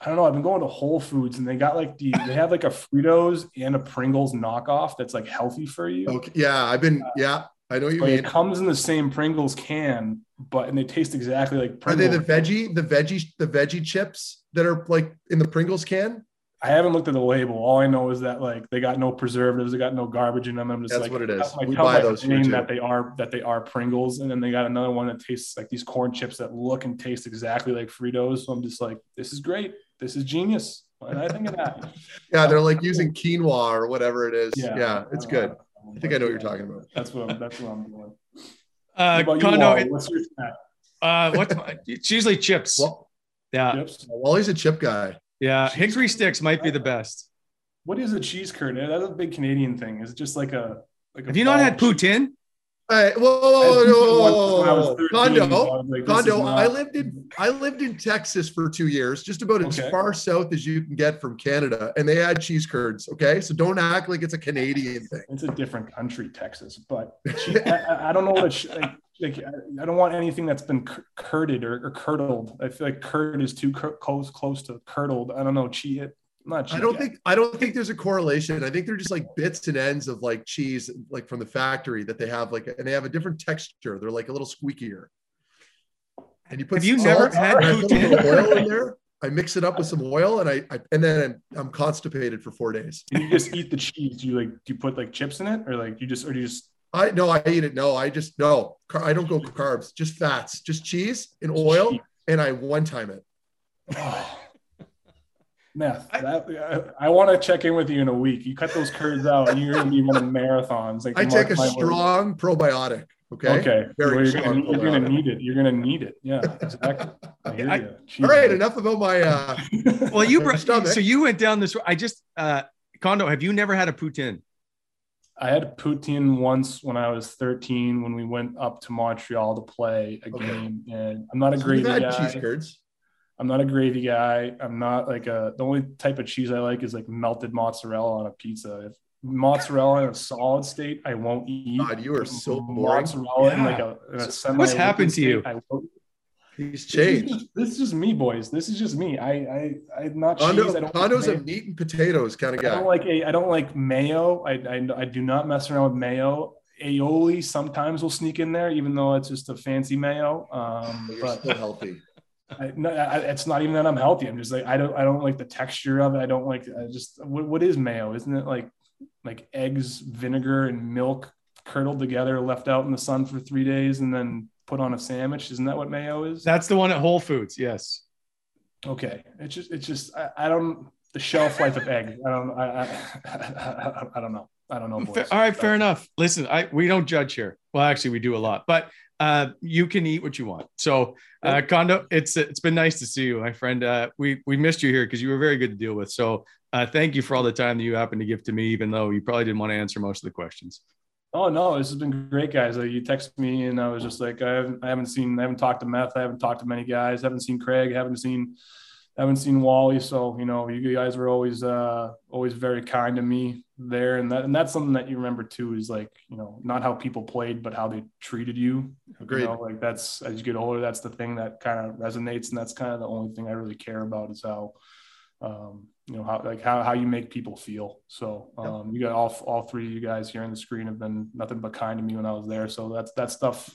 Speaker 4: I don't know. I've been going to Whole Foods and they got like the they have like a Fritos and a Pringles knockoff that's like healthy for you.
Speaker 3: Okay. Yeah, I've been. Uh, yeah, I know you mean.
Speaker 4: It comes in the same Pringles can, but and they taste exactly like.
Speaker 3: Pringles. Are they the veggie, the veggie, the veggie chips that are like in the Pringles can?
Speaker 4: I haven't looked at the label. All I know is that like they got no preservatives, they got no garbage in them. I'm just
Speaker 3: That's
Speaker 4: like,
Speaker 3: what it is.
Speaker 4: Like, we buy those that they are that they are Pringles, and then they got another one that tastes like these corn chips that look and taste exactly like Fritos. So I'm just like, this is great this is genius. Why did I think of that?
Speaker 3: yeah, they're like using quinoa or whatever it is. Yeah, yeah it's good. I think I know what you're talking about.
Speaker 4: That's what I'm, that's what I'm doing.
Speaker 2: Uh, Condo, you, what's your snack? Uh, what? it's usually chips. Well, yeah. Chips.
Speaker 3: Wally's a chip guy.
Speaker 2: Yeah, cheese hickory sticks might be the best.
Speaker 4: What is a cheese curd? That's a big Canadian thing. Is it just like a like?
Speaker 2: Have you not had poutine?
Speaker 3: Hey, whoa, whoa, whoa, whoa, whoa. Condo, like, condo. Not... I lived in I lived in Texas for two years, just about as okay. far south as you can get from Canada, and they had cheese curds. Okay, so don't act like it's a Canadian thing.
Speaker 4: It's a different country, Texas, but I, I, don't know what like, like I don't want anything that's been curded or, or, curdled. I feel like curd is too close close to curdled. I don't know. Cheese
Speaker 3: not I don't think I don't think there's a correlation. I think they're just like bits and ends of like cheese, like from the factory that they have like, and they have a different texture. They're like a little squeakier. And you put
Speaker 2: have you never had
Speaker 3: oil in there? I mix it up with some oil and I, I and then I'm, I'm, constipated for four days.
Speaker 4: And you just eat the cheese. Do you like do you put like chips in it or like you just or do you just
Speaker 3: I no I eat it. No, I just no I don't go carbs, just fats, just cheese and oil and I one time it.
Speaker 4: Oh. Meth. That, I, I want to check in with you in a week. You cut those curds out, and you're going to be running marathons. Like
Speaker 3: I
Speaker 4: mark
Speaker 3: take a
Speaker 4: my words.
Speaker 3: strong probiotic. Okay.
Speaker 4: Okay,
Speaker 3: Very
Speaker 4: Well, you're
Speaker 3: strong
Speaker 4: gonna, you're gonna need it. You're gonna need it. Yeah, exactly. I hear
Speaker 2: I-
Speaker 4: you.
Speaker 3: All right. Enough about my. uh
Speaker 2: Well, you
Speaker 3: My
Speaker 2: brought, so you went down this. I just uh condo. Have you never had a poutine?
Speaker 4: I had poutine once when I was 13 when we went up to Montreal to play a
Speaker 3: Okay.
Speaker 4: game, and I'm not a
Speaker 3: so
Speaker 4: gravy
Speaker 3: you've had
Speaker 4: guy.
Speaker 3: cheese curds.
Speaker 4: I'm not a gravy guy. I'm not like a. The only type of cheese I like is like melted mozzarella on a pizza. If mozzarella in a solid state, I won't eat.
Speaker 3: God, you are so boring.
Speaker 4: Mozzarella in like a, in a semi
Speaker 2: What's happened to you?
Speaker 4: I will,
Speaker 3: He's
Speaker 4: This is,
Speaker 3: changed.
Speaker 4: just, this is just me, boys. This is just me. I, I, I'm not cheese. I
Speaker 3: Condo,
Speaker 4: don't
Speaker 3: Condo's a meat and potatoes kind of guy.
Speaker 4: I don't
Speaker 3: guy.
Speaker 4: like a. I don't like mayo. I, I, I do not mess around with mayo. Aioli sometimes will sneak in there, even though it's just a fancy mayo. Um,
Speaker 3: But you're
Speaker 4: but
Speaker 3: still healthy.
Speaker 4: I, no, I, it's not even that I'm healthy. I'm just like I don't. I don't like the texture of it. I don't like. I just. What, what is mayo? Isn't it like like eggs, vinegar, and milk curdled together, left out in the sun for three days, and then put on a sandwich? Isn't that what mayo is?
Speaker 2: That's the one at Whole Foods. Yes.
Speaker 4: Okay, it's just it's just I, I don't the shelf life of eggs. I don't I I, I, I don't know. I don't know. Boys.
Speaker 2: all right, fair enough. Listen, I we don't judge here. Well, actually, we do a lot, but uh, you can eat what you want. So, uh, Condo, it's it's been nice to see you, my friend. Uh, we we missed you here because you were very good to deal with. So, uh, thank you for all the time that you happened to give to me, even though you probably didn't want to answer most of the questions.
Speaker 4: Oh no, this has been great, guys. Like, you text me and I was just like, I haven't, I haven't seen, I haven't talked to Meth, I haven't talked to many guys, I haven't seen Craig, haven't seen, haven't seen Wally. So you know, you guys were always, uh, always very kind to me there, and that, and that's something that you remember too is like, you know, not how people played, but how they treated you.
Speaker 3: Agreed.
Speaker 4: You know, like that's as you get older, that's the thing that kind of resonates, and that's kind of the only thing I really care about is how, um, you know, how like how how you make people feel. So um, you got all all three of you guys here on the screen have been nothing but kind to me when I was there. So that's that stuff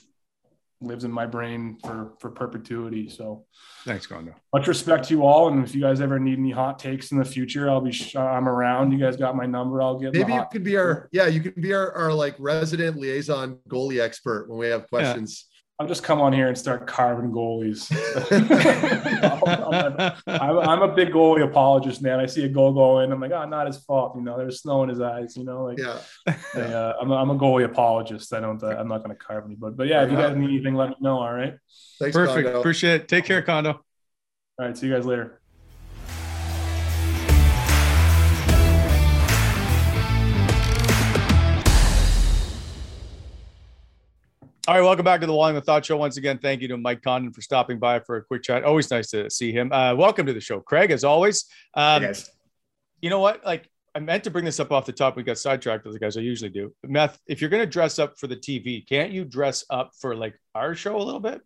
Speaker 4: lives in my brain for for perpetuity. So
Speaker 2: Thanks, Condo.
Speaker 4: much respect to you all, and if you guys ever need any hot takes in the future, I'll be sh- I'm around. You guys got my number. I'll get.
Speaker 3: Maybe you could be our yeah, you could be our, our like resident liaison goalie expert when we have questions.
Speaker 4: I'll just come on here and start carving goalies. I'm, I'm a big goalie apologist, man. I see a goal going, I'm like, oh, not his fault. You know, there's snow in his eyes. You know, like
Speaker 3: Yeah.
Speaker 4: I, uh, I'm, a, I'm a goalie apologist. I don't. Uh, I'm not going to carve anybody. But yeah, if you guys need anything, let me know. All right.
Speaker 3: Thanks,
Speaker 2: Perfect.
Speaker 3: Condo.
Speaker 2: Appreciate it. Take care, Condo.
Speaker 4: All right. See you guys later.
Speaker 2: All right, welcome back to the Wally and Methot Show. Once again, thank you to Mike Condon for stopping by for a quick chat. Always nice to see him. Uh, welcome to the show, Craig. As always, um,
Speaker 5: guys.
Speaker 2: you know what? Like I meant to bring this up off the top. We got sidetracked, as guys I usually do. Meth, if you're going to dress up for the TV, can't you dress up for like our show a little bit?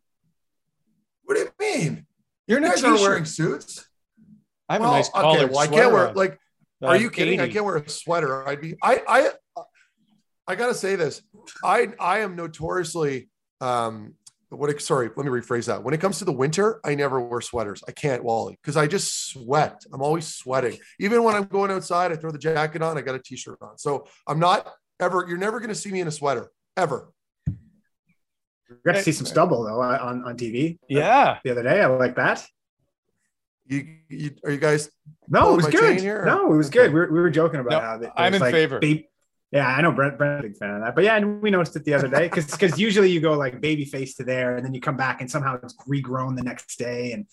Speaker 3: What do you mean?
Speaker 2: You're
Speaker 3: You
Speaker 2: in a
Speaker 3: guys aren't
Speaker 2: t-shirt.
Speaker 3: wearing suits?
Speaker 2: I have
Speaker 3: well,
Speaker 2: a nice
Speaker 3: okay,
Speaker 2: collared
Speaker 3: well, I can't wear
Speaker 2: on.
Speaker 3: like are you kidding? I can't wear a sweater. I'd be I I I gotta say this. I I am notoriously um what it- sorry, let me rephrase that. When it comes to the winter, I never wear sweaters. I can't, Wally, because I just sweat. I'm always sweating. Even when I'm going outside, I throw the jacket on, I got a t-shirt on. So I'm not ever, you're never gonna see me in a sweater ever.
Speaker 5: We got to see some stubble though on, on TV
Speaker 2: Yeah.
Speaker 5: the other day. I like that.
Speaker 3: You, you are you guys
Speaker 5: No, it was good.
Speaker 3: here?
Speaker 5: No, it was good. We were, we were joking about
Speaker 2: No,
Speaker 5: how it
Speaker 2: I'm in
Speaker 5: like
Speaker 2: favor.
Speaker 5: babe- yeah, I know Brent Brent's a big fan of that. But yeah, and we noticed it the other day because because usually you go like baby face to there and then you come back and somehow it's regrown the next day and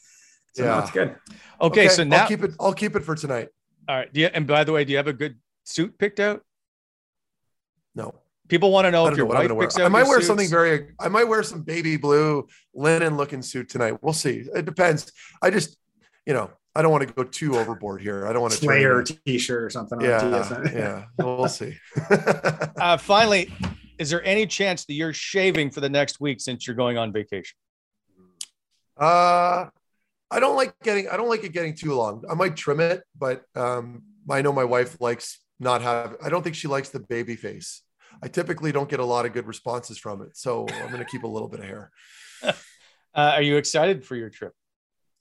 Speaker 5: so no,
Speaker 3: Yeah.
Speaker 5: it's good.
Speaker 2: Okay, so now,
Speaker 3: I'll keep it, I'll keep it for tonight.
Speaker 2: all right. Do you, and by the way, do you have a good suit picked out?
Speaker 3: No.
Speaker 2: People want to know
Speaker 3: I
Speaker 2: if
Speaker 3: don't
Speaker 2: your
Speaker 3: know what I'm
Speaker 2: wife
Speaker 3: gonna wear.
Speaker 2: out.
Speaker 3: I might wear
Speaker 2: suits.
Speaker 3: something very. I might wear some baby blue linen looking suit tonight. We'll see. It depends. I just, you know, I don't want to go too overboard here. I don't want to turn
Speaker 5: Slayer
Speaker 3: into-
Speaker 5: t-shirt or something.
Speaker 3: Yeah,
Speaker 5: TSN.
Speaker 3: yeah. We'll see.
Speaker 2: Uh, finally, is there any chance that you're shaving for the next week since you're going on vacation?
Speaker 3: uh, I don't like getting. I don't like it getting too long. I might trim it, but um, I know my wife likes not have. I don't think she likes the baby face. I typically don't get a lot of good responses from it, so I'm going to keep a little bit of hair.
Speaker 2: Uh, are you excited for your trip?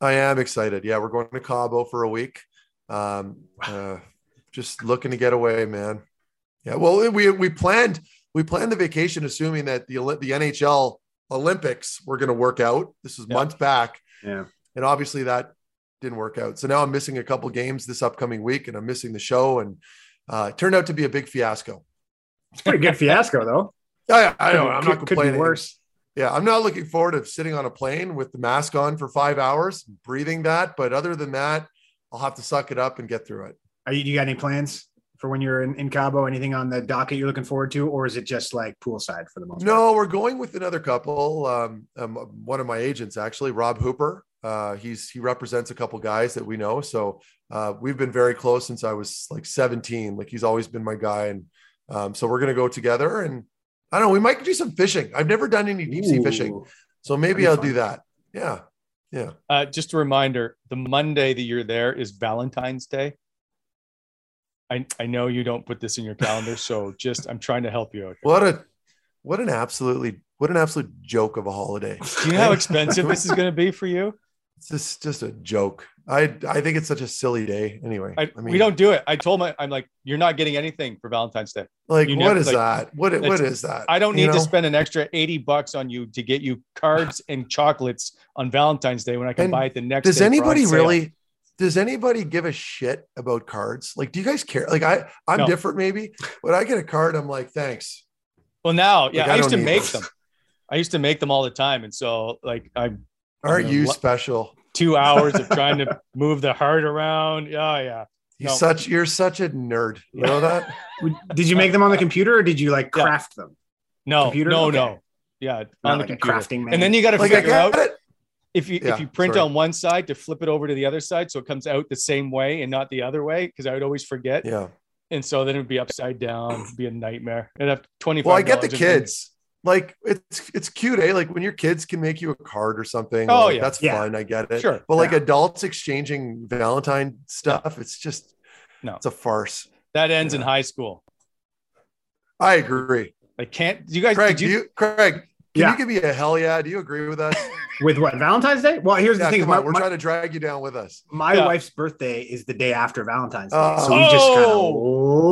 Speaker 3: I am excited. Yeah, we're going to Cabo for a week. Um, uh, just looking to get away, man. Yeah. Well, we we planned we planned the vacation assuming that the the NHL Olympics were going to work out. This was
Speaker 2: Yeah.
Speaker 3: months back,
Speaker 5: Yeah.
Speaker 3: And obviously that didn't work out. So now I'm missing a couple games this upcoming week and I'm missing the show. And uh, it turned out to be a big fiasco.
Speaker 5: It's a pretty good fiasco, though.
Speaker 3: I, I know. I'm
Speaker 5: Could-
Speaker 3: not
Speaker 5: could be
Speaker 3: complaining.
Speaker 5: worse.
Speaker 3: Yeah, I'm not looking forward to sitting on a plane with the mask on for five hours, breathing that. But other than that, I'll have to suck it up and get through it.
Speaker 5: Are you, you got any plans for when you're in, in Cabo? Anything on the docket you're looking forward to, or is it just like poolside for the most part?
Speaker 3: No, we're going with another couple. Um, um, one of my agents, actually, Rob Hooper. Uh, he's he represents a couple guys that we know. So uh, we've been very close since I was like 17. Like he's always been my guy, and um, so we're gonna go together. And I don't know, we might do some fishing. I've never done any deep sea fishing, so maybe I'll
Speaker 5: be
Speaker 3: do that. Yeah, yeah.
Speaker 2: Uh, just a reminder: the Monday that you're there is Valentine's Day. I I know you don't put this in your calendar, so just I'm trying to help you out.
Speaker 3: What a what an absolutely what an absolute joke of a holiday.
Speaker 2: Do you know how expensive this is going to be for you?
Speaker 3: It's just just a joke. I I think it's such a silly day. Anyway,
Speaker 2: I,
Speaker 3: I mean,
Speaker 2: we don't do it. I told my I'm like, you're not getting anything for Valentine's Day.
Speaker 3: like
Speaker 2: you
Speaker 3: what
Speaker 2: never-
Speaker 3: is
Speaker 2: like,
Speaker 3: that? What what is that?
Speaker 2: I don't
Speaker 3: You
Speaker 2: need to spend an extra 80 bucks on you to get you cards and chocolates on Valentine's Day when I can
Speaker 3: And
Speaker 2: buy it the next
Speaker 3: does anybody really does anybody give a shit about cards like do you guys care like i i'm
Speaker 2: No.
Speaker 3: different maybe When i get a card i'm like thanks
Speaker 2: Well, now, yeah,
Speaker 3: Like, I
Speaker 2: I used to make them. I used to make them all the time. And so, like, I'm
Speaker 3: aren't you
Speaker 2: lo-
Speaker 3: special
Speaker 2: two hours of trying to move the heart around. Oh, yeah.
Speaker 3: you're
Speaker 2: No.
Speaker 3: such you're such a nerd you know that
Speaker 5: Did you make them on the computer, or did you like
Speaker 2: Yeah.
Speaker 5: craft them?
Speaker 2: No,
Speaker 5: Computer?
Speaker 2: no,
Speaker 5: Okay.
Speaker 2: no. Yeah,
Speaker 5: Not
Speaker 2: on the
Speaker 5: like a
Speaker 2: computer.
Speaker 5: crafting man.
Speaker 2: And then you got to
Speaker 3: like
Speaker 2: figure
Speaker 3: get
Speaker 2: out
Speaker 3: it
Speaker 2: if you
Speaker 3: Yeah,
Speaker 2: if you print
Speaker 3: sorry.
Speaker 2: on one side to flip it over to the other side so it comes out the same way and not the other way because I would always forget.
Speaker 3: yeah
Speaker 2: And so then it would be upside down, it'd be a nightmare. It'd have 25
Speaker 3: well i get the kids like it's it's cute eh like when your kids can make you a card or something
Speaker 2: Oh,
Speaker 3: like,
Speaker 2: yeah.
Speaker 3: that's
Speaker 5: Yeah.
Speaker 3: fine i get it
Speaker 2: Sure.
Speaker 3: but like
Speaker 5: Yeah.
Speaker 3: adults exchanging valentine stuff it's just
Speaker 2: No.
Speaker 3: it's a farce
Speaker 2: That ends in high school.
Speaker 3: i agree
Speaker 2: I can't. You guys?
Speaker 3: craig
Speaker 2: did
Speaker 3: do you craig can
Speaker 5: Yeah.
Speaker 3: you give me a hell yeah do you agree with us
Speaker 5: With what Valentine's Day? Well, here's
Speaker 3: yeah,
Speaker 5: the thing:
Speaker 3: come
Speaker 5: my,
Speaker 3: on, we're
Speaker 5: my-
Speaker 3: trying to drag you down with us
Speaker 5: my
Speaker 2: Yeah.
Speaker 5: wife's birthday is the day after Valentine's Day,
Speaker 3: Oh.
Speaker 5: so we just kind of
Speaker 2: Oh.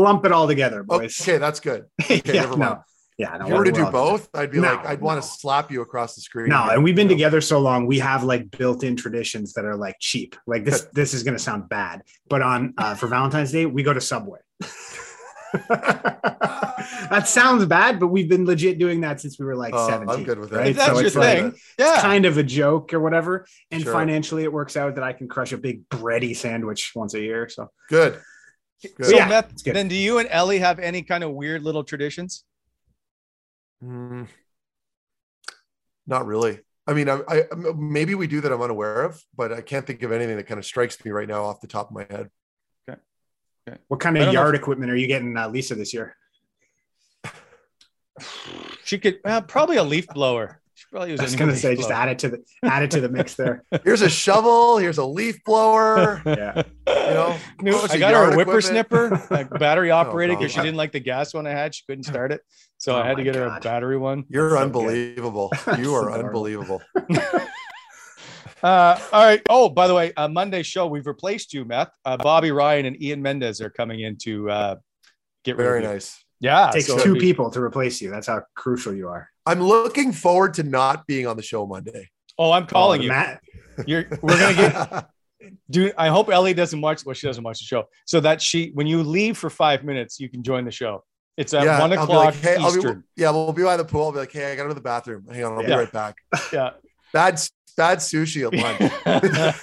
Speaker 5: lump it all together, boys.
Speaker 3: Okay, that's good. Okay,
Speaker 5: yeah,
Speaker 3: never mind.
Speaker 5: no, yeah, no.
Speaker 3: if you were to do both, I'd be
Speaker 5: No,
Speaker 3: like, I'd want to slap you across the screen.
Speaker 5: No, and we've been
Speaker 3: You
Speaker 5: together so long, we have like built-in traditions that are like cheap. Like this, this is gonna sound bad, but on uh, for Valentine's Day, we go to Subway. that sounds bad, but we've been legit doing that since we were like
Speaker 3: Oh,
Speaker 5: 17.
Speaker 3: I'm good with that.
Speaker 5: right?
Speaker 2: That's
Speaker 5: so
Speaker 2: your
Speaker 5: it's like
Speaker 2: thing, yeah.
Speaker 5: kind of a joke or whatever. And
Speaker 3: Sure.
Speaker 5: financially, it works out that I can crush a big bready sandwich once a year. So
Speaker 3: Good. Good.
Speaker 2: So,
Speaker 5: Yeah,
Speaker 2: Meth,
Speaker 5: good.
Speaker 2: then do you and Ellie have any kind of weird little traditions?
Speaker 3: Mm, not really. I mean, I, I maybe we do that I'm unaware of, but I can't think of anything that kind of strikes me right now off the top of my head. Okay.
Speaker 5: What kind of
Speaker 2: don't know
Speaker 5: yard
Speaker 2: if-
Speaker 5: equipment are you getting uh, Lisa this year?
Speaker 2: She could uh, probably a leaf blower. She probably use
Speaker 5: I was
Speaker 2: a
Speaker 5: gonna
Speaker 2: leaf
Speaker 5: say just add it to the add it to the mix there.
Speaker 3: Here's a shovel. Here's a leaf blower.
Speaker 5: Yeah.
Speaker 3: You know,
Speaker 2: New- I got her a
Speaker 3: equipment.
Speaker 2: whippersnipper, like battery operated, because she didn't like the gas one I had. She couldn't start it, so
Speaker 5: Oh
Speaker 2: I had to
Speaker 5: my
Speaker 2: get her a battery one.
Speaker 3: You're
Speaker 5: so
Speaker 3: unbelievable.
Speaker 5: That's
Speaker 3: You are unbelievable.
Speaker 2: Uh, all right. Oh, by the way, uh, Monday show we've replaced you, Meth. Uh, Bobby Ryan and Ian Mendes are coming in to uh, get rid
Speaker 3: Very
Speaker 2: of you.
Speaker 3: nice.
Speaker 2: Yeah,
Speaker 5: It takes
Speaker 2: so
Speaker 5: two
Speaker 2: be-
Speaker 5: people to replace you. That's how crucial you are.
Speaker 3: I'm looking forward to not being on the show Monday.
Speaker 2: Oh, I'm calling you.
Speaker 5: Matt,
Speaker 2: You're, we're gonna get. Dude, I hope Ellie doesn't watch. Well, she doesn't watch the show, so that she, when you leave for five minutes, you can join the show. It's at one
Speaker 3: I'll be
Speaker 2: o'clock
Speaker 3: like, hey, I'll be-
Speaker 2: Eastern.
Speaker 3: yeah, we'll be by the pool. I'll be like, hey, I got to go to the bathroom. Hang on, I'll
Speaker 2: Yeah.
Speaker 3: be right back.
Speaker 2: yeah.
Speaker 3: Bad, bad sushi at lunch.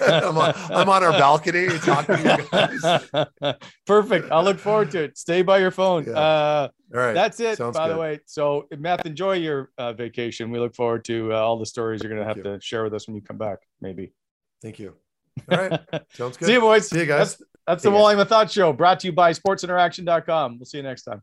Speaker 3: I'm, on, I'm on our balcony talking to you guys.
Speaker 2: Perfect. I'll look forward to it. Stay by your phone.
Speaker 3: Yeah.
Speaker 2: Uh,
Speaker 3: All right.
Speaker 2: that's it.
Speaker 3: Sounds
Speaker 2: by the way, so Matt, enjoy your uh, vacation. We look forward to uh, all the stories you're going to have
Speaker 3: Thank
Speaker 2: to share with us when you come back. Maybe.
Speaker 3: Thank you. All right. Sounds good.
Speaker 2: See you, boys.
Speaker 3: See you guys.
Speaker 2: That's, that's the
Speaker 3: you guys.
Speaker 2: Wally and Methot Show brought to you by sportsinteraction.com. We'll see you next time.